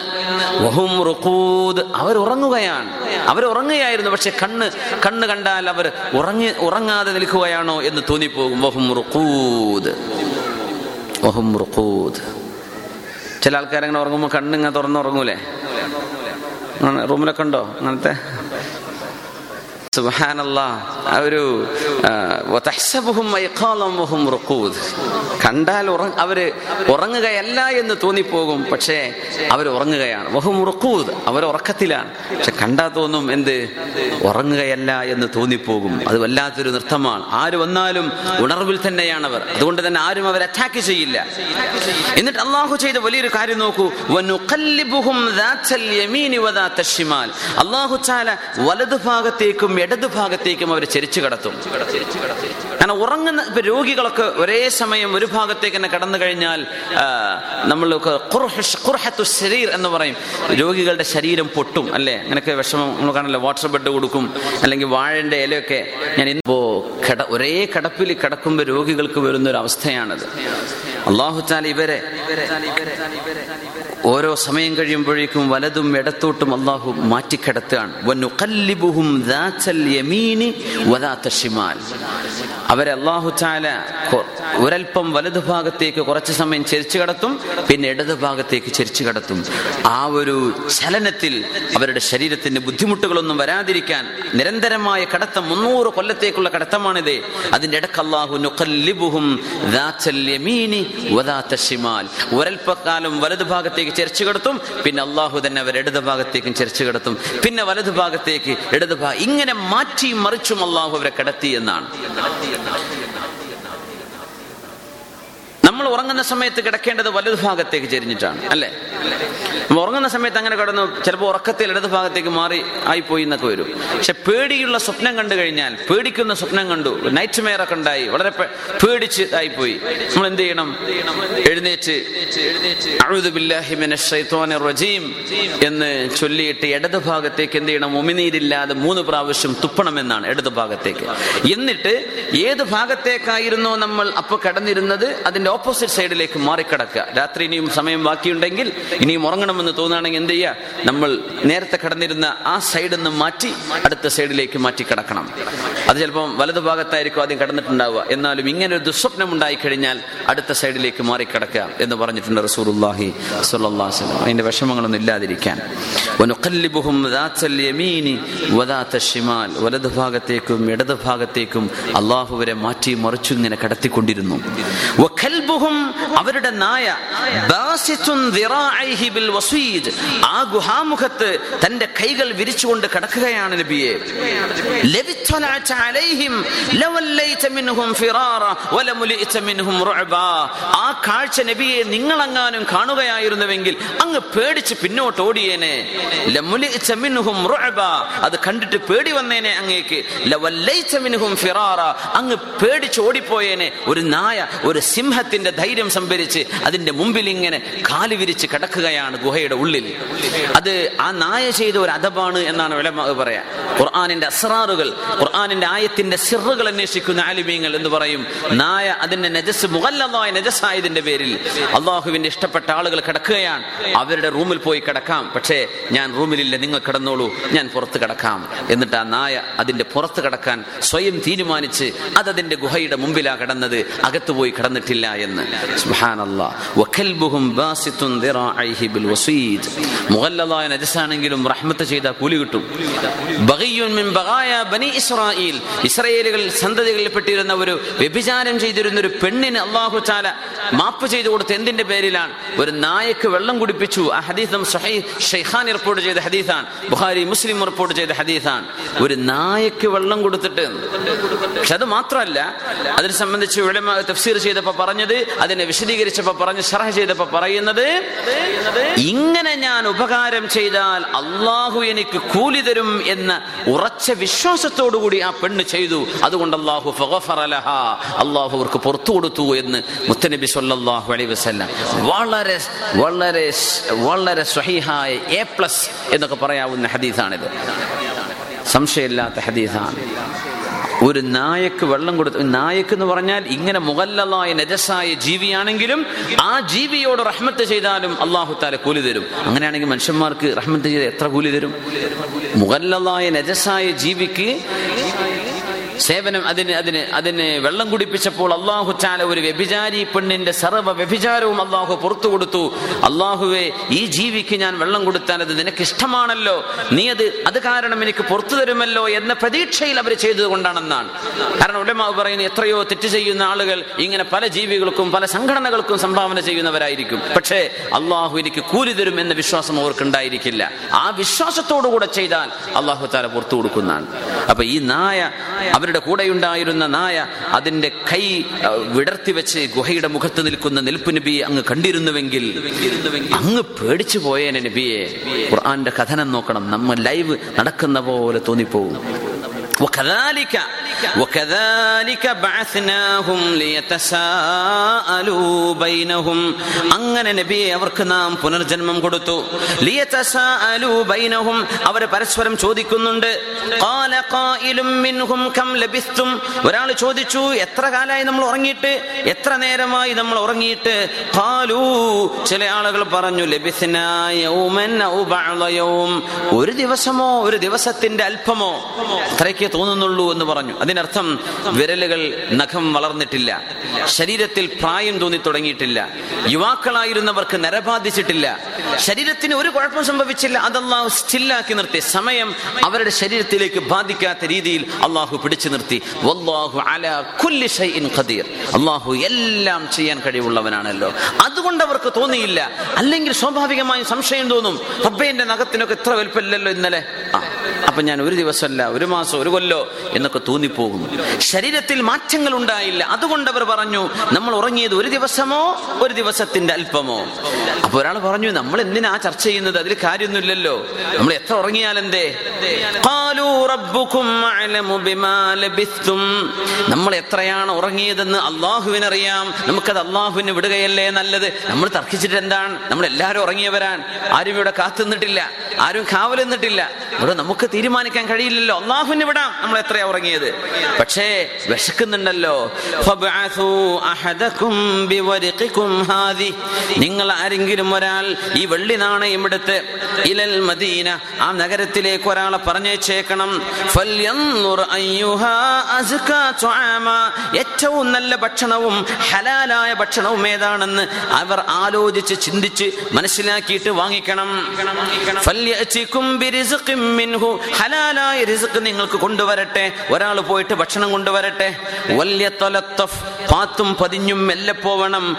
അവർ ഉറങ്ങുകയാണ്. അവർ ഉറങ്ങുകയായിരുന്നു പക്ഷെ കണ്ണ് കണ്ണ് കണ്ടാൽ അവർ ഉറങ്ങി ഉറങ്ങാതെ നിൽക്കുകയാണോ എന്ന് തോന്നിപ്പോകും. വഹും വഹും ചില ആൾക്കാരങ്ങനെ ഉറങ്ങുമ്പോൾ കണ്ണിങ്ങനെ തുറന്നുറങ്ങൂലേ? റൂമിലൊക്കെ ഉണ്ടോ അങ്ങനത്തെ? കണ്ടാൽ അവർ ഉറങ്ങുകയല്ല എന്ന് തോന്നിപ്പോകും പക്ഷേ അവർ ഉറങ്ങുകയാണ്. വഹും അവർ ഉറക്കത്തിലാണ്. പക്ഷെ കണ്ടാൽ തോന്നും എന്ത്? ഉറങ്ങുകയല്ല എന്ന് തോന്നിപ്പോകും. അത് വല്ലാത്തൊരു നൃത്തമാണ്. ആര് വന്നാലും ഉണർവിൽ തന്നെയാണ് അവർ അതുകൊണ്ട് തന്നെ ആരും അവരെ അറ്റാക്ക് ചെയ്യില്ല. എന്നിട്ട് അള്ളാഹു ചെയ്ത വലിയൊരു കാര്യം നോക്കൂ. അള്ളാഹു ചാല വലതു ഭാഗത്തേക്കും ഇടതു ഭാഗത്തേക്കും അവർ ചെരിച്ചു കടത്തും. കാരണം ഉറങ്ങുന്ന ഇപ്പൊ രോഗികളൊക്കെ ഒരേ സമയം ഒരു ഭാഗത്തേക്ക് തന്നെ കടന്നു കഴിഞ്ഞാൽ നമ്മൾ ശരീർ എന്ന് പറയും. രോഗികളുടെ ശരീരം പൊട്ടും അല്ലേ? അങ്ങനെയൊക്കെ വിഷമം നമ്മൾ കാണല്ലോ വാട്ടർ ബെഡ് കൊടുക്കും അല്ലെങ്കിൽ വാഴന്റെ ഇലയൊക്കെ ഞാൻ ഇപ്പോ കിട ഒരേ കിടപ്പിൽ കിടക്കുമ്പോൾ രോഗികൾക്ക് വരുന്ന ഒരു അവസ്ഥയാണത്. അള്ളാഹു താല ഇവരെ ഓരോ സമയം കഴിയുമ്പോഴേക്കും വലതും ഇടത്തോട്ടും അള്ളാഹു മാറ്റിക്കിടത്തുകയാണ്. അവരെ അള്ളാഹു ചാല ഒരൽപ്പം വലതു ഭാഗത്തേക്ക് കുറച്ച് സമയം ചെരിച്ചു കടത്തും പിന്നെ ഇടതു ഭാഗത്തേക്ക് ചെരിച്ചു കടത്തും. ആ ഒരു ചലനത്തിൽ അവരുടെ ശരീരത്തിന് ബുദ്ധിമുട്ടുകളൊന്നും വരാതിരിക്കാൻ നിരന്തരമായ കടത്തം മുന്നൂറ് കൊല്ലത്തേക്കുള്ള കടത്തമാണിത്. അതിന്റെ ഇടയ്ക്ക് അള്ളാഹു ഒരൽപ്പക്കാലം വലതു ഭാഗത്തേക്ക് ചെരിച്ചു കിടത്തും. പിന്നെ അള്ളാഹു തന്നെ അവർ ഇടതു ഭാഗത്തേക്കും ചെരിച്ചു കിടത്തും. പിന്നെ വലതു ഭാഗത്തേക്ക് ഇടതു ഭാഗം. ഇങ്ങനെ മാറ്റി മറിച്ചും അള്ളാഹു അവരെ കിടത്തി എന്നാണ്. നമ്മൾ ഉറങ്ങുന്ന സമയത്ത് കിടക്കേണ്ടത് വലതു ഭാഗത്തേക്ക് ചെരിഞ്ഞിട്ടാണ് അല്ലേ? നമ്മൾ ഉറങ്ങുന്ന സമയത്ത് അങ്ങനെ കിടന്ന് ചിലപ്പോൾ ഉറക്കത്തിൽ ഇടതു ഭാഗത്തേക്ക് മാറി ആയിപ്പോയി എന്നൊക്കെ വരും. പക്ഷെ പേടിയുള്ള സ്വപ്നം കണ്ടു കഴിഞ്ഞാൽ പേടിക്കുന്ന സ്വപ്നം കണ്ടു നൈറ്റ് മെയർ ഒക്കെ ഉണ്ടായി വളരെ പേടിച്ച് ആയിപ്പോയി. നമ്മൾ എന്ത് ചെയ്യണം? എഴുന്നേറ്റ്. എന്ന് ചൊല്ലിയിട്ട് ഇടതു ഭാഗത്തേക്ക് എന്ത് ചെയ്യണം? ഉമിനീരില്ലാതെ മൂന്ന് പ്രാവശ്യം തുപ്പണമെന്നാണ് ഇടതു ഭാഗത്തേക്ക്. എന്നിട്ട് ഏത് ഭാഗത്തേക്കായിരുന്നോ നമ്മൾ അപ്പൊ കിടന്നിരുന്നത്? അതിന്റെ ഓപ്പോസിറ്റ് സൈഡിലേക്ക് മാറിക്കിടക്കുക. രാത്രി ഇനിയും സമയം ബാക്കിയുണ്ടെങ്കിൽ ഇനിയും ഉറങ്ങണമെന്ന് തോന്നുകയാണെങ്കിൽ എന്ത് ചെയ്യുക? നമ്മൾ നേരത്തെ കടന്നിരുന്ന ആ സൈഡിൽ നിന്ന് മാറ്റി അടുത്ത സൈഡിലേക്ക് മാറ്റി കിടക്കണം അത് ചിലപ്പം വലതു ഭാഗത്തായിരിക്കും ആദ്യം കടന്നിട്ടുണ്ടാവുക. എന്നാലും ഇങ്ങനെ ഒരു ദുസ്വപ്നം ഉണ്ടായി കഴിഞ്ഞാൽ അടുത്ത സൈഡിലേക്ക് മാറിക്കിടക്കുക എന്ന് പറഞ്ഞിട്ടുണ്ട് റസൂർഹി വസല്ലം. അതിന്റെ വിഷമങ്ങളൊന്നും ഇല്ലാതിരിക്കാൻ. വലതു ഭാഗത്തേക്കും ഇടതു ഭാഗത്തേക്കും അള്ളാഹുവരെ മാറ്റി മറിച്ചു ഇങ്ങനെ കടത്തിക്കൊണ്ടിരുന്നു. വഖൽബുഹും അവരുടെ നായ. ആ ഗുഹാമുഖത്ത് തന്റെ കൈകൾ വിരിച്ചുകൊണ്ട് കിടക്കുകയാണ് നബിയെ. ആ കാഴ്ച നബിയെ നിങ്ങളെങ്ങാനും കാണുകയായിരുന്നുവെങ്കിൽ അങ്ങ് പേടിച്ച് പിന്നോട്ട് ഓടിയേനെ. അത് കണ്ടിട്ട് പേടി വന്നേനെ അങ്ങേക്ക്. അങ്ങ് പേടിച്ച് ഓടിപ്പോയേനെ. ഒരു നായ ഒരു സിംഹത്തിന്റെ ധൈര്യം സംഭരിച്ച് അതിന്റെ മുമ്പിൽ ഇങ്ങനെ കാൽ വിരിച്ച് കിടക്കുകയാണ് ഗുഹയുടെ ഉള്ളിൽ. അത് ആ നായ ചെയ്ത ഒരു അദബാണ് എന്നാണ് പറയാ. ഖുർആാനിന്റെ അസ്രാറുകൾ ഖുർആാനിന്റെ ആയത്തിന്റെ സിറുകൾ അന്വേഷിക്കുന്ന ആലിമീങ്ങൾ എന്ന് പറയും. നായ അതിന്റെ നജസ് മുഖല്ലതായ നജസായതിന്റെ പേരിൽ. അള്ളാഹുവിന്റെ ഇഷ്ടപ്പെട്ട ആളുകൾ കിടക്കുകയാണ്. അവരുടെ റൂമിൽ പോയി കിടക്കാം. പക്ഷേ ഞാൻ റൂമിലില്ല നിങ്ങൾ കിടന്നോളൂ ഞാൻ പുറത്ത് കിടക്കാം. എന്നിട്ട് ആ നായ അതിന്റെ പുറത്ത് കിടക്കാൻ സ്വയം തീരുമാനിച്ച് അത് അതിന്റെ ഗുഹയുടെ മുമ്പിലാ കിടന്നത് അകത്തുപോയി കിടന്നിട്ടില്ല എന്ന് എന്ന് മുഗല്ലദായ നജസാണെങ്കിലും റഹ്മത്ത് ചെയ്ത കൂലി കിട്ടും. ബനി ഇസ്രായീൽ ഇസ്രായേലുകൾ സന്തതികളിൽ പെട്ടിരുന്ന ഒരു വ്യഭിചാരം ചെയ്തിരുന്ന ഒരു പെണ്ണിന് അള്ളാഹു ചാല മാപ്പ് ചെയ്തു കൊടുത്ത എന്തിന്റെ പേരിലാണ്? ഒരു നായക്ക് വെള്ളം കുടിപ്പിച്ചു. ആ ഹദീസം ഷെയ്ഖാൻ റിപ്പോർട്ട് ചെയ്ത ഹദീസാണ്. ബുഖാരി മുസ്ലിം റിപ്പോർട്ട് ചെയ്ത ഹദീസാണ്. ഒരു നായക്ക് വെള്ളം കൊടുത്തിട്ട്. പക്ഷെ അത് മാത്രമല്ല അതിനെ സംബന്ധിച്ച് തഫ്സീർ ചെയ്തപ്പോ പറഞ്ഞത് അതിനെ വിശദീകരിച്ചപ്പോ പറഞ്ഞ് ഷർഹ ചെയ്തപ്പോ പറയുന്നത് ഇങ്ങനെ ഞാൻ ഉപകാരം ചെയ്താൽ അള്ളാഹു എനിക്ക് കൂലി തരും എന്ന ഉറച്ച വിശ്വാസത്തോടുകൂടി ആ പെണ്ണ് ചെയ്തു. അതുകൊണ്ട് അള്ളാഹു അള്ളാഹു അവർക്ക് പുറത്തു കൊടുത്തു എന്ന് മുത്തനബി സല്ലാഹു അലൈ വസല്ലം. വളരെ വളരെ വളരെ സ്വഹീഹായ എ പ്ലസ് എന്നൊക്കെ പറയാവുന്ന ഹദീസാണിത്. സംശയമില്ലാത്ത ഹദീസാണ്. ഒരു നായക്ക് വെള്ളം കൊടുത്ത് നായക്ക് എന്ന് പറഞ്ഞാൽ ഇങ്ങനെ മുഗല്ലലായ നജസായ ജീവിയാണെങ്കിലും ആ ജീവിയോട് റഹ്മത്ത് ചെയ്താലും അള്ളാഹു താല കൂലി തരും. അങ്ങനെയാണെങ്കിൽ മനുഷ്യന്മാർക്ക് റഹ്മത്ത് ചെയ്ത് എത്ര കൂലി തരും? മുഗല്ലലായ നജസായ ജീവിക്ക് സേവനം അതിന് അതിന് അതിന് വെള്ളം കുടിപ്പിച്ചപ്പോൾ അള്ളാഹു ചാല ഒരു വ്യഭിചാരി പെണ്ണിന്റെ സർവ വ്യഭിചാരവും അള്ളാഹു പുറത്തു കൊടുത്തു. അള്ളാഹുവെ ഈ ജീവിക്ക് ഞാൻ വെള്ളം കൊടുത്താൽ അത് നിനക്ക് ഇഷ്ടമാണല്ലോ നീ അത് അത് കാരണം എനിക്ക് പുറത്തു തരുമല്ലോ എന്ന പ്രതീക്ഷയിൽ അവർ ചെയ്തതുകൊണ്ടാണെന്നാണ് കാരണം ഉടമാവ് പറയുന്നത് എത്രയോ തെറ്റ് ചെയ്യുന്ന ആളുകൾ ഇങ്ങനെ പല ജീവികൾക്കും പല സംഘടനകൾക്കും സംഭാവന ചെയ്യുന്നവരായിരിക്കും. പക്ഷേ അള്ളാഹു എനിക്ക് കൂലി തരും എന്ന വിശ്വാസം അവർക്കുണ്ടായിരിക്കില്ല. ആ വിശ്വാസത്തോടു കൂടെ ചെയ്താൽ അള്ളാഹു താല പുറത്തു കൊടുക്കുന്നതാണ്. അപ്പൊ ഈ നായ അവരുടെ കൂടെയുണ്ടായിരുന്ന നായ അതിന്റെ കൈ വിടർത്തി വെച്ച് ഗുഹയുടെ മുഖത്ത് നിൽക്കുന്ന നിൽപ്പ് നബി അങ്ങ് കണ്ടിരുന്നുവെങ്കിൽ അങ്ങ് പേടിച്ചു പോയേനെ നബിയെ. ഖുർആന്റെ കഥനം നോക്കണം. നമ്മൾ ലൈവ് നടക്കുന്ന പോലെ തോന്നിപ്പോവും. وكذلك وكذلك بعثناهم ليتساءلوا بينهم അങ്ങനെ നബിയെ അവർക്ക് നാം പുനർജന്മം കൊടുത്തു ലിയതസാഅലൂ ബൈനഹും അവർ പരസ്പരം ചോദിക്കുന്നുണ്ട് ഖാല ഖായിലും മിൻഹും കം ലബിസ്തും ഒരാൾ ചോദിച്ചു എത്ര കാലമായി നമ്മൾ ഉറങ്ങിയിട്ട് എത്ര നേരമായി നമ്മൾ ഉറങ്ങിയിട്ട് ഖാലൂ ചില ആളുകൾ പറഞ്ഞു ലബിസ്നാ യൗമൻ ഔ ബഅദ യൗം ഒരു ദിവസമോ ഒരു ദിവസത്തിന്റെ അല്പമോ അത്രയ്ക്ക് തോന്നുന്നുള്ളൂ എന്ന് പറഞ്ഞു. അതിനർത്ഥം വിരലുകൾ നഖം വളർന്നിട്ടില്ല. ശരീരത്തിൽ പ്രായം തോന്നി തുടങ്ങിയിട്ടില്ല. യുവാക്കളായിരുന്നവർക്ക് നരബാധിച്ചിട്ടില്ല ശരീരത്തിന് ഒരു കുഴപ്പം സംഭവിച്ചില്ല. അതല്ലാഹു സ്റ്റില്ലാക്കി നിർത്തി. സമയം അവരുടെ ശരീരത്തിലേക്ക് ബാധിക്കാത്ത രീതിയിൽ അള്ളാഹു പിടിച്ചു നിർത്തി. വല്ലാഹു കുല്ലി ഖദീർ. അള്ളാഹു എല്ലാം ചെയ്യാൻ കഴിവുള്ളവനാണല്ലോ. അതുകൊണ്ട് അവർക്ക് തോന്നിയില്ല. അല്ലെങ്കിൽ സ്വാഭാവികമായും സംശയം തോന്നും. റബ്ബേന്റെ നഖത്തിനൊക്കെ ഇത്ര വലുപ്പമില്ലല്ലോ ഇന്നലെ. അപ്പൊ ഞാൻ ഒരു ദിവസമല്ല ഒരു മാസം ഒരു കൊല്ലോ എന്നൊക്കെ തോന്നിപ്പോകുന്നു. ശരീരത്തിൽ മാറ്റങ്ങൾ ഉണ്ടായില്ല അതുകൊണ്ട് അവർ പറഞ്ഞു നമ്മൾ ഉറങ്ങിയത് ഒരു ദിവസമോ ഒരു ദിവസത്തിന്റെ അല്പമോ? അപ്പൊ ഒരാൾ പറഞ്ഞു നമ്മൾ എന്തിനാ ചർച്ച ചെയ്യുന്നത്? അതിൽ കാര്യമൊന്നുമില്ലല്ലോ. നമ്മൾ എത്ര ഉറങ്ങിയാൽ എന്തേ നമ്മൾ എത്രയാണ് ഉറങ്ങിയതെന്ന് അള്ളാഹുവിനറിയാം. നമുക്കത് അള്ളാഹുവിന് വിടുകയല്ലേ നല്ലത്? നമ്മൾ തർക്കിച്ചിട്ട് എന്താണ്? നമ്മൾ എല്ലാവരും ഉറങ്ങിയവരാണ്. ആരും ഇവിടെ കാത്തുനിന്നിട്ടില്ല. ആരും കാവൽ നിന്നിട്ടില്ല. ഇവിടെ നമുക്ക് തീരുമാനിക്കാൻ കഴിയില്ലല്ലോ. അള്ളാഹുവിന് നമ്മൾ എത്രയാ ഉറങ്ങിയത്? പക്ഷേ വിശക്കുന്നുണ്ടല്ലോ. നിങ്ങൾ ആരെങ്കിലും ഒരാൾ ഈ വെള്ളി നാണയം എടുത്ത് ഇലൽ മദീന ആ നഗരത്തിലേക്ക് ഒരാളെ തുആമ. ഏറ്റവും നല്ല ഭക്ഷണവും ഹലാലായ ഭക്ഷണവും ഏതാണെന്ന് അവർ ആലോചിച്ച് ചിന്തിച്ച് മനസ്സിലാക്കിയിട്ട് വാങ്ങിക്കണം. ഹലാലായ നിങ്ങൾക്ക് കൊണ്ടുവരട്ടെ. ഒരാൾ പോയിട്ട് ഭക്ഷണം കൊണ്ടുവരട്ടെ. വല്യതലത്തഫ് പാത്തും പതിഞ്ഞും മെല്ലെ പോവണം.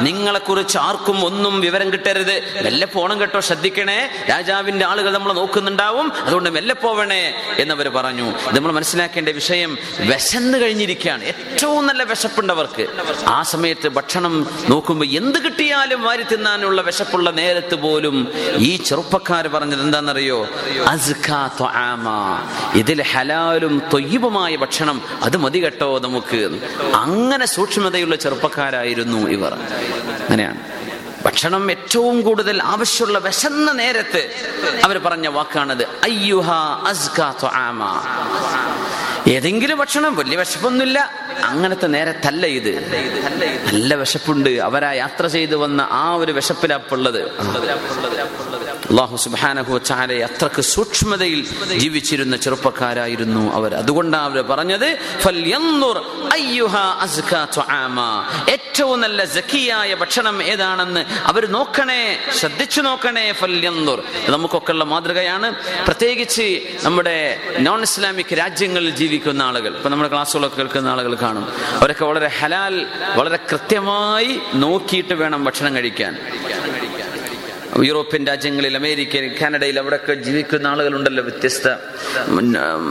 നിങ്ങളെ കുറിച്ച് ആർക്കും ഒന്നും വിവരം കിട്ടരുത്. മെല്ലെ പോണം കേട്ടോ ശ്രദ്ധിക്കണേ. രാജാവിന്റെ ആളുകൾ നമ്മൾ നോക്കുന്നുണ്ടാവും. അതുകൊണ്ട് മെല്ലെ പോവണേ എന്നവർ പറഞ്ഞു. നമ്മൾ മനസ്സിലാക്കേണ്ട വിഷയം വിശന്ന് കഴിഞ്ഞിരിക്കുകയാണ്. ഏറ്റവും നല്ല വിശപ്പുണ്ടവർക്ക്. ആ സമയത്ത് ഭക്ഷണം നോക്കുമ്പോൾ എന്ത് കിട്ടിയാലും വാരി തിന്നാനുള്ള വിശപ്പുള്ള നേരത്ത് പോലും ഈ ചെറുപ്പക്കാർ പറഞ്ഞത് എന്താണെന്നറിയോ. ഇതിൽ ഹലാലും തൊയ്യബുമായ ഭക്ഷണം അത് മതി കേട്ടോ നമുക്ക്. അങ്ങനെ സൂക്ഷ്മതയുള്ള ചെറുപ്പക്കാരായിരുന്നു ഇവർ. അങ്ങനെയാണ്. ഭക്ഷണം ഏറ്റവും കൂടുതൽ ആവശ്യമുള്ള വിശന്ന നേരത്ത് അവർ പറഞ്ഞ വാക്കാണത് അയ്യുഹ അസ്കാ. ഏതെങ്കിലും ഭക്ഷണം വലിയ വിശപ്പൊന്നുമില്ല. അങ്ങനത്തെ നേരെ തല്ല ഇത്. നല്ല വിശപ്പുണ്ട്. അവരാ യാത്ര ചെയ്തു വന്ന ആ ഒരു വിശപ്പിലാപ്പുള്ളത്. അള്ളാഹു സുബാനഹു ചാലെ അത്രയ്ക്ക് സൂക്ഷ്മതയിൽ ജീവിച്ചിരുന്ന ചെറുപ്പക്കാരായിരുന്നു അവർ. അതുകൊണ്ടാണ് അവർ പറഞ്ഞത്. ഏറ്റവും നല്ല ജക്കിയായ ഭക്ഷണം ഏതാണെന്ന് അവർ നോക്കണേ ശ്രദ്ധിച്ചു നോക്കണേ ഫല്യന്തുർ നമുക്കൊക്കെ ഉള്ള മാതൃകയാണ്. പ്രത്യേകിച്ച് നമ്മുടെ നോൺ ഇസ്ലാമിക് രാജ്യങ്ങളിൽ ജീവിക്കുന്ന ആളുകൾ ഇപ്പൊ നമ്മുടെ ക്ലാസ്സുകളൊക്കെ കേൾക്കുന്ന ആളുകൾ കാണും. അവരൊക്കെ വളരെ ഹലാൽ വളരെ കൃത്യമായി നോക്കിയിട്ട് വേണം ഭക്ഷണം കഴിക്കാൻ. യൂറോപ്യൻ രാജ്യങ്ങളിൽ അമേരിക്കയിൽ കാനഡയിൽ അവിടെയൊക്കെ ജീവിക്കുന്ന ആളുകളുണ്ടല്ലോ വ്യത്യസ്ത.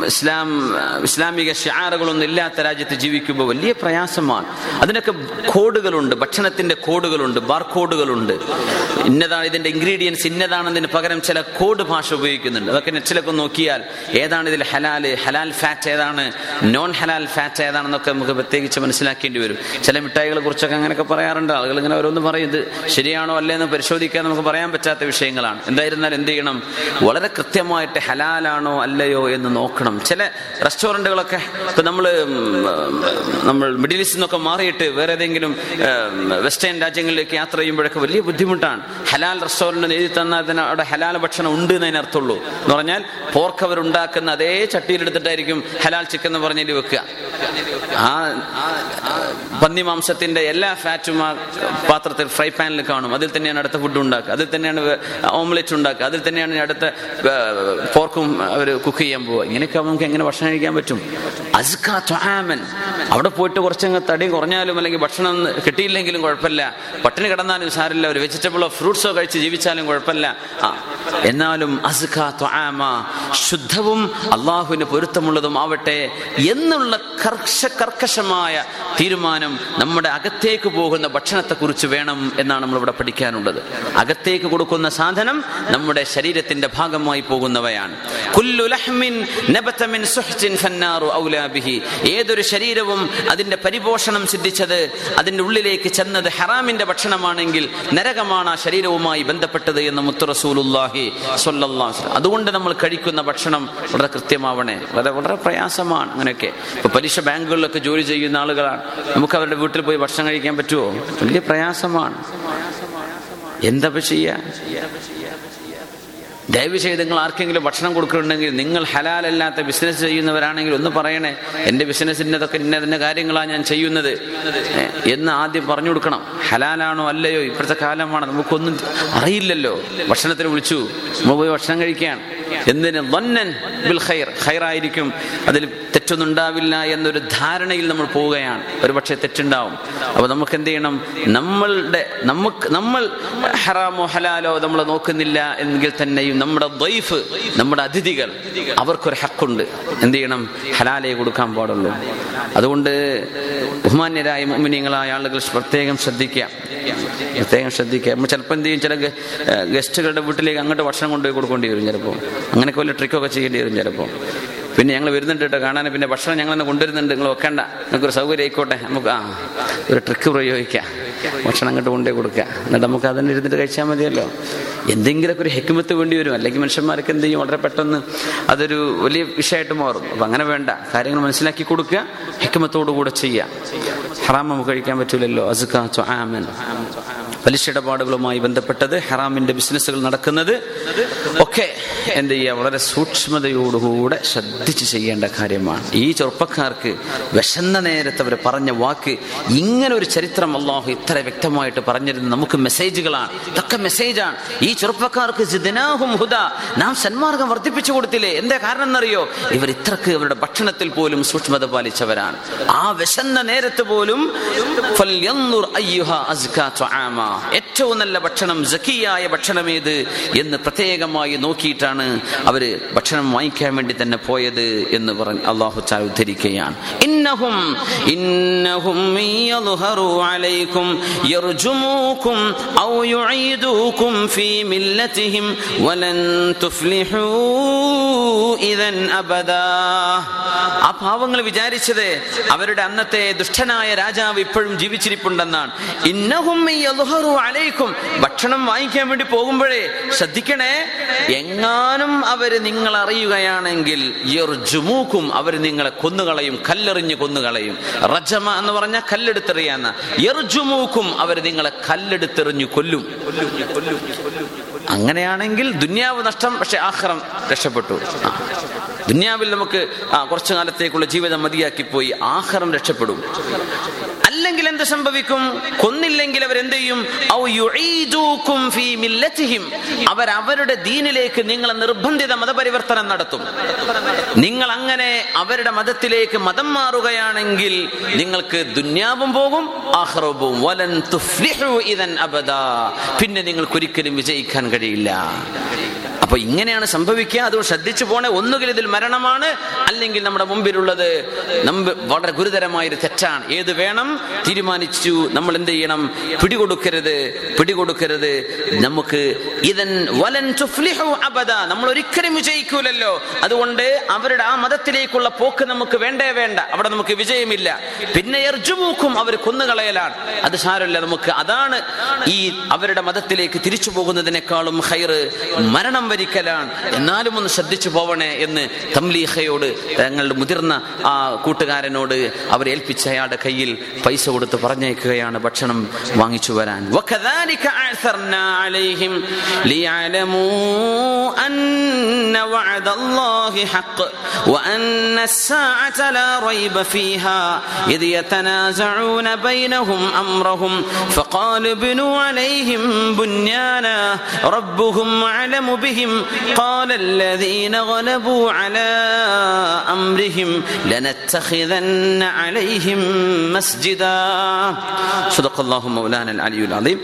ഇസ്ലാം ഇസ്ലാമിക ഷാറുകളൊന്നും ഇല്ലാത്ത രാജ്യത്ത് ജീവിക്കുമ്പോൾ വലിയ പ്രയാസമാണ്. അതിനൊക്കെ കോഡുകളുണ്ട് ഭക്ഷണത്തിന്റെ കോഡുകളുണ്ട് ബാർകോഡുകളുണ്ട് ഇന്നതാണ് ഇതിന്റെ ഇൻഗ്രീഡിയൻസ് ഇന്നതാണെന്നതിന് പകരം ചില കോഡ് ഭാഷ ഉപയോഗിക്കുന്നുണ്ട്. അതൊക്കെ നെറ്റിലൊക്കെ നോക്കിയാൽ ഏതാണ് ഇതിൽ ഹലാൽ ഹലാൽ ഫാറ്റ് ഏതാണ് നോൺ ഹലാൽ ഫാറ്റ് ഏതാണെന്നൊക്കെ നമുക്ക് പ്രത്യേകിച്ച് മനസ്സിലാക്കേണ്ടി വരും. ചില മിഠായികളെ കുറിച്ചൊക്കെ അങ്ങനെയൊക്കെ പറയാറുണ്ട്. ആളുകൾ ഇങ്ങനെ ഓരോന്ന് പറയും ഇത് ശരിയാണോ അല്ലേ എന്ന് പരിശോധിക്കാൻ നമുക്ക് പറയാൻ പറ്റാത്ത വിഷയങ്ങളാണ്. എന്തായിരുന്നാൽ എന്ത് ചെയ്യണം? വളരെ കൃത്യമായിട്ട് ഹലാലാണോ അല്ലയോ എന്ന് നോക്കണം. ചില റെസ്റ്റോറന്റുകളൊക്കെ ഇപ്പൊ നമ്മൾ നമ്മൾ മിഡിൽ ഈസ്റ്റിൽ നിന്നൊക്കെ മാറിയിട്ട് വേറെ ഏതെങ്കിലും വെസ്റ്റേൺ രാജ്യങ്ങളിലേക്ക് യാത്ര ചെയ്യുമ്പോഴൊക്കെ വലിയ ബുദ്ധിമുട്ടാണ്. ഹലാൽ റെസ്റ്റോറന്റ് എഴുതി തന്നാൽ തന്നെ അവിടെ ഹലാൽ ഭക്ഷണം ഉണ്ട് എന്നതിന് അർത്ഥമുള്ളൂ. എന്ന് പറഞ്ഞാൽ പോർക്ക് അവർ ഉണ്ടാക്കുന്ന അതേ ചട്ടിയിലെടുത്തിട്ടായിരിക്കും ഹലാൽ ചിക്കൻ എന്ന് പറഞ്ഞതിൽ വെക്കുക. ആ പന്നിമാംസത്തിന്റെ എല്ലാ ഫാറ്റും ആ പാത്രത്തിൽ ഫ്രൈ പാനിൽ കാണും. അതിൽ തന്നെയാണ് അടുത്ത ഫുഡ് ഉണ്ടാക്കുക. അതിൽ തന്നെയാണ് ഓംലെറ്റ് ഉണ്ടാക്കുക. അതിൽ തന്നെയാണ് അടുത്ത പോർക്കും അവർ കുക്ക് ചെയ്യാൻ പോവുക. ഇങ്ങനെയൊക്കെ നമുക്ക് എങ്ങനെ ഭക്ഷണം കഴിക്കാൻ പറ്റും? അസ്കാ. അവിടെ പോയിട്ട് കുറച്ചങ്ങ് തടി കുറഞ്ഞാലും അല്ലെങ്കിൽ ഭക്ഷണം കിട്ടിയില്ലെങ്കിലും കുഴപ്പമില്ല. പട്ടിണി കിടന്നാലും സാരില്ല ഒരു വെജിറ്റബിളോ ഫ്രൂട്ട്സോ കഴിച്ച് ജീവിച്ചാലും കുഴപ്പമില്ല. എന്നാലും അസ്കാ. ശുദ്ധവും അള്ളാഹുവിന് പൊരുത്തമുള്ളതും ആവട്ടെ എന്നുള്ള കർശ കർക്കശമായ തീരുമാനം നമ്മുടെ അകത്തേക്ക് പോകുന്ന ഭക്ഷണത്തെ കുറിച്ച് വേണം എന്നാണ് നമ്മൾ ഇവിടെ പഠിക്കാനുള്ളത് അകത്തേക്ക് കൊടുക്കുന്ന സാധനം നമ്മുടെ ശരീരത്തിന്റെ ഭാഗമായി പോകുന്നവയാണ്. ഏതൊരു ശരീരവും അതിന്റെ പരിപോഷണം സിദ്ധിച്ചത് അതിന്റെ ഉള്ളിലേക്ക് ചെന്നത് ഹറാമിന്റെ ഭക്ഷണമാണെങ്കിൽ നരകമാണ് ആ ശരീരവുമായി ബന്ധപ്പെട്ടത് എന്ന് മുത്തുറസൂലുല്ലാഹി. അതുകൊണ്ട് നമ്മൾ കഴിക്കുന്ന ഭക്ഷണം വളരെ കൃത്യമാവണേ വളരെ വളരെ പ്രയാസമാണ് അങ്ങനെയൊക്കെ ഇപ്പൊ പലിശ ബാങ്കുകളിലൊക്കെ ജോലി ചെയ്യുന്ന ആളുകളാണ്. നമുക്ക് അവരുടെ വീട്ടിൽ പോയി ഭക്ഷണം കഴിക്കാൻ പറ്റുമോ വലിയ പ്രയാസമാണ്. എന്താ ചെയ്യാ? ദയവ് ചെയ്ത് നിങ്ങൾ ആർക്കെങ്കിലും ഭക്ഷണം കൊടുക്കുന്നുണ്ടെങ്കിൽ നിങ്ങൾ ഹലാലല്ലാത്ത ബിസിനസ് ചെയ്യുന്നവരാണെങ്കിൽ ഒന്ന് പറയണേ എന്റെ ബിസിനസ്സിന്റെതൊക്കെ തന്നെ കാര്യങ്ങളാണ് ഞാൻ ചെയ്യുന്നത്. എന്ന് ആദ്യം പറഞ്ഞു കൊടുക്കണം. ഹലാലാണോ അല്ലയോ? ഇപ്പോഴത്തെ കാലമാണ്. നമുക്കൊന്നും അറിയില്ലല്ലോ. ഭക്ഷണത്തിന് വിളിച്ചു. നമ്മൾ പോയി ഭക്ഷണം കഴിക്കുകയാണ് എന്തിന്? ബിൽ ഖൈർ. ഖൈറായിരിക്കും. അതിൽ തെറ്റൊന്നും ഉണ്ടാവില്ല എന്നൊരു ധാരണയിൽ നമ്മൾ പോവുകയാണ്. ഒരു പക്ഷേ തെറ്റുണ്ടാവും. അപ്പൊ നമുക്ക് എന്ത് ചെയ്യണം? നമ്മളുടെ നമുക്ക് നമ്മൾ ഹറാമോ ഹലാലോ നമ്മൾ നോക്കുന്നില്ല എങ്കിൽ തന്നെയും നമ്മുടെ വൈഫ് നമ്മുടെ അതിഥികൾ അവർക്കൊരു ഹക്കുണ്ട്. എന്ത് ചെയ്യണം? ഹലാലയെ കൊടുക്കാൻ പാടുള്ളൂ. അതുകൊണ്ട് ബഹുമാന്യരായ മോമിനിയങ്ങളായ ആളുകൾ പ്രത്യേകം ശ്രദ്ധിക്കുക. പ്രത്യേകം ശ്രദ്ധിക്കുക. നമ്മൾ ചിലപ്പോൾ എന്ത് ചെയ്യും? ചില ഗസ്റ്റുകളുടെ വീട്ടിലേക്ക് അങ്ങോട്ട് ഭക്ഷണം കൊണ്ടുപോയി കൊടുക്കേണ്ടി വരും ചിലപ്പോൾ അങ്ങനെയൊക്കെ വല്ല ട്രിക്കൊക്കെ ചെയ്യേണ്ടി വരും ചിലപ്പോൾ പിന്നെ ഞങ്ങൾ വരുന്നുണ്ട് കേട്ടോ കാണാൻ പിന്നെ ഭക്ഷണം ഞങ്ങൾ തന്നെ കൊണ്ടുവരുന്നുണ്ട്. നിങ്ങൾ വെക്കണ്ട. നിങ്ങൾക്കൊരു സൗകര്യം ആയിക്കോട്ടെ. നമുക്ക് ആ ഒരു ട്രിക്ക് പ്രയോഗിക്കാം. ഭക്ഷണം അങ്ങോട്ട് കൊണ്ടേ കൊടുക്കുക എന്നിട്ട് നമുക്ക് അതന്നെ ഇരുന്നിട്ട് കഴിച്ചാൽ മതിയല്ലോ. എന്തെങ്കിലുമൊക്കെ ഒരു ഹെക്കുമത്ത് വേണ്ടി വരും. അല്ലെങ്കിൽ മനുഷ്യന്മാർക്ക് എന്ത് ചെയ്യും? വളരെ പെട്ടെന്ന് അതൊരു വലിയ വിഷയമായിട്ട് മാറും. അപ്പം അങ്ങനെ വേണ്ട. കാര്യങ്ങൾ മനസ്സിലാക്കി കൊടുക്കുക. ഹെക്കുമത്തോടു കൂടെ ചെയ്യുക. ഹറാം നമുക്ക് കഴിക്കാൻ പറ്റൂലല്ലോ. അസുഖ ആമൻ. പലിശ ഇടപാടുകളുമായി ബന്ധപ്പെട്ടത് ഹറാമിന്റെ ബിസിനസ്സുകൾ നടക്കുന്നത്. ഒക്കെ എന്ത് ചെയ്യുക വളരെ സൂക്ഷ്മതയോടുകൂടെ ശ്രദ്ധിച്ച് ചെയ്യേണ്ട കാര്യമാണ്. ഈ ചെറുപ്പക്കാർക്ക് വിശന്ന നേരത്തെ അവർ പറഞ്ഞ വാക്ക് ഇങ്ങനെ ഒരു ചരിത്രം അള്ളാഹു ഇത്ര വ്യക്തമായിട്ട് പറഞ്ഞിരുന്നത് നമുക്ക് മെസ്സേജുകളാണ്. ഇതൊക്കെ മെസ്സേജാണ്. ഈ ചെറുപ്പക്കാർക്ക് നാം സന്മാർഗം വർദ്ധിപ്പിച്ചു കൊടുത്തില്ലേ? എന്താ കാരണം എന്നറിയോ ഇവർ ഇത്രക്ക് അവരുടെ ഭക്ഷണത്തിൽ പോലും സൂക്ഷ്മത പാലിച്ചവരാണ്. ആ വിശന്ന നേരത്ത് പോലും ഏറ്റവും നല്ല ഭക്ഷണം ജക്കിയായ ഭക്ഷണം ഏത് എന്ന് പ്രത്യേകമായി നോക്കിയിട്ടാണ് അവർ ഭക്ഷണം വാങ്ങിക്കാൻ വേണ്ടി തന്നെ പോയത് എന്ന് പറഞ്ഞ് അള്ളാഹു ചാ ഉദ്ധരിക്കുകയാണ്. ഇന്നഹും إنهم യദ്ഹറു അലൈക്കും യർജുമൂക്കും ഔ യുഈദൂക്കും ഫീ മില്ലതിഹിം വലൻ തുഫ്ലിഹൂ ഇദൻ അബദാ ആ പാവങ്ങൾ വിചാരിച്ചത് അവരുടെ അന്നത്തെ ദുഷ്ടനായ രാജാവ് ഇപ്പോഴും ജീവിച്ചിരിപ്പുണ്ടെന്നാണ്. ഇന്നഹും അലൈക്കും. ഭക്ഷണം വാങ്ങിക്കാൻ വേണ്ടി പോകുമ്പോഴേ ശ്രദ്ധിക്കണേ. എങ്ങാനും അവർ നിങ്ങൾ അറിയുകയാണെങ്കിൽ അവർ നിങ്ങളെ കൊന്നുകളയും കല്ലെറിഞ്ഞു കല്ലെറിഞ്ഞ് കൊന്നുകളയും. റജമ എന്ന് പറഞ്ഞ കല്ലെടുത്തെറിയാന്ന. എർജുമൂക്കും അവർ നിങ്ങളെ കല്ലെടുത്തെറിഞ്ഞു കൊല്ലും. അങ്ങനെയാണെങ്കിൽ ദുന്യാവ് നഷ്ടം പക്ഷെ ആഹ്റം രക്ഷപ്പെട്ടു. ദുന്യാവിൽ നമുക്ക് കുറച്ചു കാലത്തേക്കുള്ള ജീവിതം മതിയാക്കി പോയി ആഹ്റം രക്ഷപ്പെടും. അല്ലെങ്കിൽ എന്ത് സംഭവിക്കും? കൊന്നില്ലെങ്കിൽ അവർ എന്ത് ചെയ്യും അവരുടെ ദീനിലേക്ക് നിങ്ങളെ നിർബന്ധിത മതപരിവർത്തനം നടത്തും. നിങ്ങൾ അങ്ങനെ അവരുടെ മതത്തിലേക്ക് മതം മാറുകയാണെങ്കിൽ നിങ്ങൾക്ക് ദുന്യാവും പോകും ആഹ്റവും. പിന്നെ നിങ്ങൾക്ക് ഒരിക്കലും വിജയിക്കാൻ കഴിയില്ല. അപ്പൊ ഇങ്ങനെയാണ് സംഭവിക്കുക. അത് ശ്രദ്ധിച്ചു പോണേ. ഒന്നുകിൽ ഇതിൽ മരണമാണ് അല്ലെങ്കിൽ നമ്മുടെ മുമ്പിലുള്ളത്. നമ്മ വളരെ ഗുരുതരമായ ഒരു തെറ്റാണ്. ഏത് വേണം? തീരുമാനിച്ചു. നമ്മൾ എന്ത് ചെയ്യണം? പിടികൊടുക്കരുത്. പിടികൊടുക്കരുത്. നമുക്ക് ഇതൻ വലൻ അബദ. നമ്മൾ ഒരിക്കലും വിജയിക്കൂലല്ലോ. അതുകൊണ്ട് അവരുടെ ആ മതത്തിലേക്കുള്ള പോക്ക് നമുക്ക് വേണ്ടേ വേണ്ട. അവിടെ നമുക്ക് വിജയമില്ല. പിന്നെ എർജുമൂക്കും അവർ കൊന്നുകളയലാണ്. അത് സാരമില്ല. നമുക്ക് അതാണ് ഈ അവരുടെ മതത്തിലേക്ക് തിരിച്ചു പോകുന്നതിനേക്കാളും ഹൈറ്. മരണം വരിക്കലാണ് എന്നാലും ഒന്ന് ശ്രദ്ധിച്ചു പോവണേ എന്ന് തംലീഹയോട് തങ്ങളുടെ മുതിർന്ന ആ കൂട്ടുകാരനോട് അവർ ഏൽപ്പിച്ച അയാളുടെ കയ്യിൽ പൈസ കൊടുത്ത് പറഞ്ഞേക്കുകയാണ് ഭക്ഷണം വാങ്ങിച്ചു വരാൻ وكذلك أعثرنا عليهم ليعلموا أن وعد الله حق وأن الساعة لا ريب فيها إذ يتنازعون بينهم أمرهم فقال ابنوا عليهم بنيانا ربهم أعلم بهم قال الذين غلبوا على أمرهم لنتخذن عليهم مسجدا صدق الله مولانا العلي العظيم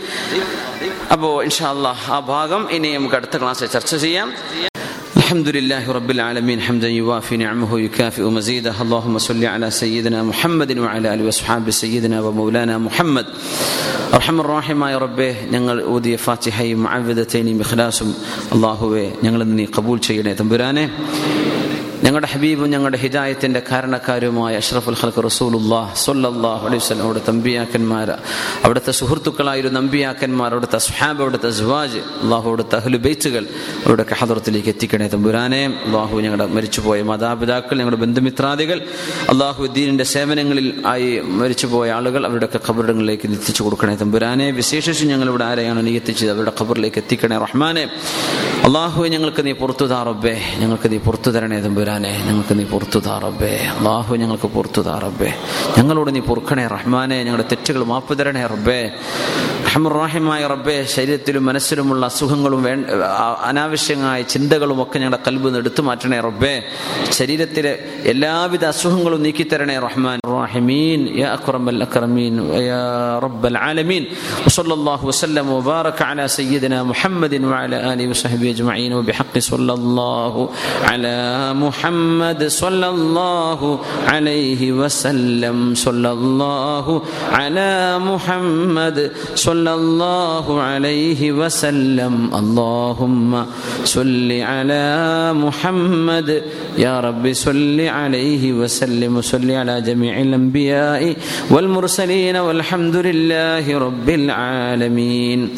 അപ്പോൾ ഇൻഷാല്ലാ ആ ഭാഗം ഇനി നമുക്ക് അടുത്ത ക്ലാസ്സിൽ ചർച്ച ചെയ്യാം الحمد لله رب العالمين حمدا يوافي نعمه ويكافئ مزيده اللهم صل على سيدنا محمد وعلى اله واصحابه سيدنا ومولانا محمد അർഹമർ റാഹിമായ റബ്ബെ ഞങ്ങൾ ഊതിയ ഫാത്തിഹയും മുഅവ്വിദത്തൈനും ഇഖ്ലാസും അല്ലാഹുവേ ഞങ്ങൾ നീ കബൂൽ ചെയ്യണേ തമ്പുരാനെ ഞങ്ങളുടെ ഹബീബും ഞങ്ങളുടെ ഹിദായത്തിന്റെ കാരണക്കാരുമായ അഷ്റഫുൽ ഖൽക്ക് റസൂലുല്ലാ സ്വല്ലല്ലാഹു അലൈഹി വസല്ലം അവിടുത്തെ അമ്പിയാക്കന്മാർ അവിടുത്തെ സുഹൃത്തുക്കളായിരുന്ന അമ്പിയാക്കന്മാർ അവിടുത്തെ സുഹാബ് അവിടുത്തെ സുവാജ് അള്ളാഹു അവിടുത്തെ അഹ്ലു ബേച്ചുകൾ അവരുടെ ഹദറത്തിലേക്ക് എത്തിക്കണേ. തമ്പുരാനെ അള്ളാഹു ഞങ്ങളുടെ മരിച്ചുപോയ മാതാപിതാക്കൾ ഞങ്ങളുടെ ബന്ധുമിത്രാദികൾ അള്ളാഹു ദീനിന്റെ സേവനങ്ങളിൽ ആയി മരിച്ചുപോയ ആളുകൾ അവരുടെയൊക്കെ ഖബറിടങ്ങളിലേക്ക് എത്തിച്ചു കൊടുക്കണേ. തമ്പുരാനെ വിശേഷിച്ച് ഞങ്ങൾ ഇവിടെ ആരെയാണ് നീ എത്തിച്ചത്? അവരുടെ ഖബറിലേക്ക് എത്തിക്കണേ റഹ്മാനെ. അള്ളാഹു ഞങ്ങൾക്ക് നീ പുറത്തു താ റബ്ബേ. ഞങ്ങൾക്ക് നീ പുറത്തു തരണേ തമ്പുരാനെ ഞങ്ങൾക്ക് നീ പുറത്തു താ റബ്ബേ അള്ളാഹു ഞങ്ങൾക്ക് പുറത്തു താ റബ്ബേ ഞങ്ങളോട് നീ പൊറുക്കണേ റഹ്മാനെ ഞങ്ങളുടെ തെറ്റുകൾ മാപ്പ് തരണേ റബ്ബേ റഹ്മുറാഹിമായ റബ്ബേ ശരീരത്തിലും മനസ്സിലുമുള്ള അസുഖങ്ങളും വേ അനാവശ്യമായ ചിന്തകളും ഒക്കെ ഞങ്ങളുടെ കൽബ് എടുത്തു മാറ്റണേ റബ്ബേ ശരീരത്തിലെ എല്ലാവിധ അസുഖങ്ങളും നീക്കിത്തരണേ റഹ്മാൻ الراحمين يا أكرم الأكرمين ويا رب العالمين وصلى الله وسلم وبارك على سيدنا محمد وعلى آله وصحبه أجمعين وبحق صلى الله على محمد صلى الله عليه وسلم صلى الله على محمد صلى الله عليه وسلم. اللهم صل على محمد. يا رب صل عليه وسلم. وصل على جميع الأنبياء والمرسلين والحمد لله رب العالمين.